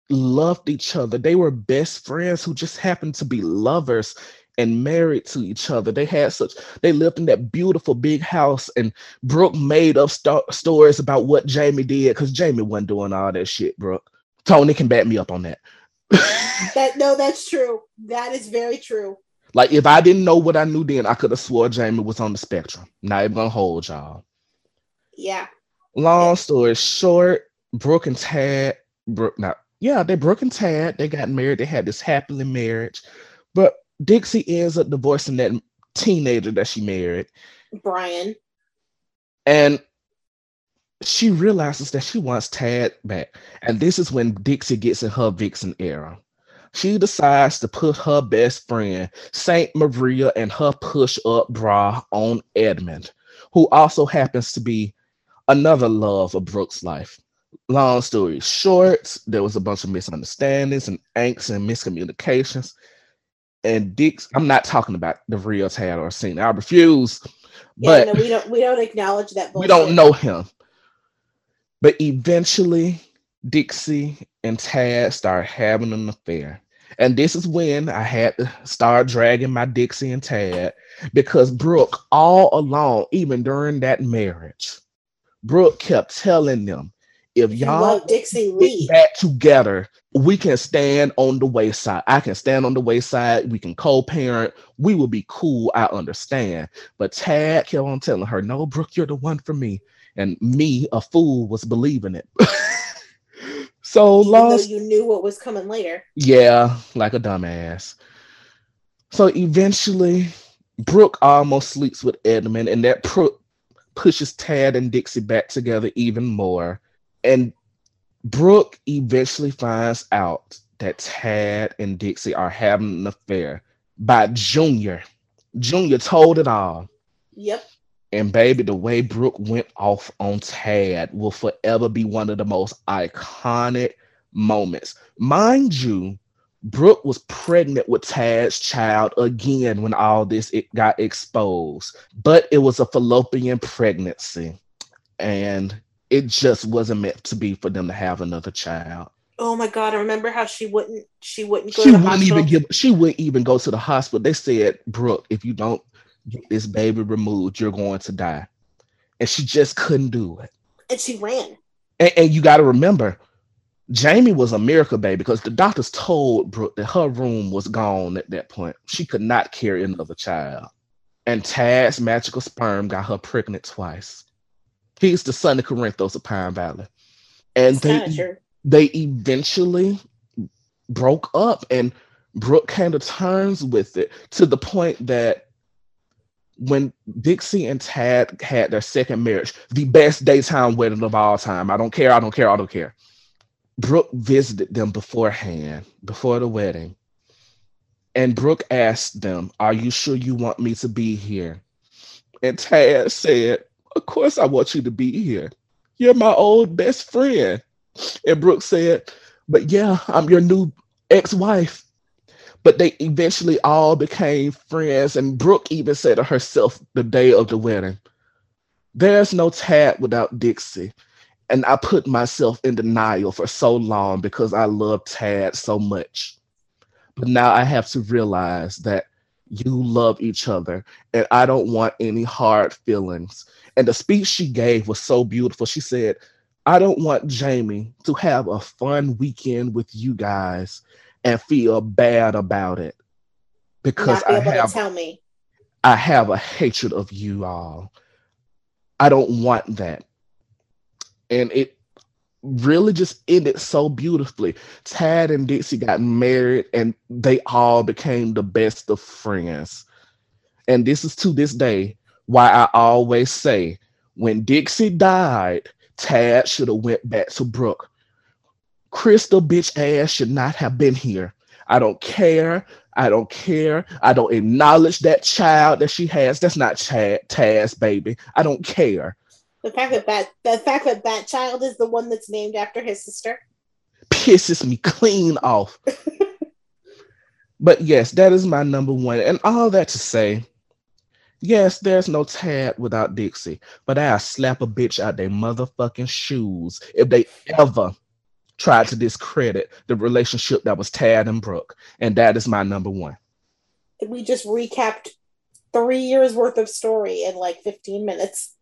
loved each other. They were best friends who just happened to be lovers and married to each other. They had such they lived in that beautiful big house, and Brooke made up st- stories about what Jamie did because Jamie wasn't doing all that shit. Brooke, Tony can back me up on that. That no, that's true. That is very true. like if I didn't know what I knew then, I could have swore Jamie was on the spectrum. Not even gonna hold y'all. Yeah. Long story short, Brooke and Tad, Brooke, not yeah, they Brooke and Tad, they got married. They had this happily marriage, but Dixie ends up divorcing that teenager that she married, Brian. and she realizes that she wants Tad back. And this is when Dixie gets in her Vixen era. She decides to put her best friend, Saint Maria, and her push up bra on Edmund, who also happens to be another love of Brooke's life. Long story short, there was a bunch of misunderstandings and angst and miscommunications. And Dix, I'm not talking about the real Tad or Cena. I refuse. Yeah, But no, we don't we don't acknowledge that. we don't know him. But eventually, Dixie and Tad start having an affair. And this is when I had to start dragging my Dixie and Tad because Brooke, all along, even during that marriage, Brooke kept telling them, if y'all love Dixie get back together, we can stand on the wayside. I can stand on the wayside. We can co-parent. We will be cool. I understand. But Tad kept on telling her, "No, Brooke, you're the one for me." And me, a fool, was believing it. so Even long, you knew what was coming later. yeah, like a dumbass. So eventually, Brooke almost sleeps with Edmund, and that pu- pushes Tad and Dixie back together even more. And Brooke eventually finds out that Tad and Dixie are having an affair by Junior. Junior told it all. Yep. And baby, the way Brooke went off on Tad will forever be one of the most iconic moments. Mind you, Brooke was pregnant with Tad's child again when all this it got exposed, but it was a fallopian pregnancy, and it just wasn't meant to be for them to have another child. Oh my god, I remember how she wouldn't she wouldn't go She to the wouldn't hospital. even give. She wouldn't even go to the hospital. They said, Brooke, if you don't get this baby removed, you're going to die, and she just couldn't do it. and she ran. And, and you got to remember, Jamie was a miracle baby because the doctors told Brooke that her room was gone at that point. She could not carry another child. And Tad's magical sperm got her pregnant twice. He's the son of Corinthos of Pine Valley. And they, they eventually broke up, and Brooke came to terms with it to the point that when Dixie and Tad had their second marriage, the best daytime wedding of all time. I don't care, I don't care, I don't care. Brooke visited them beforehand, before the wedding. And Brooke asked them, Are you sure you want me to be here? And Tad said, Of course I want you to be here. You're my old best friend. And Brooke said, But yeah, I'm your new ex-wife. But they eventually all became friends, and Brooke even said to herself the day of the wedding, There's no Tad without Dixie. And I put myself in denial for so long because I love Tad so much. But now I have to realize that you love each other, and I don't want any hard feelings. And the speech she gave was so beautiful. She said, I don't want Jamie to have a fun weekend with you guys and feel bad about it because I have tell me. I have a hatred of you all. I don't want that. And it really just ended so beautifully. Tad and Dixie got married and they all became the best of friends. And this is to this day why I always say when Dixie died, Tad should have went back to Brooke. Krystal bitch ass should not have been here. I don't care. I don't care. I don't acknowledge that child that she has. That's not Chad Taz, baby. I don't care. The fact that that the fact that that child is the one that's named after his sister. Pisses me clean off. but yes, that is my number one. And all that to say, yes, there's no Tad without Dixie, but I'll slap a bitch out their motherfucking shoes if they ever tried to discredit the relationship that was Tad and Brooke. And that is my number one. we just recapped three years worth of story in like 15 minutes.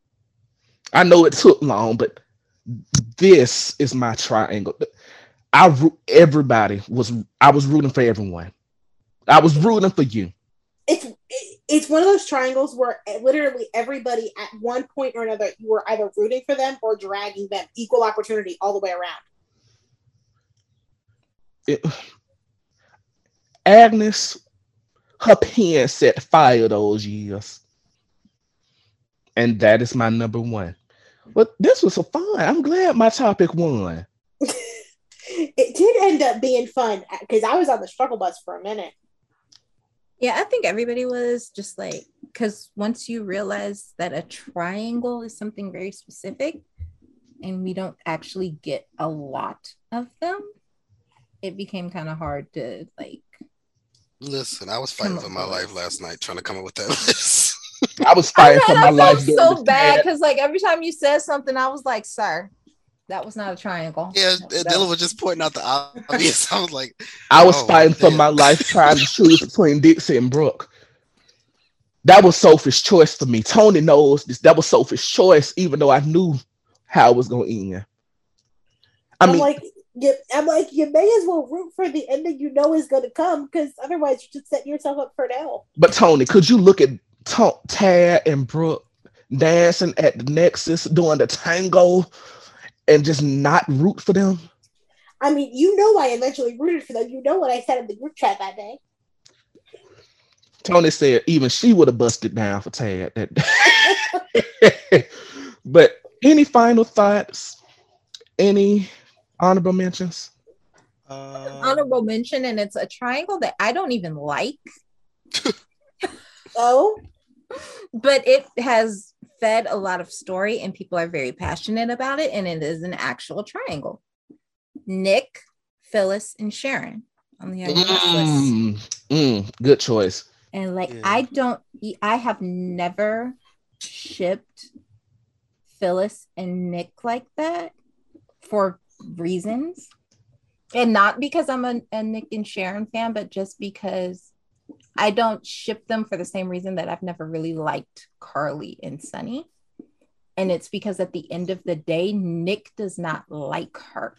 I know it took long, but this is my triangle. I everybody was I was rooting for everyone. I was rooting for you. It's it's one of those triangles where literally everybody at one point or another you were either rooting for them or dragging them equal opportunity all the way around. It, Agnes, her pen set fire those years. And that is my number one. But this was so fun. I'm glad my topic won. it did end up being fun because I was on the struggle bus for a minute. Yeah, I think everybody was just like, because once you realize that a triangle is something very specific and we don't actually get a lot of them, it became kind of hard to like. Listen, I was fighting for my life last night trying to come up with that list. I was fighting for my I life. felt so bad because like every time you said something, I was like, "Sir, that was not a triangle." Yeah, that Dylan was just pointing out the obvious. I was like, I was oh, fighting for my life trying to choose between Dixie and Brooke. That was Sophie's choice for me. Tony knows this. That was Sophie's choice, even though I knew how it was going to end. I I'm mean, like, you, I'm like, you may as well root for the ending you know is going to come because otherwise you're just setting yourself up for now. but Tony, could you look at Ta- Tad and Brooke dancing at the Nexus doing the tango and just not root for them? I mean, you know, I eventually rooted for them. You know what I said in the group chat that day. Tony said even she would have busted down for Tad. That- but any final thoughts? Any honorable mentions? Uh, Honorable mention, and it's a triangle that I don't even like, Oh, but it has fed a lot of story, and people are very passionate about it, and it is an actual triangle. Nick, Phyllis, and Sharon on the Young Justice. Mm, mm, good choice. And like Yeah. I don't i have never shipped Phyllis and Nick like that for reasons. And not because I'm a, a Nick and Sharon fan, but just because I don't ship them for the same reason that I've never really liked Carly and Sonny. And it's because at the end of the day, Nick does not like her.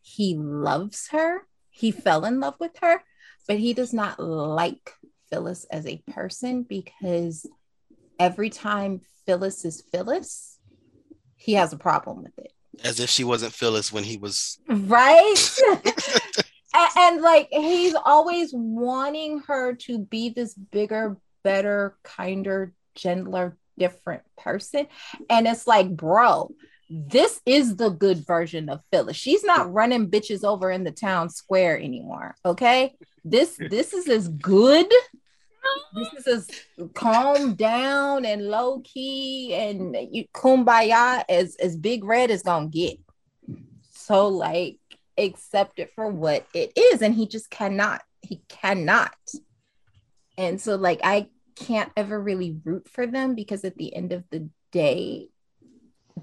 He loves her. He fell in love with her, but he does not like Phyllis as a person because every time Phyllis is Phyllis, he has a problem with it. as if she wasn't Phyllis when he was. Right? and, and like he's always wanting her to be this bigger, better, kinder, gentler, different person. And it's like, bro, this is the good version of Phyllis. She's not running bitches over in the town square anymore. Okay. This this is as good. This is as calm down and low key and uh, you kumbaya as as Big Red is gonna get. So like accept it for what it is, and he just cannot. He cannot. And so like I can't ever really root for them because at the end of the day,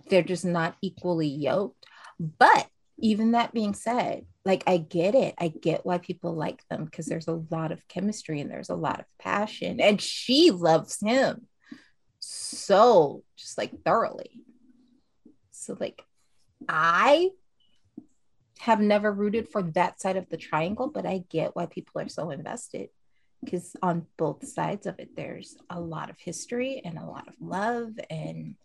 they're just not equally yoked. But even that being said, like I get it. I get why people like them because there's a lot of chemistry and there's a lot of passion. And she loves him so just like thoroughly. So like I have never rooted for that side of the triangle, but I get why people are so invested because on both sides of it, there's a lot of history and a lot of love and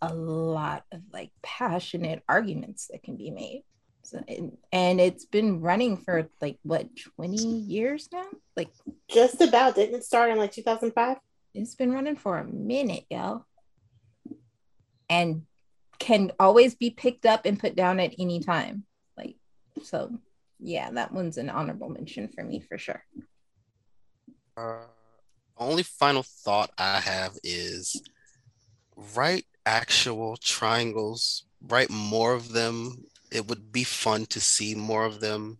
a lot of like passionate arguments that can be made. So, and, and it's been running for like what 20 years now? Like just about. Didn't it start in like 2005? it's been running for a minute, yo. And can always be picked up and put down at any time. So yeah, that one's an honorable mention for me for sure. Uh, only final thought I have is write actual triangles, write more of them. It would be fun to see more of them.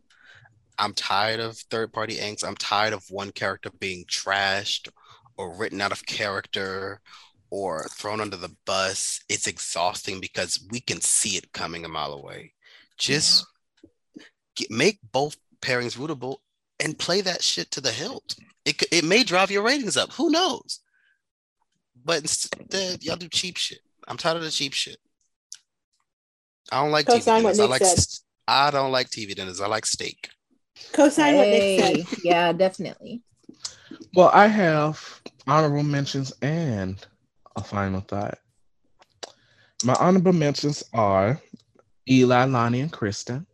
I'm tired of third party angst. I'm tired of one character being trashed or written out of character or thrown under the bus. It's exhausting because we can see it coming a mile away. Just get, make both pairings rootable and play that shit to the hilt. It it may drive your ratings up. Who knows? But instead, y'all do cheap shit. I'm tired of the cheap shit. I don't like TV Co-sign what dinners. I like said. s- I don't like TV dinners. I like steak. Co-sign what Nick said. yeah, definitely. Well, I have honorable mentions and a final thought. My honorable mentions are Eli, Lani, and Kristen.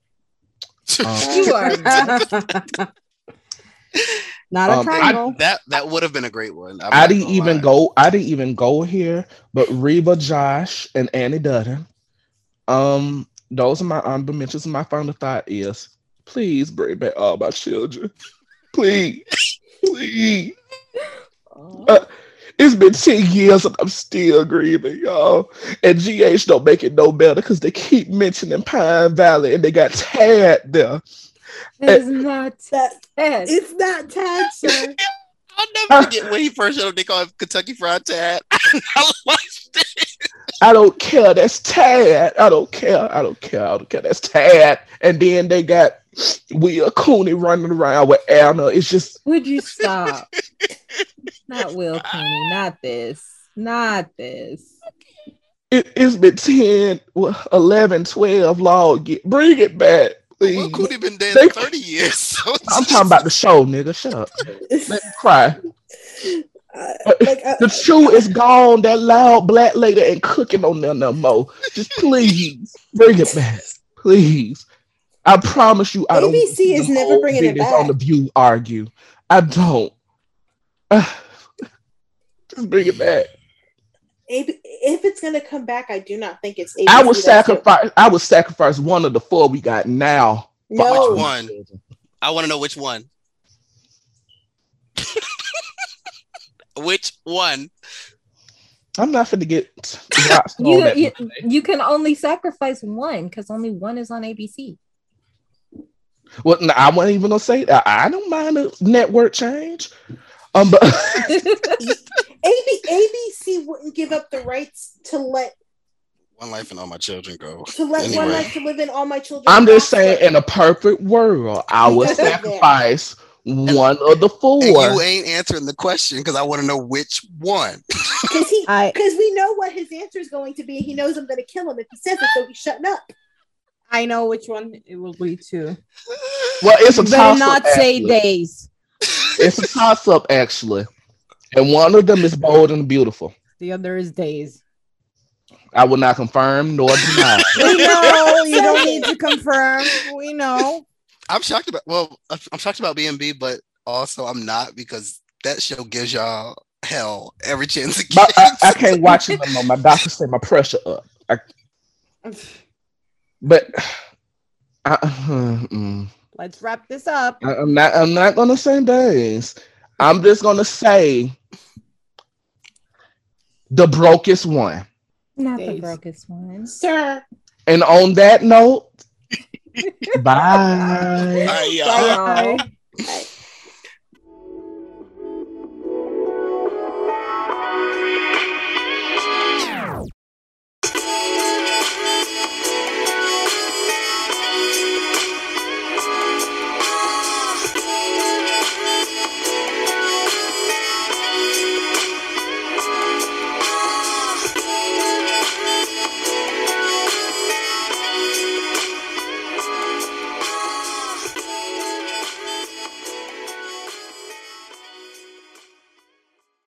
Um, You are Not a Um, I- that that would have been a great one. I'm I didn't even lie. go. I didn't even go here. But Reba, Josh, and Annie Dutton. Um, those are my honorable mentions. My final thought is, please bring back all my children. Please, please. Uh, it's been ten years and I'm still grieving, y'all. And GH don't make it no better because they keep mentioning Pine Valley and they got Tad there. It's not Tad. It's not Tad, sir. I'll never forget when he first showed up. They call him Kentucky Fried Tad. I watched it. I don't care. That's Tad. I don't care. I don't care. I don't care. That's Tad. And then they got Will Cooney running around with Anna. It's just Would you stop? not Will Cooney. Not this. Not this. it, it's been 10, well, 11, 12 long. Get, bring it back, please. Will Cooney been dead They- 30 years. So I'm talking about the show, nigga. Shut up. Let me cry. Uh, like uh, The shoe is gone. That loud black lady ain't cooking on there no more. Just please bring it back, please. I promise you, I don't. ABC is never bringing it back. On the View, argue. I don't. just bring it back. AB if it's gonna come back, I do not think it's. ABC I would that's sacrifice. I would sacrifice one of the four we got now. No, Which one? I want to know which one. which one? I'm not finna get You, you, you can only sacrifice one because only one is on ABC. Well, no, I wasn't even gonna say that. I don't mind a network change. Um, but AB, ABC wouldn't give up the rights to let One life and all my children go. to let one life to live in all my children. I'm just saying, in a perfect world, I would Because of that. sacrifice one of the four. And you ain't answering the question because I want to know which one. Because he, I because we know what his answer is going to be. He knows I'm going to kill him if he says it, so he's shutting up. I know which one it will be too. Well, it's a You toss better not say actually. days. It's a toss up, actually, and one of them is bold and beautiful. The other is days. I will not confirm nor deny. We know you don't need to confirm. We know. I'm shocked about. Well, I'm shocked about BNB, but also I'm not because that show gives y'all hell every chance it But gets. I, I can't watch it no. My doctor said my pressure up. I, but I, mm, Let's wrap this up. I- I'm not. I'm not gonna say days. I'm just gonna say the brokest one. Not Days. the brokest one. Sir, And on that note, bye. All right, y'all. Bye. Bye.